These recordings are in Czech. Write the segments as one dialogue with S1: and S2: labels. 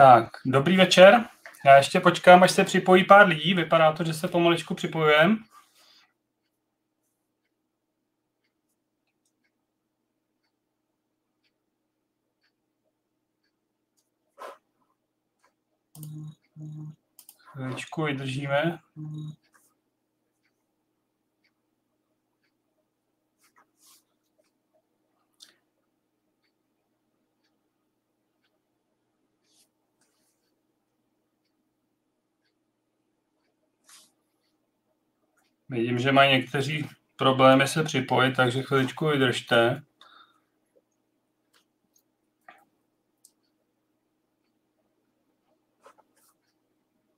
S1: Tak, dobrý večer. Já ještě počkám, až se připojí pár lidí. Vypadá to, že se pomaličku připojujeme. Chvíličku vydržíme. Vidím, že mají někteří problémy se připojit, takže chviličku vydržte.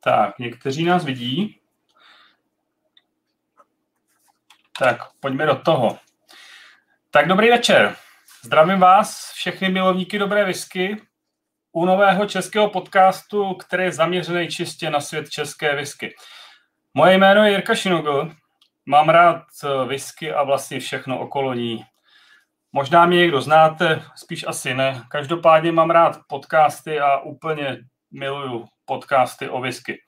S1: Tak, někteří nás vidí. Tak, pojďme do toho. Tak dobrý večer. Zdravím vás, všechny milovníky dobré whisky, u nového českého podcastu, který je zaměřený čistě na svět české whisky. Moje jméno je Jirka Šinogl Mám rád eh, whisky a vlastně všechno okolo ní. Možná mě někdo znáte, spíš asi ne. Každopádně mám rád podcasty a úplně miluju podcasty o whisky.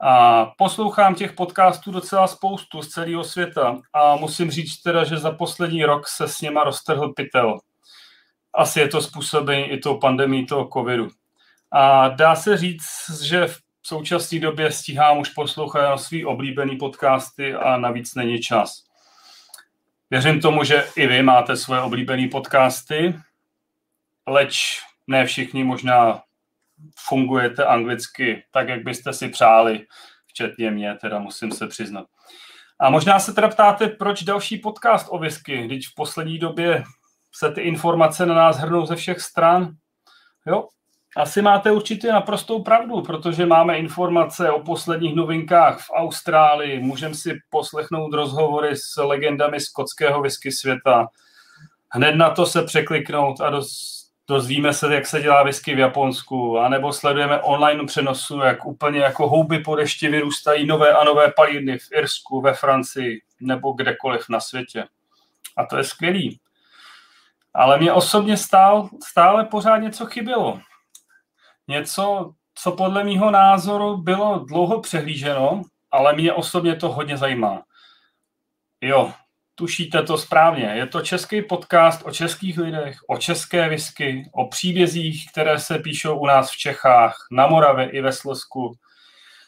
S1: A poslouchám těch podcastů docela spoustu z celého světa a musím říct teda, že za poslední rok se s něma roztrhl pytel. Asi je to způsobený i tou pandemí toho covidu. A dá se říct, že v v současné době stíhám už poslouchat svý oblíbený podcasty a navíc není čas. Věřím tomu, že i vy máte svoje oblíbené podcasty, leč ne všichni možná fungujete anglicky tak, jak byste si přáli, včetně mě, teda musím se přiznat. A možná se teda ptáte, proč další podcast o whisky, když v poslední době se ty informace na nás hrnou ze všech stran. Jo, asi máte určitě naprostou pravdu, protože máme informace o posledních novinkách v Austrálii, můžeme si poslechnout rozhovory s legendami skotského whisky světa, hned na to se překliknout a dozvíme se, jak se dělá whisky v Japonsku, anebo sledujeme online přenosu, jak úplně jako houby po dešti vyrůstají nové a nové palírny v Irsku, ve Francii nebo kdekoliv na světě. A to je skvělý. Ale mě osobně stál, stále pořád něco chybělo něco, co podle mýho názoru bylo dlouho přehlíženo, ale mě osobně to hodně zajímá. Jo, tušíte to správně. Je to český podcast o českých lidech, o české whisky, o příbězích, které se píšou u nás v Čechách, na Moravě i ve Slezsku.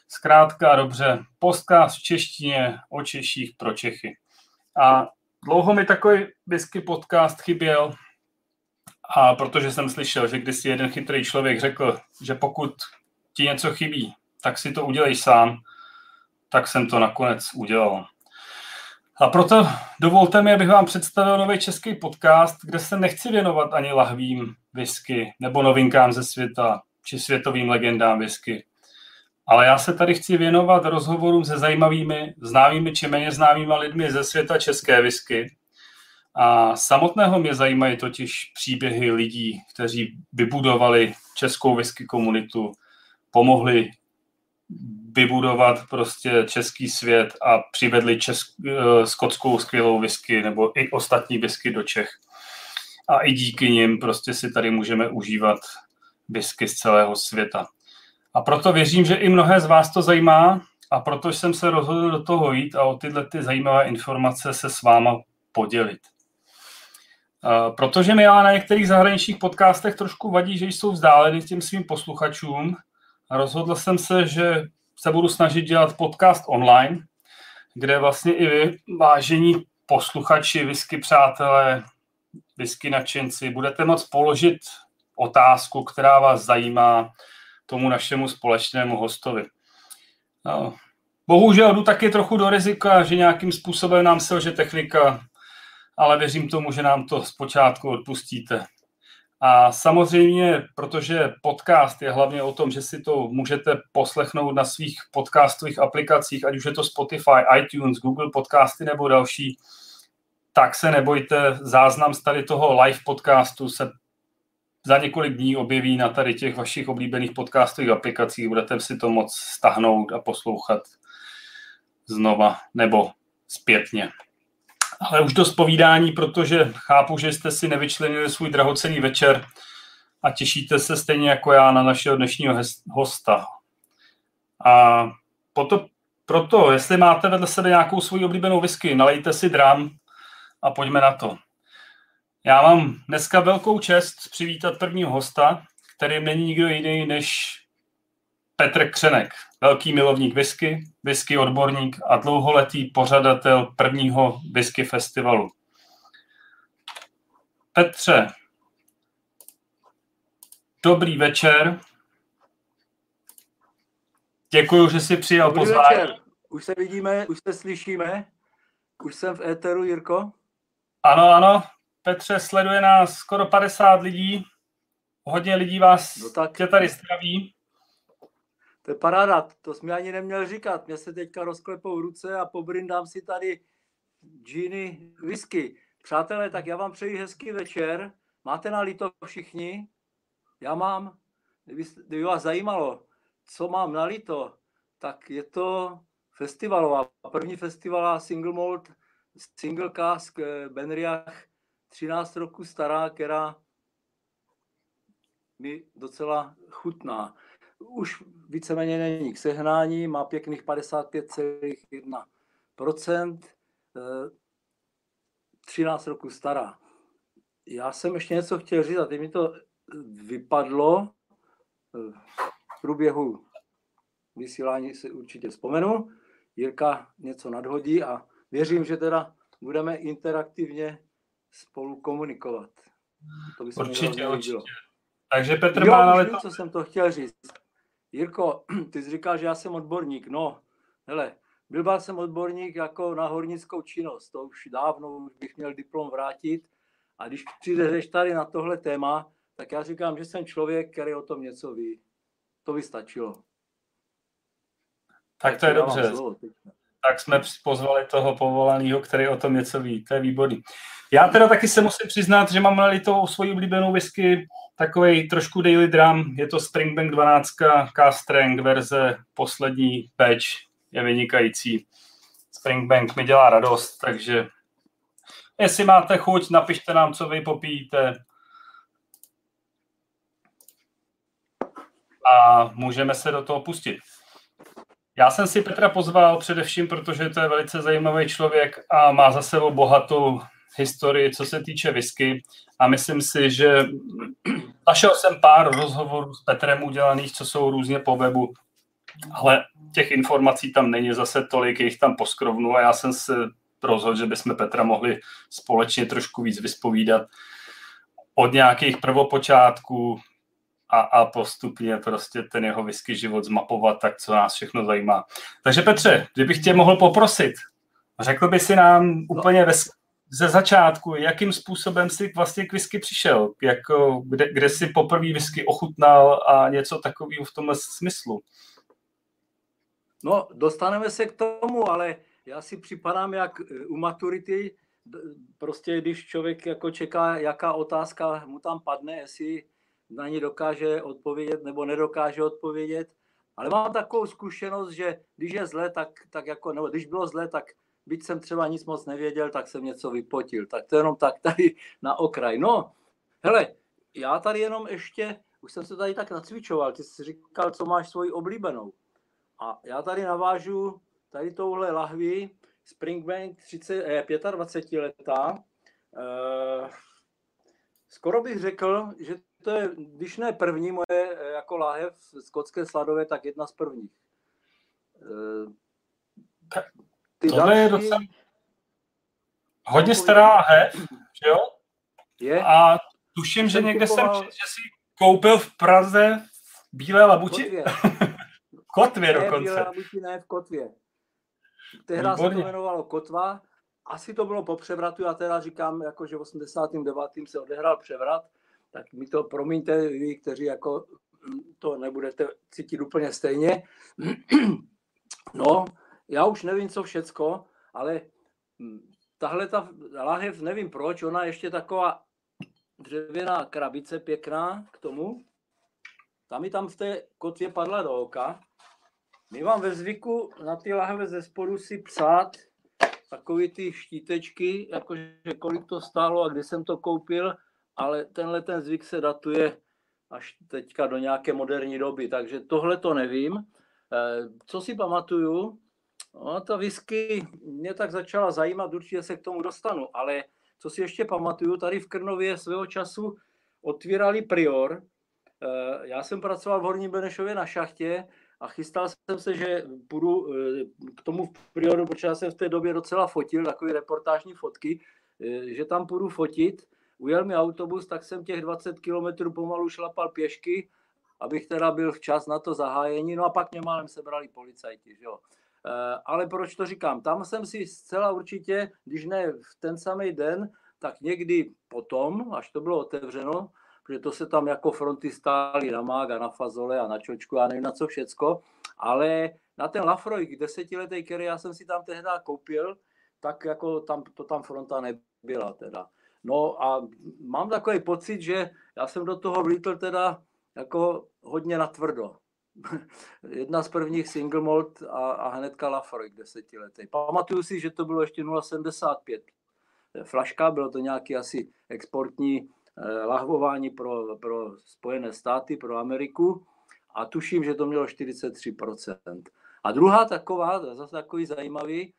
S1: Zkrátka dobře, podcast v češtině o Češích pro Čechy. A dlouho mi takový whisky podcast chyběl, a protože jsem slyšel, že když si jeden chytrý člověk řekl, že pokud ti něco chybí, tak si to udělej sám, tak jsem to nakonec udělal. A proto dovolte mi, abych vám představil nový český podcast, kde se nechci věnovat ani lahvím whisky nebo novinkám ze světa či světovým legendám whisky. Ale já se tady chci věnovat rozhovorům se zajímavými, známými či méně známými lidmi ze světa české whisky, a samotného mě zajímají totiž příběhy lidí, kteří vybudovali českou whisky komunitu, pomohli vybudovat prostě český svět a přivedli česk, uh, skotskou skvělou whisky nebo i ostatní whisky do Čech. A i díky nim prostě si tady můžeme užívat whisky z celého světa. A proto věřím, že i mnohé z vás to zajímá a proto jsem se rozhodl do toho jít a o tyhle ty zajímavé informace se s váma podělit. Protože mi ale na některých zahraničních podcastech trošku vadí, že jsou vzdáleny těm svým posluchačům, rozhodl jsem se, že se budu snažit dělat podcast online, kde vlastně i vy, vážení posluchači, whisky přátelé, whisky nadšenci, budete moct položit otázku, která vás zajímá tomu našemu společnému hostovi. No. Bohužel jdu taky trochu do rizika, že nějakým způsobem nám selže technika, ale věřím tomu, že nám to zpočátku odpustíte. A samozřejmě, protože podcast je hlavně o tom, že si to můžete poslechnout na svých podcastových aplikacích, ať už je to Spotify, iTunes, Google podcasty nebo další, tak se nebojte, záznam z tady toho live podcastu se za několik dní objeví na tady těch vašich oblíbených podcastových aplikacích. Budete si to moc stahnout a poslouchat znova nebo zpětně. Ale už dost povídání, protože chápu, že jste si nevyčlenili svůj drahocený večer a těšíte se stejně jako já na našeho dnešního hosta. A proto, proto, jestli máte vedle sebe nějakou svoji oblíbenou whisky, nalejte si dram a pojďme na to. Já mám dneska velkou čest přivítat prvního hosta, kterým není nikdo jiný než Petr Křenek, velký milovník whisky, whisky odborník a dlouholetý pořadatel prvního whisky festivalu. Petře, dobrý večer. Děkuji, že jsi přijal dobrý pozvání. Večer.
S2: Už se vidíme, už se slyšíme. Už jsem v éteru, Jirko.
S1: Ano, ano. Petře, sleduje nás skoro 50 lidí. Hodně lidí vás no tak. tě tady zdraví.
S2: To je paráda, to jsi mi ani neměl říkat. Mě se teďka rozklepou ruce a pobrindám si tady džíny whisky. Přátelé, tak já vám přeji hezký večer. Máte na líto všichni? Já mám. Kdyby, kdyby vás zajímalo, co mám na líto, tak je to festivalová. První festivalová single malt, single cask eh, Benriach 13 roku stará, která mi docela chutná. Už víceméně není k sehnání, má pěkných 55,1%, 13 roku stará. Já jsem ještě něco chtěl říct a teď mi to vypadlo v průběhu vysílání si určitě vzpomenu. Jirka něco nadhodí a věřím, že teda budeme interaktivně spolu komunikovat.
S1: To by se určitě, určitě. Takže Petr
S2: jo, má ale to... co jsem to chtěl říct. Jirko, ty jsi říkal, že já jsem odborník. No, hele, byl jsem odborník jako na hornickou činnost. To už dávno už bych měl diplom vrátit. A když přijdeš tady na tohle téma, tak já říkám, že jsem člověk, který o tom něco ví. To by stačilo.
S1: Tak to je dobře. Tak jsme pozvali toho povolaného, který o tom něco ví. To je výborný. Já teda taky se musím přiznat, že mám na to svoji oblíbenou whisky, takový trošku daily drum. Je to Springbank 12 K-Strength verze, poslední patch, je vynikající. Springbank mi dělá radost, takže jestli máte chuť, napište nám, co vy popíjíte. A můžeme se do toho pustit. Já jsem si Petra pozval především, protože to je velice zajímavý člověk a má za sebou bohatou historii, co se týče whisky. A myslím si, že našel jsem pár rozhovorů s Petrem udělaných, co jsou různě po webu, ale těch informací tam není zase tolik, jich tam poskrovnu a já jsem se rozhodl, že bychom Petra mohli společně trošku víc vyspovídat od nějakých prvopočátků, a, a postupně prostě ten jeho whisky život zmapovat, tak co nás všechno zajímá. Takže Petře, kdybych tě mohl poprosit, řekl by si nám no. úplně ve, ze začátku, jakým způsobem jsi vlastně k whisky přišel, jako, kde, kde jsi poprvé whisky ochutnal a něco takového v tomhle smyslu.
S2: No, dostaneme se k tomu, ale já si připadám jak e, u maturity, prostě když člověk jako čeká, jaká otázka mu tam padne, jestli na ní dokáže odpovědět nebo nedokáže odpovědět. Ale mám takovou zkušenost, že když je zle, tak, tak jako, nebo když bylo zle, tak byť jsem třeba nic moc nevěděl, tak jsem něco vypotil. Tak to jenom tak tady na okraj. No, hele, já tady jenom ještě, už jsem se tady tak nacvičoval, ty jsi říkal, co máš svoji oblíbenou. A já tady navážu tady touhle lahvi Springbank 30, eh, 25 letá. Eh, skoro bych řekl, že to je, když ne první moje eh, jako láhev skotské sladové, tak jedna z prvních.
S1: Eh, ty Tohle další... je docela hodně stará láhev, že jo? Je. A tuším, že někde kupoval... jsem, že jsi koupil v Praze v Bílé labuti. Kotvě. kotvě
S2: dokonce. Bílé labuti, ne, v Kotvě. Tehdy se to jmenovalo Kotva. Asi to bylo po převratu, já teda říkám, jako, že v 89. se odehrál převrat tak mi to promiňte vy, kteří jako to nebudete cítit úplně stejně. No, já už nevím, co všecko, ale tahle ta lahev, nevím proč, ona ještě taková dřevěná krabice pěkná k tomu. Tam mi tam v té kotvě padla do oka. My mám ve zvyku na ty lahve ze spodu si psát takový ty štítečky, jakože kolik to stálo a kde jsem to koupil ale tenhle ten zvyk se datuje až teďka do nějaké moderní doby, takže tohle to nevím. Eh, co si pamatuju, no, ta whisky mě tak začala zajímat, určitě se k tomu dostanu, ale co si ještě pamatuju, tady v Krnově svého času otvírali Prior. Eh, já jsem pracoval v Horním Benešově na šachtě a chystal jsem se, že půjdu eh, k tomu Prioru, protože já jsem v té době docela fotil, takové reportážní fotky, že tam půjdu fotit. Ujel mi autobus, tak jsem těch 20 kilometrů pomalu šlapal pěšky abych teda byl včas na to zahájení, no a pak mě málem sebrali policajti, že jo. Eh, ale proč to říkám? Tam jsem si zcela určitě, když ne v ten samý den, tak někdy potom, až to bylo otevřeno, protože to se tam jako fronty stály na mága, na fazole a na čočku a nevím na co všecko, ale na ten Lafroig desetiletý, který já jsem si tam tehdy koupil, tak jako tam, to tam fronta nebyla teda. No a mám takový pocit, že já jsem do toho vlítl teda jako hodně natvrdo. Jedna z prvních single malt a, a hnedka Lafroig desetiletý. Pamatuju si, že to bylo ještě 0,75 flaška, bylo to nějaký asi exportní eh, lahvování pro, pro Spojené státy, pro Ameriku a tuším, že to mělo 43%. A druhá taková, zase takový zajímavý,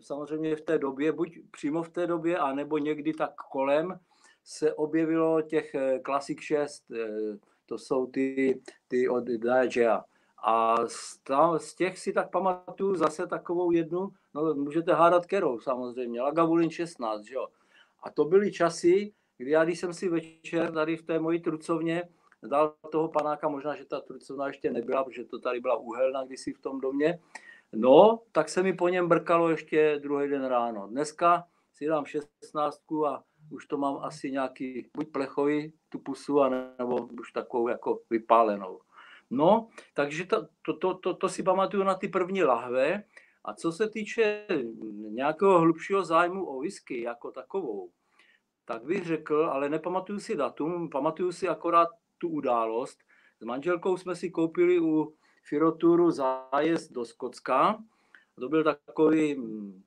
S2: samozřejmě v té době, buď přímo v té době, anebo někdy tak kolem, se objevilo těch eh, Classic 6 to jsou ty, ty od Diagea. A z, z těch si tak pamatuju zase takovou jednu, no můžete hádat kerou samozřejmě, Lagavulin 16, že jo. A to byly časy, kdy já, když jsem si večer tady v té mojí trucovně dal toho panáka, možná, že ta trucovna ještě nebyla, protože to tady byla uhelna kdysi v tom domě, no, tak se mi po něm brkalo ještě druhý den ráno. Dneska si dám 16 a už to mám asi nějaký buď plechový tu pusu, nebo už takovou jako vypálenou. No, takže to, to, to, to, to si pamatuju na ty první lahve. A co se týče nějakého hlubšího zájmu o whisky jako takovou, tak bych řekl, ale nepamatuju si datum, pamatuju si akorát tu událost. S manželkou jsme si koupili u Firoturu zájezd do Skocka. To byl takový,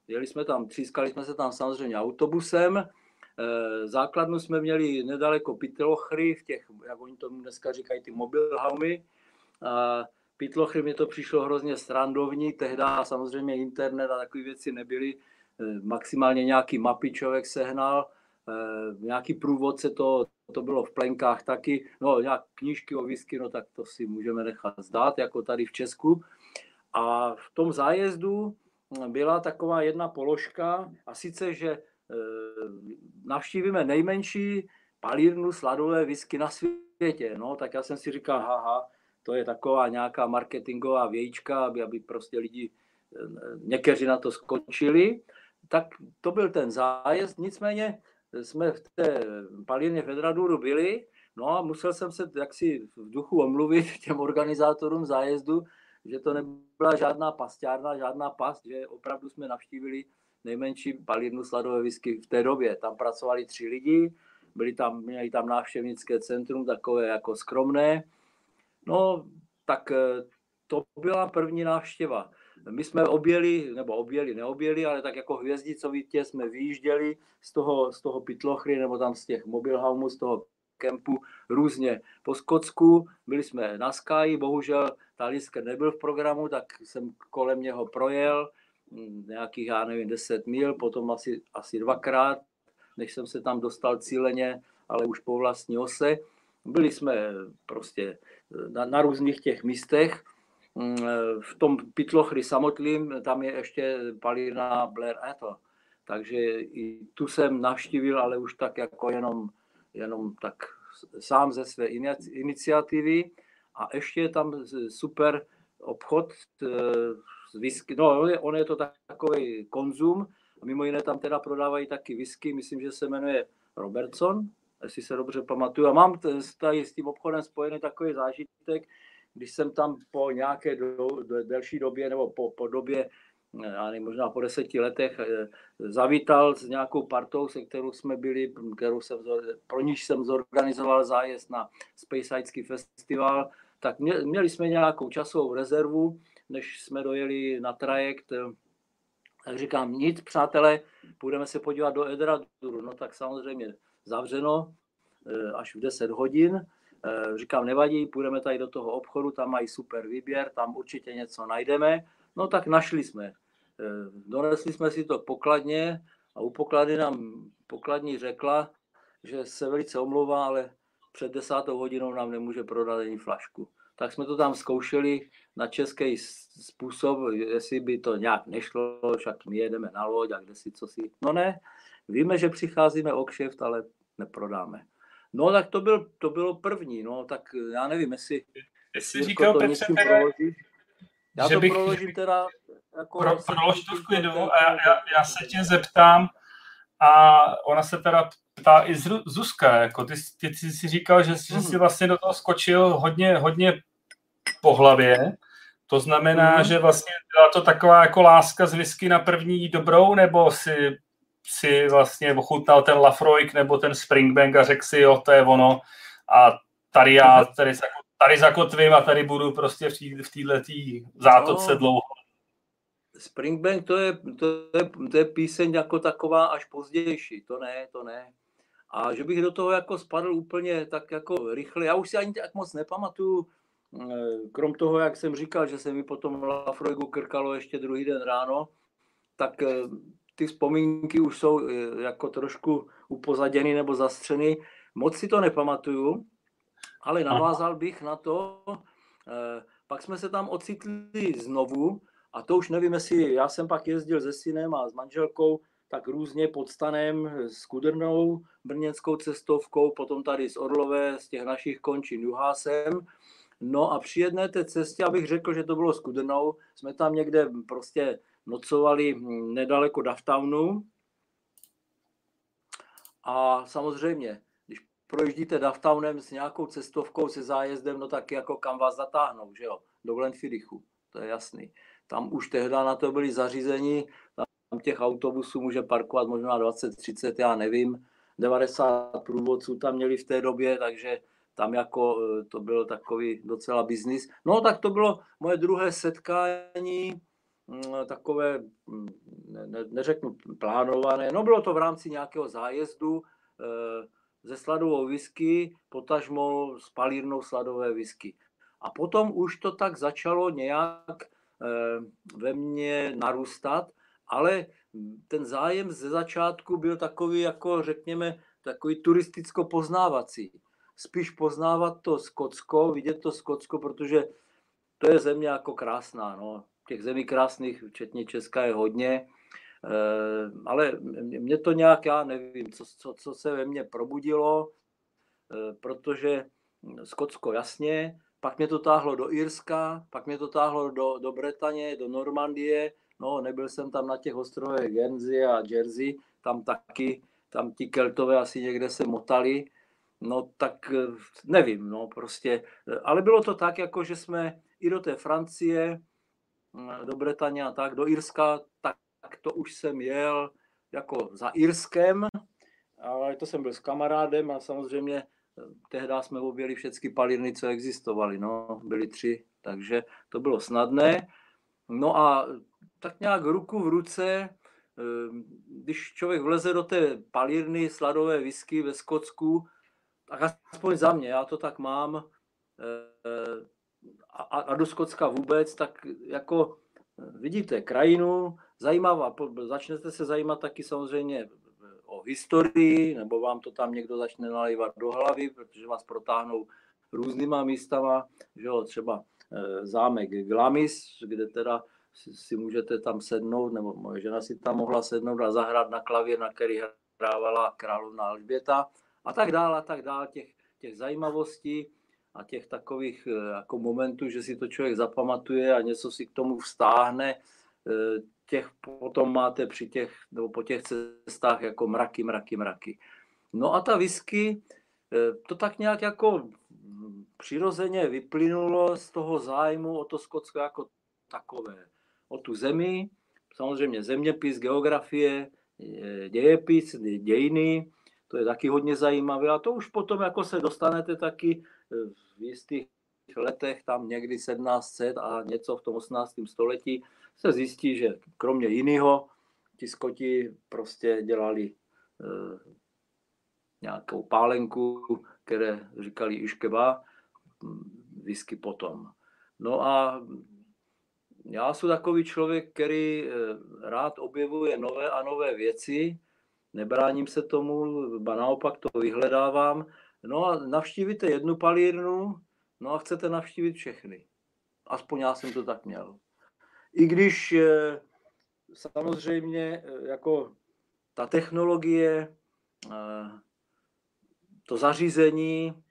S2: jeli jsme tam, třískali jsme se tam samozřejmě autobusem, Eh, základnu jsme měli nedaleko Pitlochry, v těch, jak oni tomu dneska říkají, ty mobilhaumy. Pitlochry mi to přišlo hrozně strandovní, tehdy samozřejmě internet a takové věci nebyly. Eh, maximálně nějaký mapy člověk sehnal, eh, nějaký průvodce, to, to bylo v plenkách taky, no nějak knížky o whisky, no tak to si můžeme nechat zdát, jako tady v Česku. A v tom zájezdu byla taková jedna položka, a sice, že Eh, navštívíme nejmenší palírnu sladové whisky na světě. No, tak já jsem si říkal, haha, to je taková nějaká marketingová vějíčka, aby, aby prostě lidi, eh, někteří na to skočili. Tak to byl ten zájezd, nicméně jsme v té palírně Fedraduru byli, no a musel jsem se jaksi v duchu omluvit těm organizátorům zájezdu, že to nebyla žádná pasťárna, žádná past, že opravdu jsme navštívili nejmenší palírnu sladové whisky v té době. Tam pracovali tři lidi, byli tam, měli tam návštěvnické centrum, takové jako skromné. No, tak eh, to byla první návštěva. My jsme objeli, nebo objeli, neobjeli, ale tak jako hvězdicovitě jsme vyjížděli z toho, z toho Pitlochry, nebo tam z těch mobilhaumů, z toho kempu různě po Skotsku. Byli jsme na Sky, bohužel Talisker nebyl v programu, tak jsem kolem něho projel nějakých, já nevím, 10 mil, potom asi, asi dvakrát, než jsem se tam dostal cíleně, ale už po vlastní ose. Byli jsme prostě na, na různých těch místech. V tom Pitlochry samotným, tam je ještě palírna Blair Ethel. Takže i tu jsem navštívil, ale už tak jako jenom, jenom tak sám ze své iniciativy. A ještě je tam super obchod whisky, no on je to takový konzum, a mimo jiné tam teda prodávají taky whisky, myslím, že se jmenuje Robertson, jestli se dobře pamatuju. A mám tady s tím obchodem spojený takový zážitek, když jsem tam po nějaké do, do, delší době nebo po, po době, já nevím, možná po deseti letech, eh, zavítal s nějakou partou, se kterou jsme byli, kterou jsem, pro níž jsem zorganizoval zájezd na Space festival, tak měli jsme nějakou časovou rezervu než jsme dojeli na trajekt. Tak říkám, nic, přátelé, půjdeme se podívat do Edraduru. No tak samozřejmě zavřeno eh, až v 10 hodin. Eh, říkám, nevadí, půjdeme tady do toho obchodu, tam mají super výběr, tam určitě něco najdeme. No tak našli jsme. Donesli jsme si to pokladně a u poklady nám pokladní řekla, že se velice omlouvá, ale před desátou hodinou nám nemůže prodat ani flašku. Tak jsme to tam zkoušeli na český způsob, jestli by to nějak nešlo, však my jedeme na loď a kde si co si. No ne, víme, že přicházíme o kšeft, ale neprodáme. No tak to, byl, to bylo první, no tak já nevím, jestli,
S1: jestli říkal to Petře,
S2: Já to bych, proložím teda
S1: jako... Pro, prolož to v klidu a já, já, já se tě zeptám, a ona se teda ptá i Zuzka, jako ty, ty, ty jsi říkal, že, že jsi mhm. vlastně do toho skočil hodně, hodně po hlavě, to znamená, mm. že vlastně byla to taková jako láska z whisky na první dobrou, nebo si, si vlastně ochutnal ten Lafroik nebo ten Springbank a řekl si, jo, to je ono a tady já mhm. tady, tady zakotvím a tady budu prostě v této zátoce no. dlouho.
S2: Springbank to je, to, je, to je píseň jako taková až pozdější, to ne, to ne. A že bych do toho jako spadl úplně tak jako rychle, já už si ani tak moc nepamatuju, eh, krom toho, jak jsem říkal, že se mi potom Lafroigu krkalo ještě druhý den ráno, tak eh, ty vzpomínky už jsou eh, jako trošku upozaděny nebo zastřeny. Moc si to nepamatuju, ale navázal bych na to, pak jsme se tam ocitli znovu, a to už nevím, jestli já jsem pak jezdil se synem a s manželkou tak různě pod stanem s Kudrnou, brněnskou cestovkou, potom tady z Orlové, z těch našich končin Juhásem. No a při jedné té cestě, abych řekl, že to bylo s Kudrnou, jsme tam někde prostě nocovali nedaleko Daftownu. A samozřejmě, když projíždíte Daftownem s nějakou cestovkou, se zájezdem, no tak jako kam vás zatáhnou, že jo, do Glenfiddichu, to je jasný. Tam už tehdy na to byli zařízení, tam těch autobusů může parkovat možná 20, 30, já nevím. 90 průvodců tam měli v té době, takže tam jako e, to byl takový docela biznis. No tak to bylo moje druhé setkání, takové, mm, ne, neřeknu plánované, no bylo to v rámci nějakého zájezdu e, se sladovou whisky, potažmo s palírnou sladové whisky. A potom už to tak začalo nějak Eh, ve mně narůstat, ale ten zájem ze začátku byl takový, jako řekněme, takový turisticko-poznávací. Spíš poznávat to Skotsko, vidět to Skotsko, protože to je země jako krásná. No. Těch zemí krásných, včetně Česka, je hodně. Eh, ale mě to nějak, já nevím, co, co, co se ve mně probudilo, eh, protože Skotsko jasně, pak mě to táhlo do Irska, pak mě to táhlo do, do Bretaně, do Normandie, no nebyl jsem tam na těch ostrovech Guernsey a Jersey, tam taky, tam ti keltové asi někde se motali, no tak eh, nevím, no prostě, ale bylo to tak, jako že jsme i do té Francie, do Bretaně a tak, do Irska, tak, to už jsem jel jako za Irskem, ale to jsem byl s kamarádem a samozřejmě tehdy jsme objeli všechny palírny, co existovaly, no, byly tři, takže to bylo snadné. No a tak nějak ruku v ruce, ehm, když člověk vleze do té palírny sladové whisky ve Skotsku, tak aspoň za mě, já to tak mám, eh, a, a do Skotska vůbec, tak jako vidíte krajinu, zajímavá, začnete se zajímat taky samozřejmě o historii, nebo vám to tam někdo začne nalévat do hlavy, protože vás protáhnou různýma místama, že jo, třeba e, zámek Glamis, kde teda si, si můžete tam sednout, nebo moje žena si tam mohla sednout a zahrát na klavír, na který hrávala královna Alžběta a tak dále, a tak dále, těch, těch zajímavostí a těch takových e, jako momentů, že si to člověk zapamatuje a něco si k tomu vztáhne, e, těch potom máte při těch, nebo po těch cestách jako mraky, mraky, mraky. No a ta whisky, eh, to tak nějak jako přirozeně vyplynulo z toho zájmu o to Skotsko jako takové. O tu zemi, samozřejmě zeměpis, geografie, eh, dějepis, dějiny, to je taky hodně zajímavé a to už potom jako se dostanete taky eh, v jistých letech, tam někdy 1700 a něco v tom 18. století, se zjistí, že kromě jiného ti skoti prostě dělali e, nějakou pálenku které říkali Iškeba, whisky potom. No a já jsem takový člověk, který rád objevuje nové a nové věci, nebráním se tomu, ba naopak to vyhledávám. No a navštívíte jednu palírnu, no a chcete navštívit všechny. Aspoň já jsem to tak měl. I když eh, samozřejmě eh, jako ta technologie, eh, to zařízení,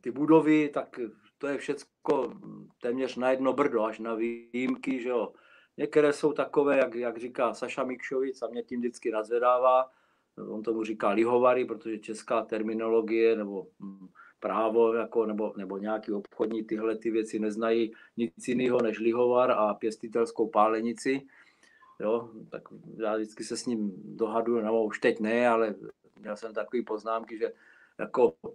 S2: ty budovy, tak to je všecko téměř na jedno brdo, až na výjimky, že jo. Některé jsou takové, jak, jak říká Saša Mikšovic a mě tím vždycky nazvedává, on tomu říká lihovary, protože česká terminologie nebo hm, právo jako, nebo, nebo nějaký obchodní tyhle ty věci neznají nic jiného než lihovar a pěstitelskou pálenici. Jo, tak já vždycky se s ním dohaduju, no už teď ne, ale měl jsem takový poznámky, že jako e,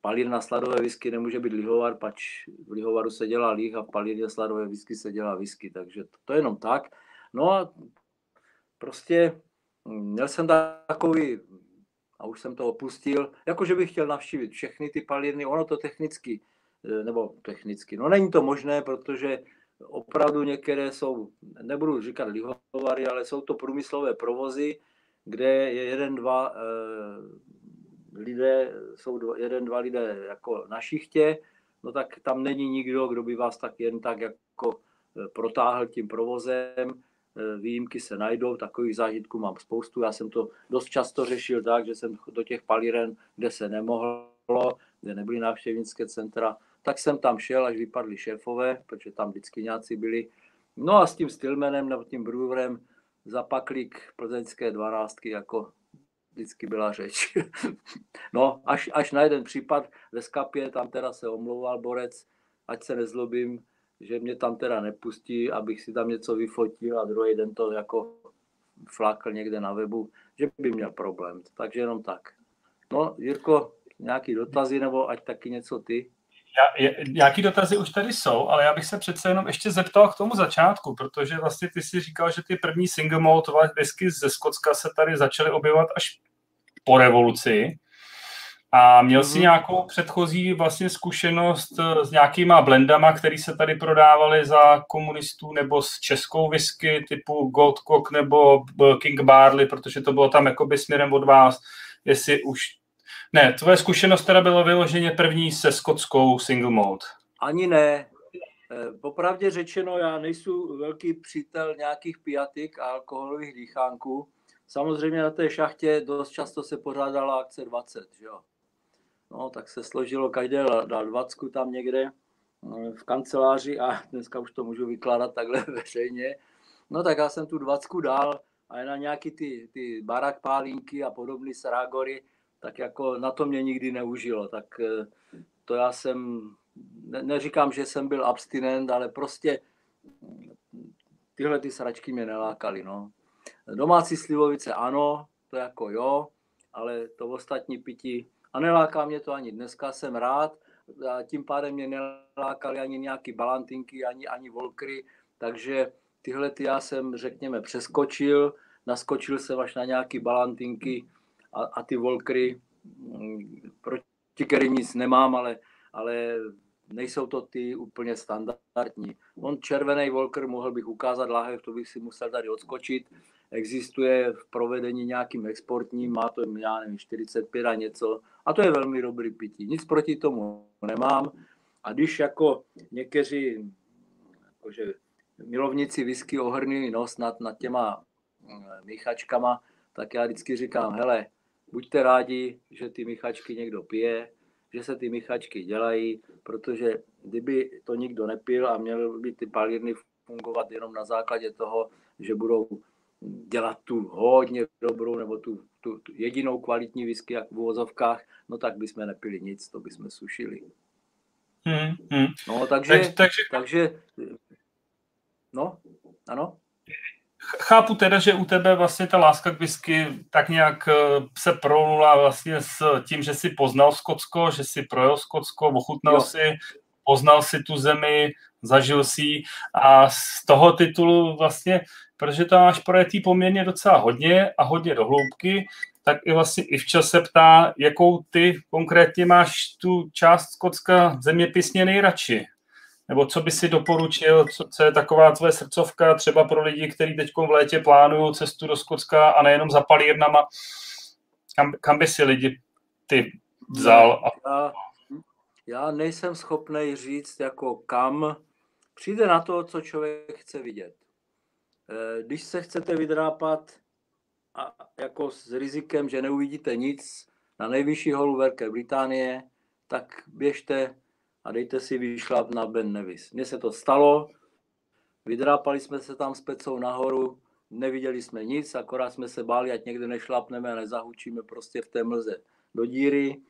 S2: palírna sladové whisky nemůže být lihovar, pač v lihovaru se dělá líh a v palírně sladové whisky se dělá whisky, takže to, to je jenom tak. No a prostě měl jsem takový, a už jsem to opustil, jakože bych chtěl navštívit všechny ty palírny, ono to technicky, e, nebo technicky, no není to možné, protože opravdu některé jsou, nebudu říkat lihovary, ale jsou to průmyslové provozy, kde je jeden, dva e, lidé, jsou dva, jeden, dva lidé jako na šichtě, no tak tam není nikdo, kdo by vás tak jen tak jako e, protáhl tím provozem, Eh, výjimky se najdou, takových zážitků mám spoustu. Já jsem to dost často řešil tak, že jsem do těch palíren, kde se nemohlo, kde nebyly návštěvnické centra, tak jsem tam šel, až vypadli šéfové, protože tam vždycky nějací byli. No a s tím Stillmanem nebo tím Brewerem za paklík plzeňské dvanáctky jako vždycky byla řeč. no, až, až na jeden případ ve skapě, tam teda se omlouval borec, ať se nezlobím, že mě tam teda nepustí, abych si tam něco vyfotil a druhý den to jako flákl někde na webu, že by měl problém. Takže jenom tak. No, Jirko, nějaký dotazy nebo ať taky něco ty?
S1: Já, je, nějaký dotazy už tady jsou, ale já bych se přece jenom ještě zeptal k tomu začátku, protože vlastně ty si říkal, že ty první single malt whisky ze Skotska se tady začaly objevovat až po revoluci. A měl si mhm. nějakou předchozí vlastně zkušenost eh, s nějakýma blendama, které se tady prodávaly za komunistů, nebo s českou whisky typu Goldcock nebo eh, King Barley, protože to bylo tam jakoby směrem od vás, jestli už... Ne, tvoje zkušenost teda byla vyloženě první se skotskou single malt.
S2: Ani ne. Eh, popravdě řečeno, já nejsem velký přítel nějakých pijatik a alkoholových dýchánků. Samozřejmě na té šachtě dost často se pořádala akce 20, že jo? No, tak se složilo, každý dal dvacku tam někde eh, v kanceláři a dneska už to můžu vykládat takhle veřejně. No tak já jsem tu dvacku dal a na nějaký ty, ty barak pálínky a podobné srágory, tak jako na to mě nikdy neužilo. Tak eh, to já jsem, ne, neříkám, že jsem byl abstinent, ale prostě tyhle ty sračky mě nelákaly. No. Domácí slivovice ano, to jako jo, ale to ostatní pití a neláká mě to ani dneska, jsem rád, a tím pádem mě nelákaly ani nějaký balantinky, ani, ani volkry, takže tyhle ty já jsem, řekněme, přeskočil, naskočil jsem až na nějaký balantinky a, a ty volkry, mm, proti kterým nic nemám, ale, ale nejsou to ty úplně standardní. On červený Volker mohl bych ukázat lahev, to bych si musel tady odskočit. Existuje v provedení nějakým exportním, má to, já nevím, 45 a něco. A to je velmi dobrý pití. Nic proti tomu nemám. A když jako někteří jakože milovníci whisky ohrnují nos nad, nad těma mm, míchačkama, tak já vždycky říkám, hele, buďte rádi, že ty míchačky někdo pije, že se ty míchačky dělají, protože kdyby to nikdo nepil a měl by ty palírny fungovat jenom na základě toho, že budou dělat tu hodně dobrou nebo tu, tu, tu jedinou kvalitní whisky, jak v uvozovkách, no tak bychom nepili nic, to bychom sušili. Hmm, hmm. No, takže, takže, takže, takže, no, ano
S1: chápu teda, že u tebe vlastně ta láska k whisky tak nějak eh, se prolnula vlastně s tím, že si poznal Skotsko, že si projel Skotsko, ochutnal jo. si poznal si tu zemi, zažil si a z toho titulu vlastně, protože to máš projetý poměrně docela hodně a hodně do hloubky, tak i vlastně i včas se ptá, jakou ty konkrétně máš tu část Skotska zeměpisně nejradši. Nebo co by si doporučil, co, co je taková tvoje srdcovka třeba pro lidi, kteří teď v létě plánují cestu do Skotska a nejenom za palírnama, kam, kam by si lidi ty vzal? A...
S2: Já, nejsem schopný říct, jako kam. Přijde na to, co člověk chce vidět. Eh, když se chcete vydrápat a jako s rizikem, že neuvidíte nic na nejvyšší holu Velké Británie, tak běžte a dejte si vyšlap na Ben Nevis. Mně se to stalo, vydrápali jsme se tam s pecou nahoru, neviděli jsme nic, akorát jsme se báli, ať někde nešlapneme a nezahučíme prostě v té mlze do díry.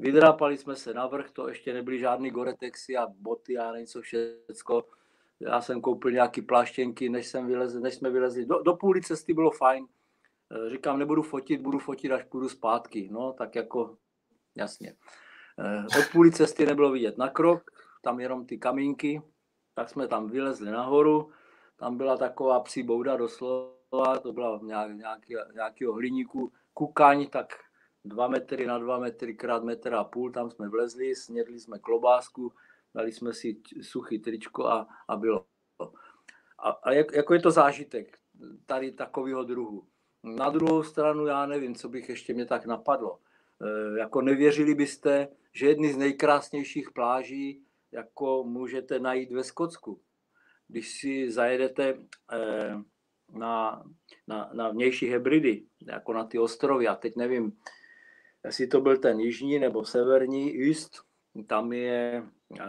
S2: Vydrápali jsme se na vrch, to ještě nebyly žádný goretexy a boty a něco všecko. Já jsem koupil nějaký pláštěnky, než, jsem vylezl, než jsme vylezli. Do, do půli cesty bylo fajn. E, říkám, nebudu fotit, budu fotit, až půjdu zpátky. No, tak jako, jasně. E, od půli cesty nebylo vidět na krok, tam jenom ty kamínky, tak jsme tam vylezli nahoru, tam byla taková psí bouda doslova, to byla nějak, nějaký, nějakého hliníku, kukaň, tak dva metry na dva metry krát metr a půl, tam jsme vlezli, snědli jsme klobásku, dali jsme si suchý tričko a, a bylo. A, a jak, jako je to zážitek tady takového druhu. Na druhou stranu já nevím, co bych ještě mě tak napadlo. E, jako nevěřili byste, že jedny z nejkrásnějších pláží jako můžete najít ve Skotsku. Když si zajedete e, na, na, na vnější Hebridy, jako na ty ostrovy, a teď nevím, jestli to byl ten jižní nebo severní East, tam je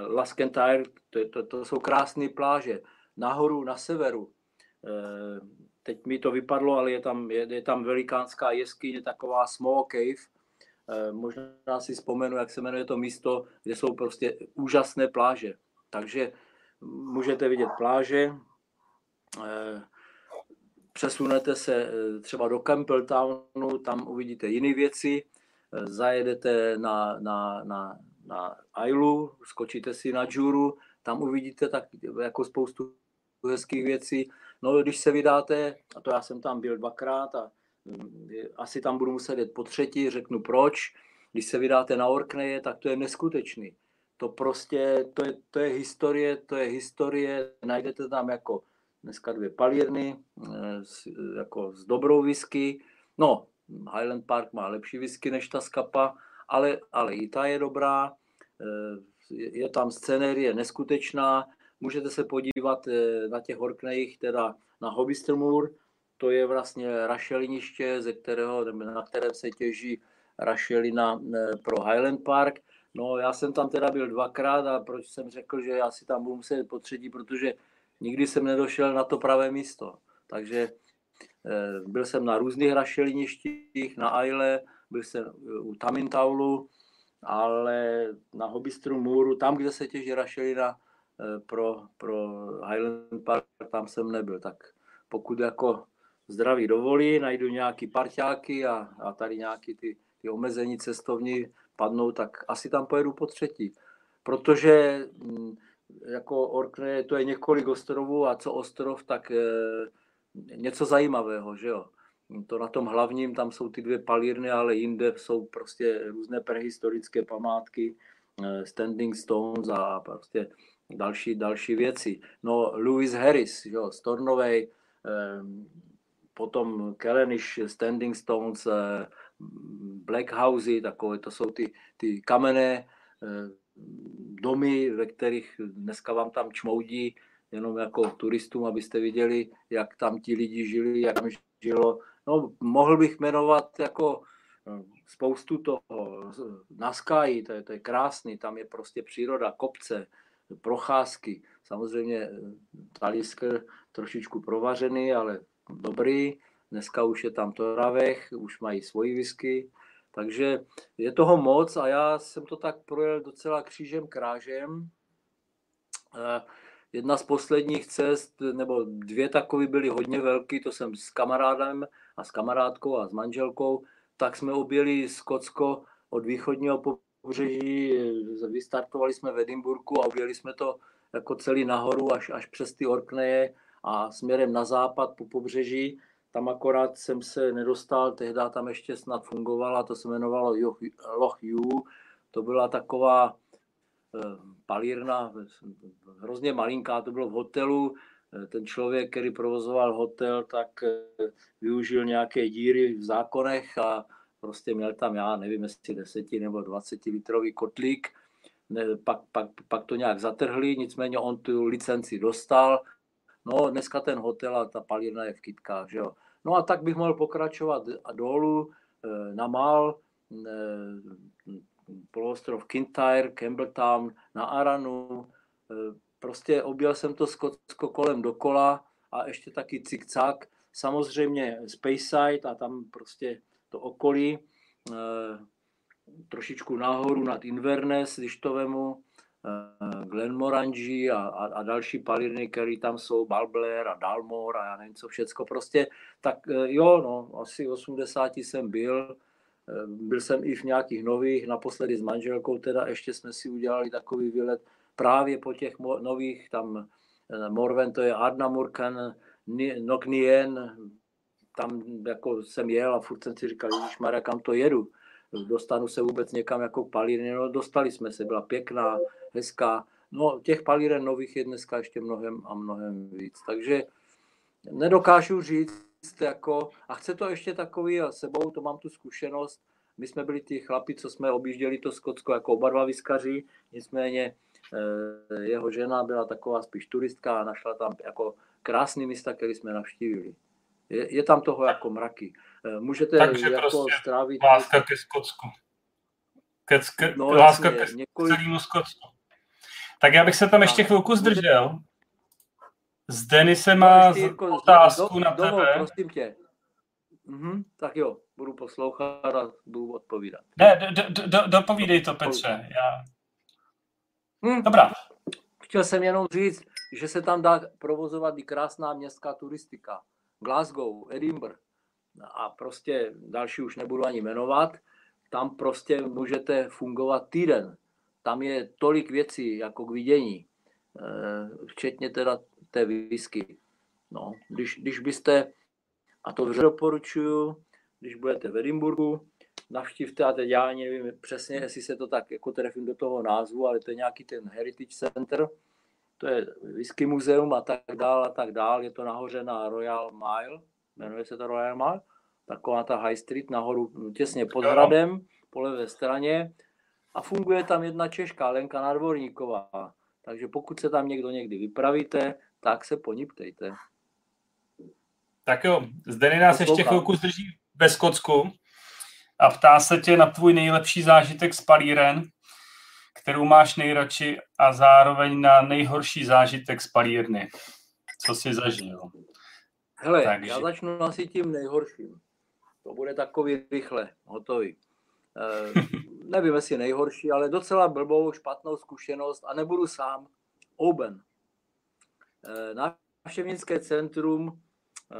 S2: Laskentire, to, to, to jsou krásné pláže. Nahoru, na severu, eh, teď mi to vypadlo, ale je tam, je, je tam velikánská jeskyně, taková small cave, eh, možná si vzpomenu, jak se jmenuje to místo, kde jsou prostě úžasné pláže. Takže můžete vidět pláže, eh, přesunete se třeba do Campbelltownu, tam uvidíte jiné věci, zajedete na, na, na, na Ailu, skočíte si na Juru, tam uvidíte tak jako spoustu hezkých věcí. No, když se vydáte, a to já jsem tam byl dvakrát a mm, asi tam budu muset jít po třetí, řeknu proč. Když se vydáte na Orkneje, tak to je neskutečný. To prostě, to je, to je historie, to je historie, najdete tam jako dneska dvě palírny, eh, jako s dobrou whisky. No, Highland Park má lepší whisky než ta skapa, ale, ale i ta je dobrá. Eh, je tam scenérie neskutečná. Můžete se podívat eh, na těch Orkneyích, teda na Hobbystrmur, to je vlastně rašeliniště, ze kterého, na kterém se těží rašelina eh, pro Highland Park. No já jsem tam teda byl dvakrát a proč jsem řekl, že já si tam budu muset po třetí, protože nikdy jsem nedošel na to pravé místo. Takže byl jsem na různých rašeliništích, na Aile, byl jsem u Tamintaulu, ale na Hobbystru Můru, tam, kde se těží rašelina eh, pro, pro Highland Park, tam jsem nebyl. Tak pokud jako zdraví dovolí, najdu nějaký parťáky a, a tady nějaký ty, ty omezení cestovní padnou, tak asi tam pojedu po třetí. Protože mm, jako Orkney to je několik ostrovů a co ostrov, tak něco zajímavého, že jo to na tom hlavním, tam jsou ty dvě palírny, ale jinde jsou prostě různé prehistorické památky, eh, standing stones a prostě další, další věci. No, Lewis Harris, jo, Stornovej, eh, potom Kellenish, Standing Stones, eh, Black Housey, takové to jsou ty, ty kamenné domy, ve kterých dneska vám tam čmoudí, jenom jako turistům, abyste viděli, jak tam ti lidi žili, jak žilo No, mohl bych jmenovat jako eh, spoustu toho. Na Sky, to je, to je krásný, tam je prostě příroda, kopce, procházky. Samozřejmě eh, Talisker trošičku provařený, ale dobrý. Dneska už je tam Toravech, už mají svoji whisky. Takže je toho moc a já jsem to tak projel docela křížem krážem. Eh, jedna z posledních cest, nebo dvě takové byly hodně velké, to jsem s kamarádem a s kamarádkou a s manželkou, tak jsme objeli Skotsko od východního pobřeží, vystartovali jsme v Edinburgu a ujeli jsme to jako celý nahoru až, až přes ty Orkneje a směrem na západ po pobřeží. Tam akorát jsem se nedostal, tehdy tam ještě snad fungovala, to se jmenovalo Loch Yu. To byla taková palírna, hrozně malinká, to bylo v hotelu. Eh, ten člověk, který provozoval hotel, tak eh, využil nějaké díry v zákonech a prostě měl tam, já nevím, jestli 10 nebo 20 litrový kotlík. Ne, pak, pak, pak to nějak zatrhli, nicméně on tu licenci dostal. No, dneska ten hotel a ta palírna je v Kytkách, že jo. No a tak bych mohl pokračovat dolů na Mal, poloostrov Kintyre, Campbelltown, na Aranu. E, prostě objel jsem to Skotsko kolem dokola a ještě taky cik-cak. Samozřejmě Speyside a tam prostě to okolí. E, trošičku nahoru nad Inverness, když to vemu. E, Glenmorangie a, a, a další palírny, které tam jsou, Balbler a Dalmor a já nevím co všecko. Prostě tak jo, no, asi 80 jsem byl byl jsem i v nějakých nových, naposledy s manželkou, teda ještě jsme si udělali takový výlet právě po těch nových, tam eh, Morven, to je Ardnamurkan, Noknien, tam jako jsem jel a furt jsem si říkal, Mara, kam to jedu? Dostanu se vůbec někam jako palírny, no dostali jsme se, byla pěkná, hezká. No těch palíren nových je dneska ještě mnohem a mnohem víc, takže nedokážu říct, jako, a chce to ještě takový a sebou, to mám tu zkušenost, my jsme byli ty chlapi, co jsme objížděli to Skotsko jako oba dva vyskaři, nicméně eh, jeho žena byla taková spíš turistka a našla tam jako krásný místa, které jsme navštívili. Je, je tam toho jako mraky. Eh, můžete
S1: Takže
S2: jako
S1: prostě
S2: strávit...
S1: láska ke Skotsku. Ke, ke, no, láska jasně, ke několik... celému Skotsku. Tak já bych se tam ještě chvilku zdržel. Z Denise má no, otázku do, na tebe.
S2: Prosím tě. Mhm, tak jo, budu poslouchat a budu odpovídat.
S1: Ne, do, do, do, dopovídej to, Petře. Já... Hmm. Dobrá.
S2: Chtěl jsem jenom říct, že se tam dá provozovat i krásná městská turistika. Glasgow, Edinburgh a prostě další už nebudu ani jmenovat. Tam prostě můžete fungovat týden. Tam je tolik věcí jako k vidění, eh, včetně teda té whisky. No, když, když byste, a to doporučuju, když budete v Edinburgu, navštívte, a teď já nevím přesně, jestli se to tak jako trefím do toho názvu, ale to je nějaký ten Heritage Center, to je whisky muzeum a tak dál a tak dál, je to nahoře na Royal Mile, jmenuje se to Royal Mile, taková ta High Street nahoru těsně pod hradem, po levé straně a funguje tam jedna Češka, Lenka Nadvorníková. Takže pokud se tam někdo někdy vypravíte, tak se po ní ptejte.
S1: Tak jo, Zdeny nás Poslouchám. ještě chvilku zdrží ve Skotsku a ptá se tě na tvůj nejlepší zážitek z palíren, kterou máš nejradši a zároveň na nejhorší zážitek z palírny. Co jsi zažil?
S2: Hele, Takže. já začnu asi tím nejhorším. To bude takový rychle, hotový. E, nevím, jestli nejhorší, ale docela blbou, špatnou zkušenost a nebudu sám. Oben. E, návštěvnické centrum, e,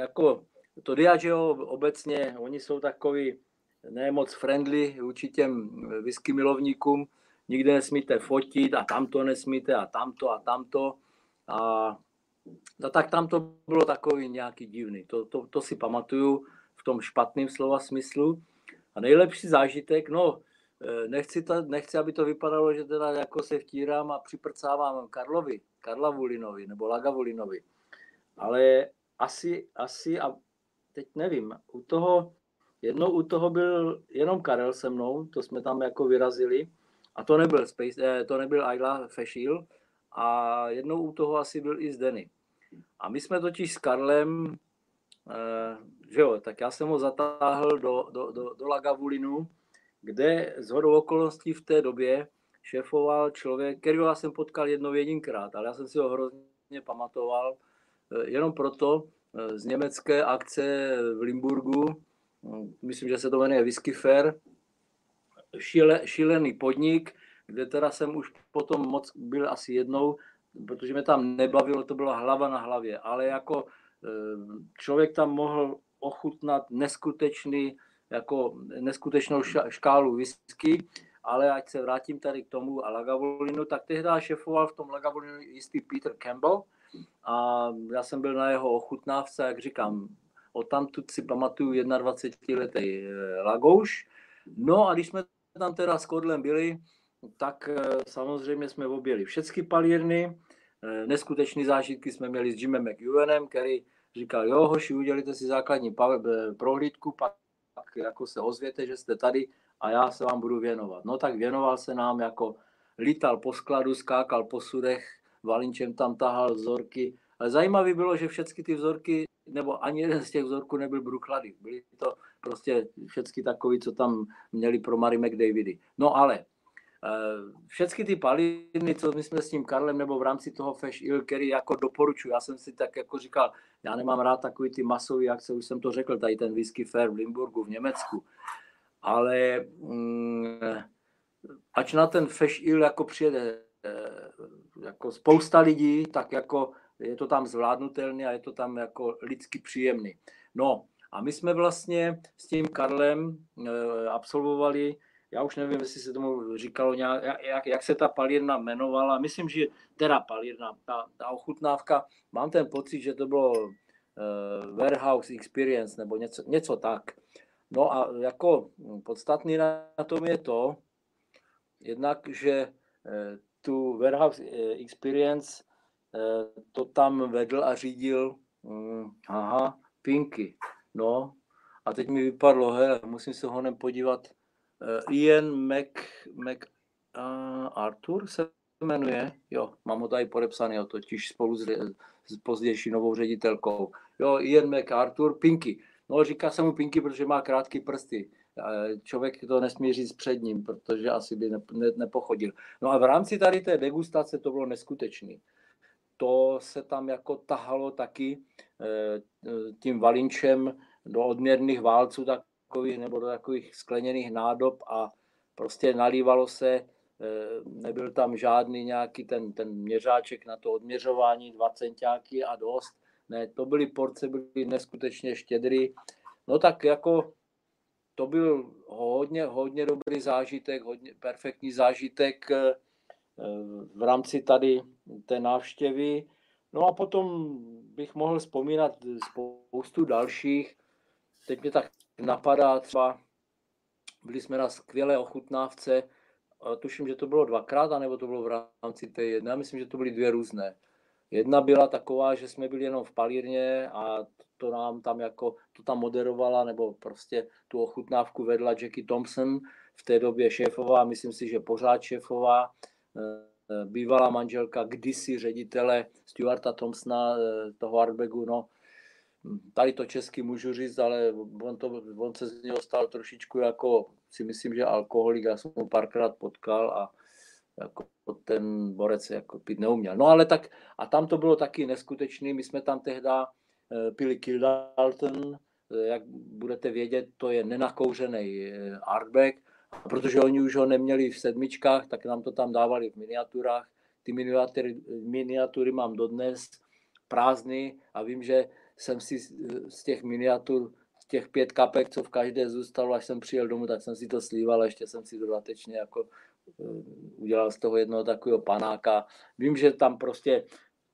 S2: jako to Diageo obecně, oni jsou takový ne moc friendly vůči těm whisky milovníkům, nikde nesmíte fotit a tamto nesmíte a tamto a tamto. A no tak tam to bylo takový nějaký divný. To, to, to si pamatuju v tom špatném slova smyslu. A nejlepší zážitek, no, nechci, to, nechci, aby to vypadalo, že teda jako se vtírám a připrcávám Karlovi, Karla Vulinovi nebo Laga Vulinovi. Ale asi, asi a teď nevím, u toho, jednou u toho byl jenom Karel se mnou, to jsme tam jako vyrazili, a to nebyl, Space, eh, to nebyl Ayla Fešil, a jednou u toho asi byl i Zdeny. A my jsme totiž s Karlem, eh, že jo, tak já jsem ho zatáhl do, do, do, do Lagavulinu, kde z hodou okolností v té době šéfoval člověk, kterého já jsem potkal jednou jedinkrát, ale já jsem si ho hrozně pamatoval, eh, jenom proto, z německé akce v Limburgu, myslím, že se to jmenuje Whisky Fair, šíle, šílený podnik, kde teda jsem už potom moc byl asi jednou, protože mě tam nebavilo, to byla hlava na hlavě, ale jako e, člověk tam mohl ochutnat neskutečný jako neskutečnou škálu whisky, ale ať se vrátím tady k tomu a Lagavolinu, tak tehdy šefoval v tom Lagavolinu jistý Peter Campbell a já jsem byl na jeho ochutnávce, jak říkám, o tamtud si pamatuju 21-letý eh, Lagouš. No a když jsme tam teda s Kodlem byli, tak eh, samozřejmě jsme objeli všechny palírny, eh, neskutečné zážitky jsme měli s Jimem McEwenem, který říkal, jo hoši, udělíte si základní prohlídku, pak jako se ozvěte, že jste tady a já se vám budu věnovat. No tak věnoval se nám jako lítal po skladu, skákal po sudech, Valinčem tam tahal vzorky. Ale zajímavé bylo, že všechny ty vzorky, nebo ani jeden z těch vzorků nebyl Bruklady. Byly to prostě všechny takový, co tam měli pro Mary McDavidy. No ale Eh, všechny ty paliny, co my jsme s tím Karlem nebo v rámci toho Fesh Il, který jako doporučuji, já jsem si tak jako říkal, já nemám rád takový ty masový akce, už jsem to řekl, tady ten whisky fair v Limburgu v Německu, ale mm, ač na ten Fesh Il jako přijede eh, jako spousta lidí, tak jako je to tam zvládnutelný a je to tam jako lidsky příjemný. No a my jsme vlastně s tím Karlem eh, absolvovali já už nevím, jestli se tomu říkalo nějak, jak, jak se ta palírna jmenovala. Myslím, že teda palírna, ta, ta ochutnávka, mám ten pocit, že to bylo uh, warehouse experience nebo něco, něco tak. No a jako podstatný na tom je to, jednak, že uh, tu warehouse eh, experience uh, to tam vedl a řídil, um, aha, Pinky. No a teď mi vypadlo, hele, musím se honem podívat, Ian Mac, Mac uh, Arthur se jmenuje, jo, mám ho tady podepsaný, totiž spolu s, s pozdější novou ředitelkou. Jo, Ian MacArthur, Pinky. No, říká se mu Pinky, protože má krátké prsty. Člověk to nesmí říct před ním, protože asi by ne, ne, nepochodil. No a v rámci tady té degustace to bylo neskutečný. To se tam jako tahalo taky eh, tím valinčem do odměrných válců, tak takových nebo do takových skleněných nádob a prostě nalívalo se, eh, nebyl tam žádný nějaký ten, ten měřáček na to odměřování, dva centiáky a dost. Ne, to byly porce, byly neskutečně štědrý. No tak jako to byl hodně, hodně dobrý zážitek, hodně perfektní zážitek eh, v rámci tady té návštěvy. No a potom bych mohl vzpomínat spoustu dalších. Teď mě tak napadá třeba, byli jsme na skvělé ochutnávce, tuším, že to bylo dvakrát, anebo to bylo v rámci té jedné, myslím, že to byly dvě různé. Jedna byla taková, že jsme byli jenom v palírně a to nám tam jako, to tam moderovala, nebo prostě tu ochutnávku vedla Jackie Thompson, v té době šéfová, myslím si, že pořád šéfová, eh, bývalá manželka kdysi ředitele Stuarta Thompsona, eh, toho Artbagu, no, tady to česky můžu říct, ale on, to, on se z něho stal trošičku jako, si myslím, že alkoholik, já jsem ho párkrát potkal a jako ten borec jako pít neuměl. No ale tak, a tam to bylo taky neskutečný, my jsme tam tehda eh, pili Kildalton, jak budete vědět, to je nenakouřený eh, artback, protože oni už ho neměli v sedmičkách, tak nám to tam dávali v miniaturách. Ty miniatury, miniatury mám dodnes prázdný a vím, že jsem si z těch miniatur, z těch pět kapek, co v každé zůstalo, až jsem přijel domů, tak jsem si to slíval, ještě jsem si dodatečně jako eh, udělal z toho jednoho takového panáka. Vím, že tam prostě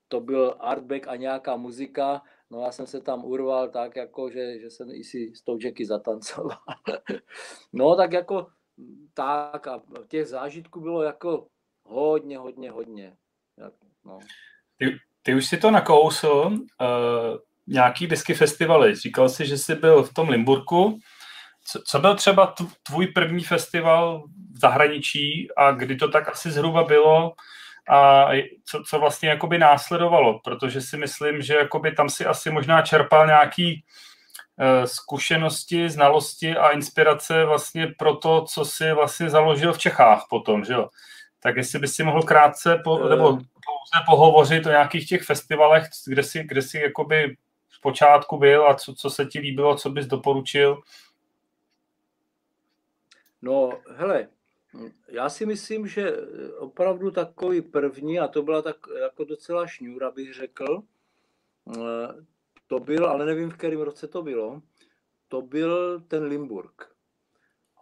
S2: to byl artback a nějaká muzika, no já jsem se tam urval tak, jako, že, že jsem i si s tou Jacky zatancoval. no tak jako tak a těch zážitků bylo jako hodně, hodně, hodně. No.
S1: Ty, ty už si to nakousl, uh, nějaký whisky festivaly. Říkal jsi, že jsi byl v tom Limburku. Co, co byl třeba tvůj první festival v zahraničí a kdy to tak asi zhruba bylo a co, co vlastně jakoby následovalo? Protože si myslím, že jakoby tam si asi možná čerpal nějaký uh, zkušenosti, znalosti a inspirace vlastně pro to, co si vlastně založil v Čechách potom, že jo? Tak jestli bys si mohl krátce po, nebo pouze pohovořit o nějakých těch festivalech, kde si, kde si jakoby počátku byl a co, co se ti líbilo, co bys doporučil?
S2: No, hele, já si myslím, že opravdu takový první, a to byla tak jako docela šňůra, bych řekl, to byl, ale nevím, v kterém roce to bylo, to byl ten Limburg.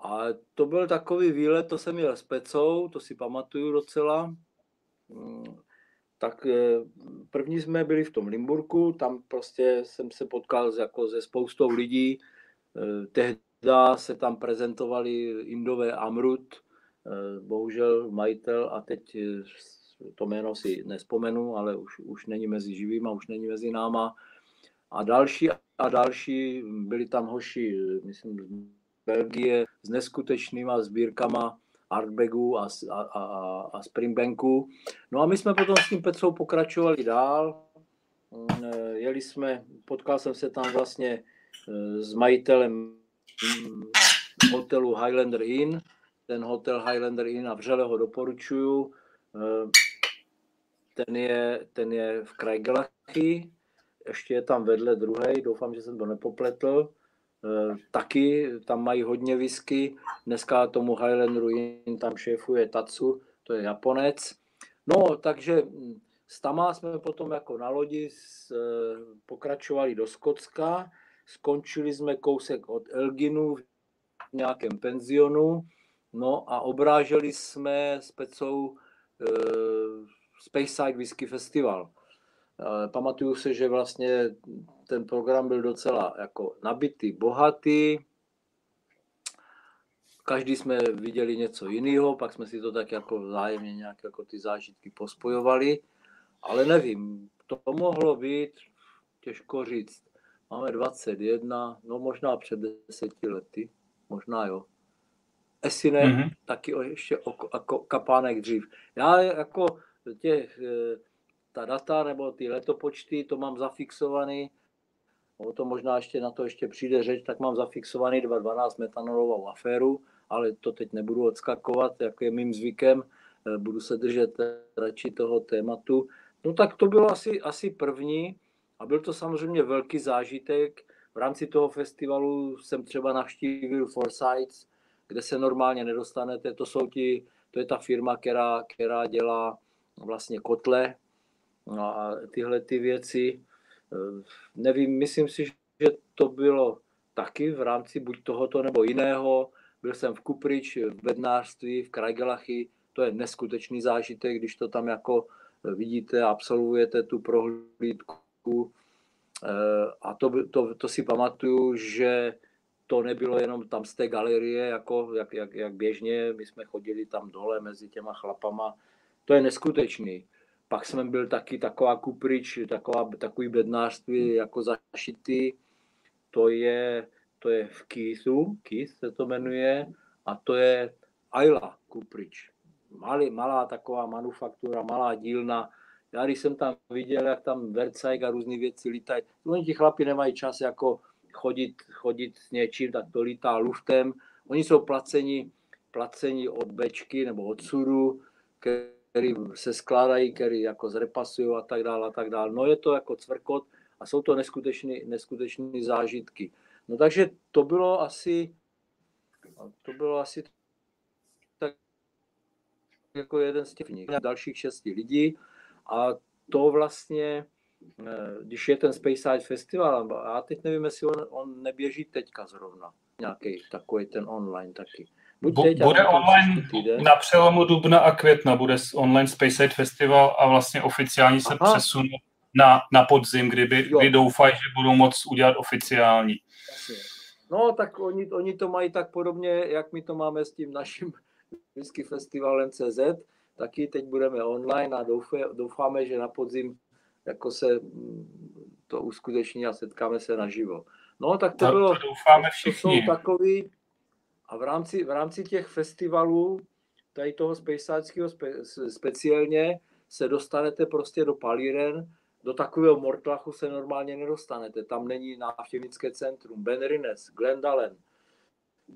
S2: A to byl takový výlet, to jsem měl s Pecou, to si pamatuju docela. Tak eh, první jsme byli v tom Limburku, tam prostě jsem se potkal jako se spoustou lidí. Eh, tehdy se tam prezentovali Indové Amrut, eh, bohužel majitel a teď to jméno si nespomenu, ale už, už není mezi živýma, už není mezi náma. A další a další, byli tam hoši, myslím, z Belgie s neskutečnýma sbírkama artbagů a, a, a, a springbanků. No a my jsme potom s tím Petrou pokračovali dál. Mm, jeli jsme, potkal jsem se tam vlastně e, s majitelem mm, hotelu Highlander Inn. Ten hotel Highlander Inn a vřele ho doporučuju. E, ten je, ten je v Krajgelachy, ještě je tam vedle druhý, doufám, že jsem to nepopletl. E, taky tam mají hodně whisky. Dneska tomu Highlanderu Inn tam šéfuje Tatsu, to je Japonec. No, takže s Tama jsme potom jako na lodi s, e, pokračovali do Skotska. Skončili jsme kousek od Elginu v nějakém penzionu. No a obráželi jsme s Pecou e, Speyside Whisky Festival. Pamatuju se, že vlastně ten program byl docela jako nabitý, bohatý. Každý jsme viděli něco jiného, pak jsme si to tak jako vzájemně nějak jako ty zážitky pospojovali. Ale nevím, to mohlo být, těžko říct. Máme 21, no možná před deseti lety, možná jo. Esi ne, mm-hmm. taky ještě o, jako kapánek dřív. Já jako těch, eh, ta data nebo ty letopočty, to mám zafixovaný, o to možná ještě na to ještě přijde řeč, tak mám zafixovaný 2012 metanolovou aféru, ale to teď nebudu odskakovat, jak je mým zvykem, eh, budu se držet radši toho tématu. No tak to bylo asi, asi první a byl to samozřejmě velký zážitek. V rámci toho festivalu jsem třeba navštívil Forsyths, kde se normálně nedostanete. To jsou ti, to je ta firma, která, která dělá vlastně kotle no a tyhle ty věci. Eh, nevím, myslím si, že to bylo taky v rámci buď tohoto nebo jiného. Byl jsem v Kuprič, v bednářství, v Krajgelachy. To je neskutečný zážitek, když to tam jako vidíte, absolvujete tu prohlídku. Eh, a to, to, to si pamatuju, že to nebylo jenom tam z té galerie, jako, jak, jak, jak běžně, my jsme chodili tam dole mezi těma chlapama, to je neskutečný. Pak jsme byl taky taková kuprič, taková, takový bednářství jako zašitý, to je, to je v Keithu, Keith se to jmenuje, a to je Ayla kuprič. Malý, malá taková manufaktura, malá dílna. Já když jsem tam viděl, jak tam Vercajk a různé věci lítají, oni ti chlapi nemají čas jako chodit, chodit s něčím, tak to lítá luftem. Oni jsou placeni, placeni od Bečky nebo od Suru, který se skládají, který jako zrepasují a tak dále a tak dále. No je to jako cvrkot a jsou to neskutečné, neskutečné zážitky. No takže to bylo asi, to bylo asi tak jako jeden z těch dalších šesti lidí a to vlastně, eh, když je ten Space Side Festival, já teď nevím, jestli on, on neběží teďka zrovna, nějaký takový ten online taky.
S1: Buď teď, bude online na přelomu dubna a května, bude online Space Side Festival a vlastně oficiálně se Aha. přesune na, na podzim, kdyby, kdy doufají, že budou moc udělat oficiální.
S2: No, tak oni, oni to mají tak podobně, jak my to máme s tím naším whisky festivalem CZ, taky teď budeme online a doufáme, že na podzim jako se mm, to uskuteční a setkáme se naživo. No, tak to, bylo, to doufáme všichni. To jsou takový, a v rámci, v rámci těch festivalů, tady toho spejsáckého spe, speciálně, se dostanete prostě do Palíren, do takového Mortlachu se normálně nedostanete. Tam není návštěvnické centrum, Ben Rines, Glendalen,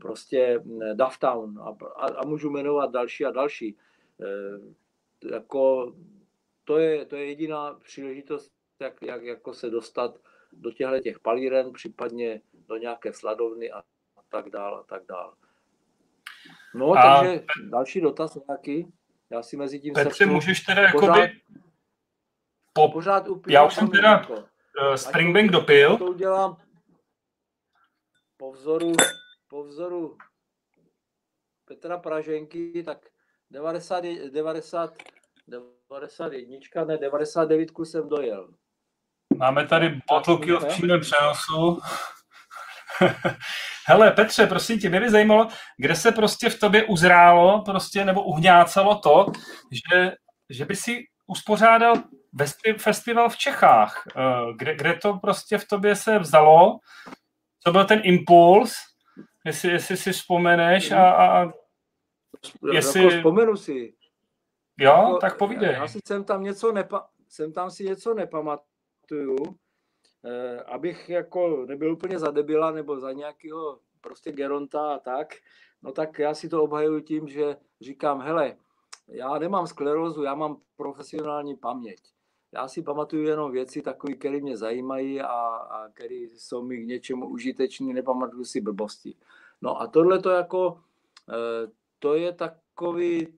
S2: prostě Dufftown a, a, a můžu jmenovat další a další. E, jako, to, je, to je jediná příležitost, jak, jak jako se dostat do těchto těch palíren, případně do nějaké sladovny a tak dále a tak dále. No, a takže další dotaz nějaký. Já si mezi tím
S1: Petře, sepsu, můžeš teda pořád, jakoby po, pořád já už jsem teda uh, Springbank dopil.
S2: To udělám. po vzoru, po vzoru Petra Praženky, tak 90, 90, 91, ne, 99 jsem dojel.
S1: Máme tady potluky v přímém přenosu. Hele, Petře, prosím tě, mě by zajímalo, kde se prostě v tobě uzrálo prostě, nebo uhňácelo to, že, že by si uspořádal festival v Čechách, eh, kde, kde to prostě v tobě se vzalo, co byl ten impuls, jestli, jestli si vzpomeneš a, a
S2: jestli... Jako vzpomenu si.
S1: Jo, jako, tak povídej.
S2: Já si jsem tam něco nepa... jsem tam si něco nepamatuju, abych jako nebyl úplně za debila nebo za nějakého prostě geronta a tak, no tak já si to obhajuju tím, že říkám, hele, já nemám sklerózu, já mám profesionální paměť. Já si pamatuju jenom věci takové, které mě zajímají a, a které jsou mi k něčemu užitečné, nepamatuju si blbosti. No a tohle to jako, eh, to je takový,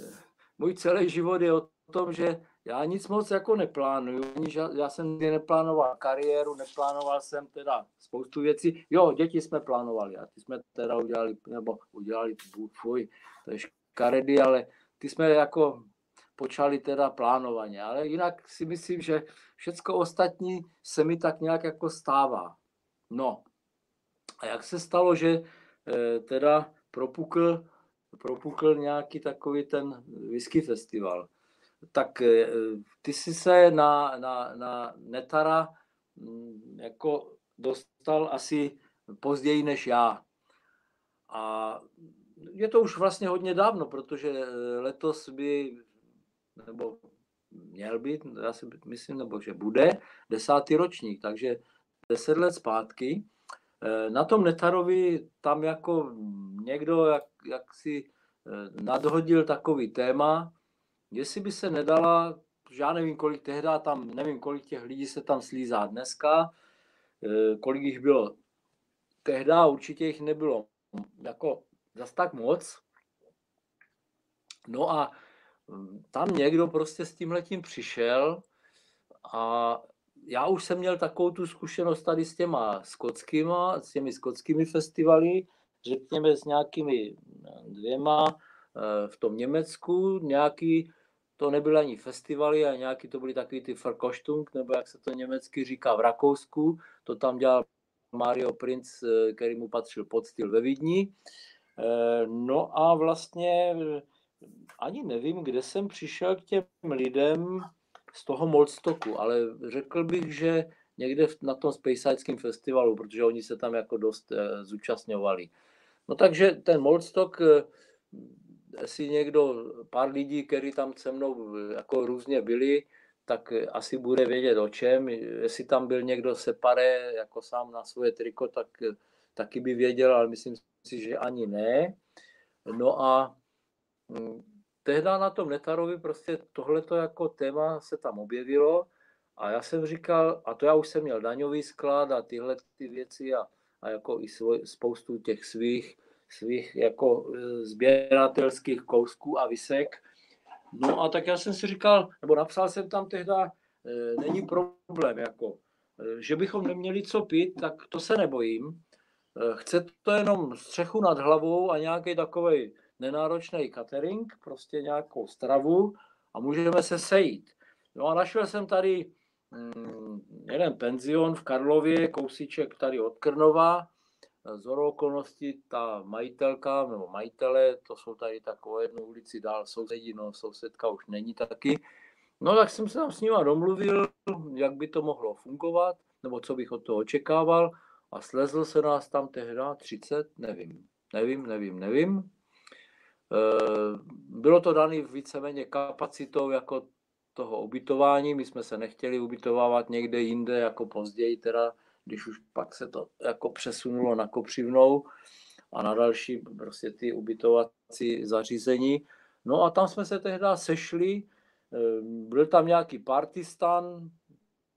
S2: eh, můj celý život je o tom, že já nic moc jako neplánuju, já jsem neplánoval kariéru, neplánoval jsem teda spoustu věcí. Jo, děti jsme plánovali a ty jsme teda udělali, nebo udělali, fuj, to je škaredy, ale ty jsme jako počali teda plánovaně, ale jinak si myslím, že všecko ostatní se mi tak nějak jako stává. No a jak se stalo, že eh, teda propukl, propukl nějaký takový ten whisky festival, tak eh, ty jsi se na, na, na Netara mm, jako dostal asi později než já. A je to už vlastně hodně dávno, protože eh, letos by, nebo měl být, já si myslím, nebo že bude, desátý ročník, takže deset let zpátky. Eh, na tom Netarovi tam jako někdo jak, jak si nadhodil takový téma, jestli by se nedala, já nevím, kolik tehdy tam, nevím, kolik těch lidí se tam slízá dneska, eh, kolik jich bylo tehdy, určitě jich nebylo jako zas tak moc. No a hm, tam někdo prostě s tím letím přišel a já už jsem měl takovou tu zkušenost tady s těma skotskýma, s těmi skotskými festivaly, řekněme s nějakými dvěma eh, v tom Německu, nějaký to nebyly ani festivaly, a nějaký to byly takový ty Verkostung, nebo jak se to německy říká v Rakousku, to tam dělal Mario Prince, eh, který mu patřil pod styl ve Vídni. Eh, no a vlastně eh, ani nevím, kde jsem přišel k těm lidem z toho Molstoku, ale řekl bych, že někde na tom Spaceideckém festivalu, protože oni se tam jako dost zúčastňovali. No takže ten Molstok jestli někdo, pár lidí, kteří tam se mnou jako různě byli, tak asi bude vědět o čem. Jestli tam byl někdo separé, jako sám na svoje triko, tak taky by věděl, ale myslím si, že ani ne. No a hm, tehdy na tom Netarovi prostě tohleto jako téma se tam objevilo a já jsem říkal, a to já už jsem měl daňový sklad a tyhle ty věci a, a jako i svoj, spoustu těch svých svých jako e, sběratelských kousků a vysek. No a tak já jsem si říkal, nebo napsal jsem tam tehdy, e, není problém, jako, e, že bychom neměli co pít, tak to se nebojím. Chce to jenom střechu nad hlavou a nějaký takový nenáročný catering, prostě nějakou stravu a můžeme se sejít. No a našel jsem tady mm, jeden penzion v Karlově, kousíček tady od Krnova, z okolností ta majitelka nebo majitele, to jsou tady takové jednu ulici dál sousedí, no sousedka už není taky. No tak jsem se tam s nima domluvil, jak by to mohlo fungovat, nebo co bych od toho očekával a slezl se nás tam tehdy 30, nevím, nevím, nevím, nevím. E, bylo to dané víceméně kapacitou jako toho ubytování, my jsme se nechtěli ubytovávat někde jinde, jako později teda když už pak se to jako přesunulo na Kopřivnou a na další prostě ty ubytovací zařízení. No a tam jsme se tehdy sešli, ehm, byl tam nějaký partistan,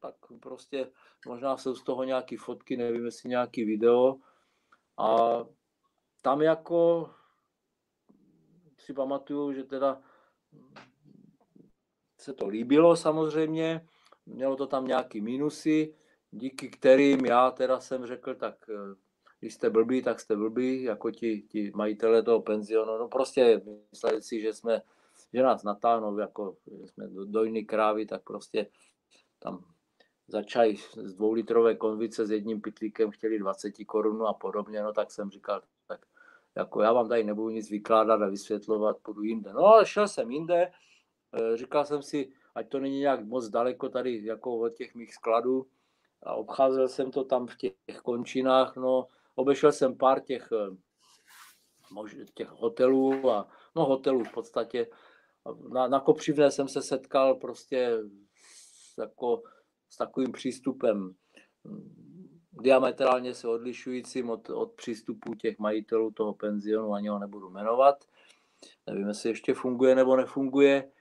S2: tak prostě možná jsou z toho nějaké fotky, nevím, jestli nějaký video. A tam jako si pamatuju, že teda se to líbilo samozřejmě, mělo to tam nějaký minusy, díky kterým já teda jsem řekl, tak eh, když jste blbí, tak jste blbí, jako ti, ti majitele toho penzionu. No prostě mysleli si, že jsme, že nás natáhnou, jako že jsme dojný krávy, tak prostě tam začali z dvoulitrové konvice s jedním pitlíkem, chtěli 20 korun a podobně, no tak jsem říkal, tak jako já vám tady nebudu nic vykládat a vysvětlovat, půjdu jinde. No ale šel jsem jinde, e, říkal jsem si, ať to není nějak moc daleko tady jako od těch mých skladů a obcházel jsem to tam v těch končinách, no obešel jsem pár těch, e, těch hotelů a no hotelů v podstatě. Na, na Kopřivné jsem se setkal prostě jako s takovým přístupem diametrálně se odlišujícím od, od přístupu těch majitelů toho penzionu, ani ho nebudu jmenovat. Nevím, jestli ještě funguje nebo nefunguje.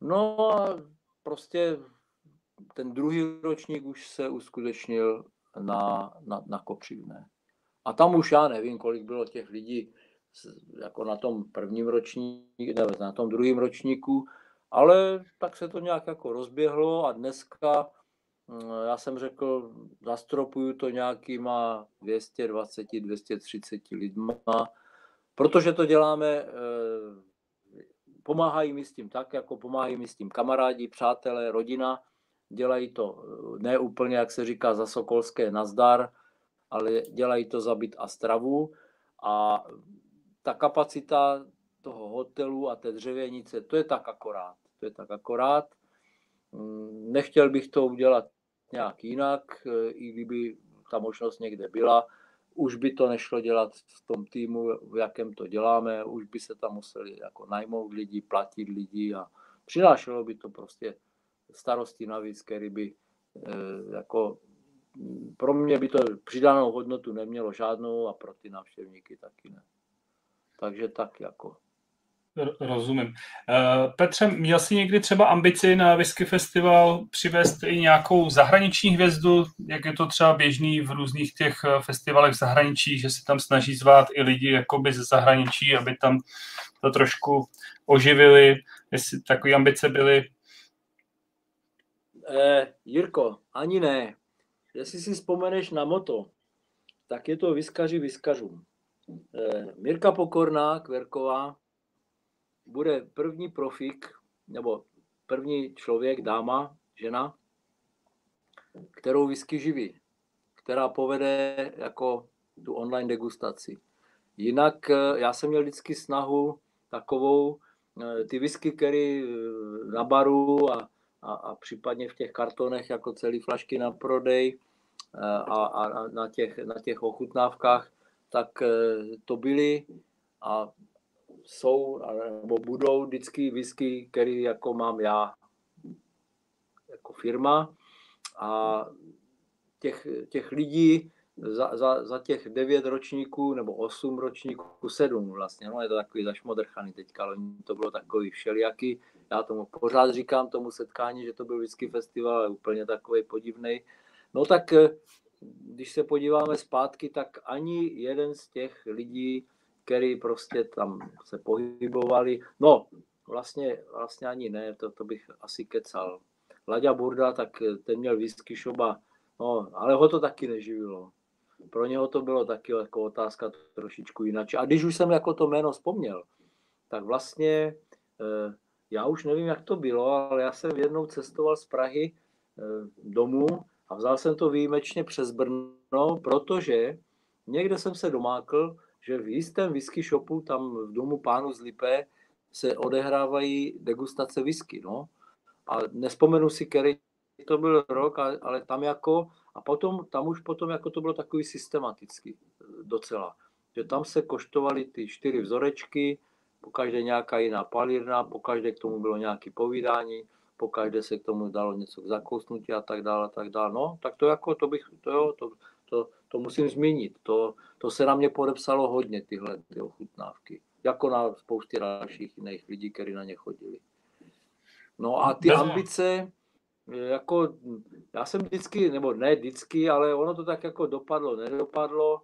S2: No a prostě ten druhý ročník už se uskutečnil na, na, na Kopřivné. A tam už já nevím, kolik bylo těch lidí jako na tom prvním ročníku, ne, na tom druhém ročníku, ale tak se to nějak jako rozběhlo a dneska Mm, já jsem řekl, zastropuju to nějakýma 220, 230 lidma, protože to děláme, eh, pomáhají mi s tím tak, jako pomáhají mi s tím kamarádi, přátelé, rodina, dělají to eh, ne úplně, jak se říká, za Sokolské nazdar, ale dělají to za byt a stravu a ta kapacita toho hotelu a té dřevěnice, to je tak akorát. To je tak akorát. Mm, nechtěl bych to udělat nějak jinak, e, i kdyby ta možnost někde byla. Už by to nešlo dělat v tom týmu, v jakém to děláme, už by se tam museli jako najmout lidi, platit lidi a přinášelo by to prostě starosti navíc, který by e, jako pro mě by to přidanou hodnotu nemělo žádnou a pro ty návštěvníky taky ne. Takže tak jako.
S1: Rozumím. Eh, Petře, měl jsi někdy třeba ambici na Whisky Festival přivést i nějakou zahraniční hvězdu, jak je to třeba běžný v různých těch eh, festivalech v zahraničí, že se tam snaží zvát i lidi jakoby ze zahraničí, aby tam to trošku oživili, jestli takové ambice byly?
S2: Eh, Jirko, ani ne. Jestli si vzpomeneš na moto, tak je to vyskaři vyskařům. Eh, Mirka Pokorná, Kverková, bude první profik, nebo první člověk, dáma, žena, kterou whisky živí, která povede jako tu online degustaci. Jinak eh, já jsem měl vždycky snahu takovou, eh, ty whisky, které eh, na baru a, a, a případně v těch kartonech jako celý flašky na prodej a, a na, těch, na těch ochutnávkách, tak to byly a jsou nebo budou vždycky whisky, který jako mám já jako firma a těch, těch lidí za, za, za těch devět ročníků nebo osm ročníků, sedm vlastně, no je to takový zašmodrchaný teďka, ale to bylo takový všelijaký. Já tomu pořád říkám tomu setkání, že to byl whisky festival, ale úplně takový podivný. No tak eh, když se podíváme zpátky, tak ani jeden z těch lidí který prostě tam se pohybovali. No, vlastně, vlastně ani ne, to, to bych asi kecal. Laďa Burda, tak ten měl whisky šoba, no, ale ho to taky neživilo. Pro něho to bylo taky jako otázka trošičku jinak. A když už jsem jako to jméno vzpomněl, tak vlastně eh, já už nevím, jak to bylo, ale já jsem jednou cestoval z Prahy eh, domů a vzal jsem to výjimečně přes Brno, protože někde jsem se domákl, že v jistém whisky shopu tam v domu pánu z Lipé se odehrávají degustace whisky, no. A nespomenu si, který to byl rok, ale tam jako, a potom, tam už potom jako to bylo takový systematický docela. Že tam se koštovaly ty čtyři vzorečky, po každé nějaká jiná palírna, po každé k tomu bylo nějaké povídání, po každé se k tomu dalo něco k zakousnutí a tak dále, a tak dále. No, tak to jako, to bych, to jo, to, to, to musím zmínit. To, to se na mě podepsalo hodně, tyhle ty ochutnávky. Jako na spoustě dalších jiných lidí, kteří na ně chodili. No a ty ambice, jako já jsem vždycky, nebo ne vždycky, ale ono to tak jako dopadlo, nedopadlo.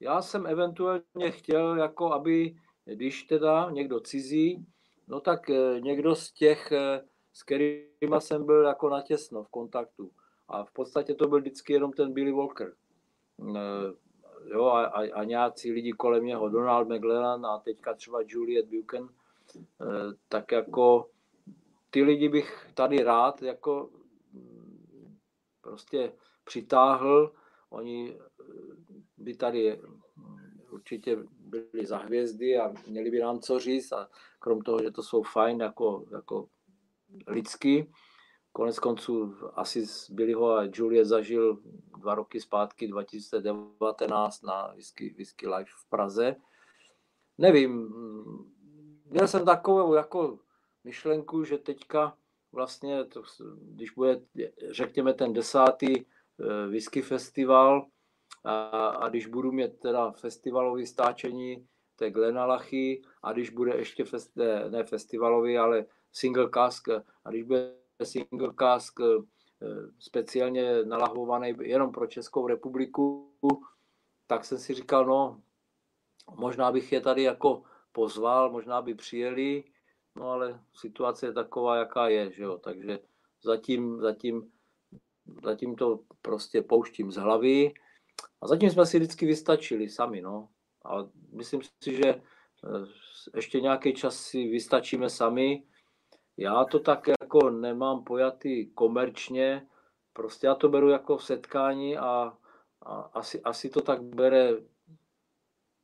S2: Já jsem eventuálně chtěl, jako aby, když teda někdo cizí, no tak eh, někdo z těch, eh, s kterými jsem byl jako natěsno v kontaktu. A v podstatě to byl vždycky jenom ten Billy Walker. Eh, jo, a, a, a nějací lidi kolem něho, Donald McLellan a teďka třeba Juliet Buchan, tak jako ty lidi bych tady rád jako mm, prostě přitáhl, oni by tady určitě byli za hvězdy a měli by nám co říct a krom toho, že to jsou fajn jako, jako lidsky. Konec konců asi z Billyho a Julie zažil dva roky zpátky 2019 na Whisky, Whisky Live v Praze. Nevím, měl jsem takovou jako myšlenku, že teďka vlastně, to, když bude, řekněme, ten desátý eh, whisky festival, a, a když budu mít teda festivalový stáčení té Glenalachy a když bude ještě fest, ne, ne festivalový, ale single cask a když bude single cask eh, speciálně nalahovaný jenom pro Českou republiku, tak jsem si říkal, no, možná bych je tady jako pozval, možná by přijeli, no ale situace je taková, jaká je, že jo, takže zatím, zatím, zatím to prostě pouštím z hlavy a zatím jsme si vždycky vystačili sami, no. A myslím si, že eh, ještě nějaký čas si vystačíme sami. Já to tak jako nemám pojatý komerčně, prostě já to beru jako setkání a, a asi, asi to tak bere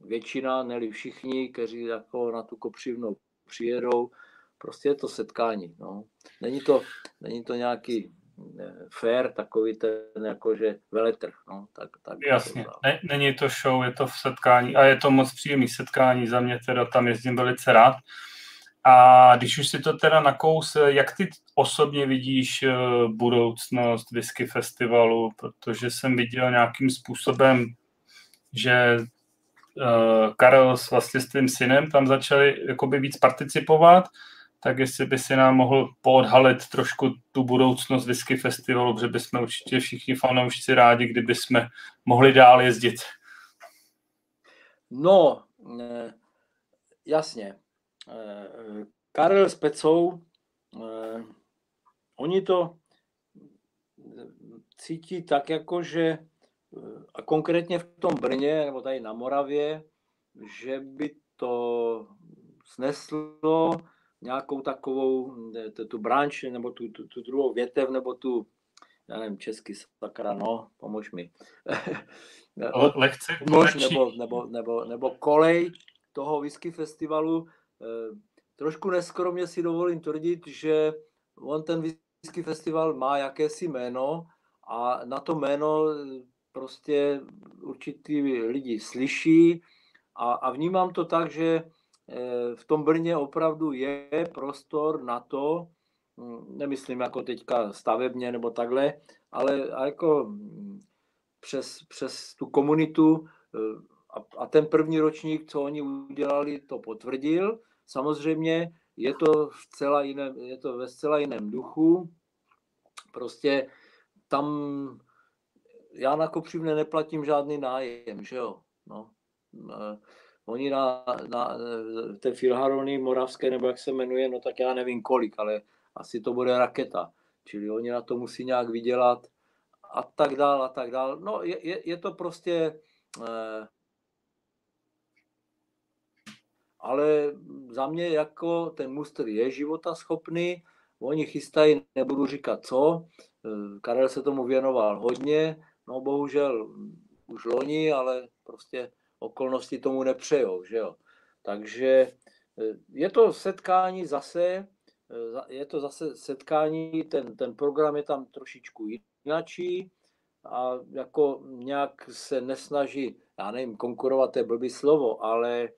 S2: většina, neli všichni, kteří jako na tu kopřivnou přijedou. Prostě je to setkání. No. Není, to, není to nějaký fair, takový ten jakože veletrh. No, tak, tak
S1: Jasně, ne, není to show, je to v setkání a je to moc příjemný setkání, za mě teda tam jezdím velice rád. A když už si to teda nakous, jak ty osobně vidíš eh, budoucnost Whisky Festivalu, protože jsem viděl nějakým způsobem, že uh, Karel s vlastně s tím synem tam začali jakoby víc participovat tak jestli by si nám mohl poodhalit trošku tu budoucnost Whisky Festivalu, protože bychom určitě všichni fanoušci rádi, kdyby jsme mohli dál jezdit.
S2: No, eh, jasně. Eh, Karel s Pecou, eh, oni to cítí tak, jako že a konkrétně v tom Brně nebo tady na Moravě, že by to sneslo nějakou takovou tu branč, nebo tu, tu, tu druhou větev, nebo tu, já nevím, český sakra, no, pomož mi.
S1: Lehce
S2: Mož, nebo, nebo, nebo, nebo kolej toho whisky festivalu. Eh, trošku neskromně si dovolím tvrdit, že on ten whisky festival má jakési jméno a na to jméno prostě určitý lidi slyší a, a vnímám to tak, že Eh, v tom Brně opravdu je prostor na to, hm, nemyslím jako teďka stavebně nebo takhle, ale jako hm, přes, přes tu komunitu eh, a, a ten první ročník, co oni udělali, to potvrdil. Samozřejmě je to, v celá jiném, je to ve zcela jiném duchu. Prostě tam já na Kopřivně neplatím žádný nájem, že jo. No. Eh, Oni na, na té filharmonii moravské, nebo jak se jmenuje, no tak já nevím kolik, ale asi to bude raketa. Čili oni na to musí nějak vydělat a tak dál a tak dál. No je, je, je to prostě... Eh, ale za mě jako ten muster je života schopný, oni chystají, nebudu říkat co, eh, Karel se tomu věnoval hodně, no bohužel už loni, ale prostě okolnosti tomu nepřejou, že jo. Takže eh, je to setkání zase, eh, je to zase setkání, ten, ten program je tam trošičku jinačí a jako nějak se nesnaží, já nevím, konkurovat, je blbý slovo, ale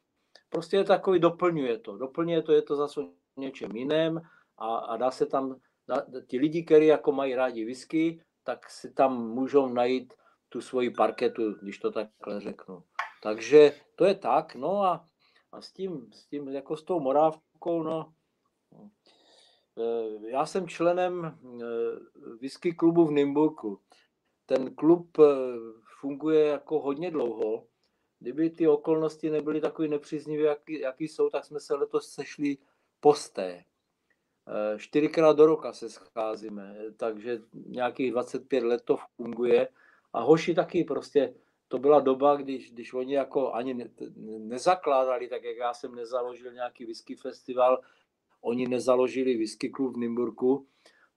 S2: prostě je takový, doplňuje to, doplňuje to, je to zase něčem jiném a, a dá se tam, dá, ti lidi, kteří jako mají rádi whisky, tak si tam můžou najít tu svoji parketu, když to takhle řeknu. Takže to je tak, no a, a s tím, s tím, jako s tou morávkou, no, e, já jsem členem e, whisky klubu v Nymburku. Ten klub e, funguje jako hodně dlouho. Kdyby ty okolnosti nebyly takový nepříznivé, jaký, jaký jsou, tak jsme se letos sešli posté. Čtyřikrát do roka se scházíme, takže nějakých 25 let to funguje. A hoši taky prostě to byla doba, když, když oni jako ani ne, nezakládali, tak jak já jsem nezaložil nějaký whisky festival, oni nezaložili whisky klub v Nymburku.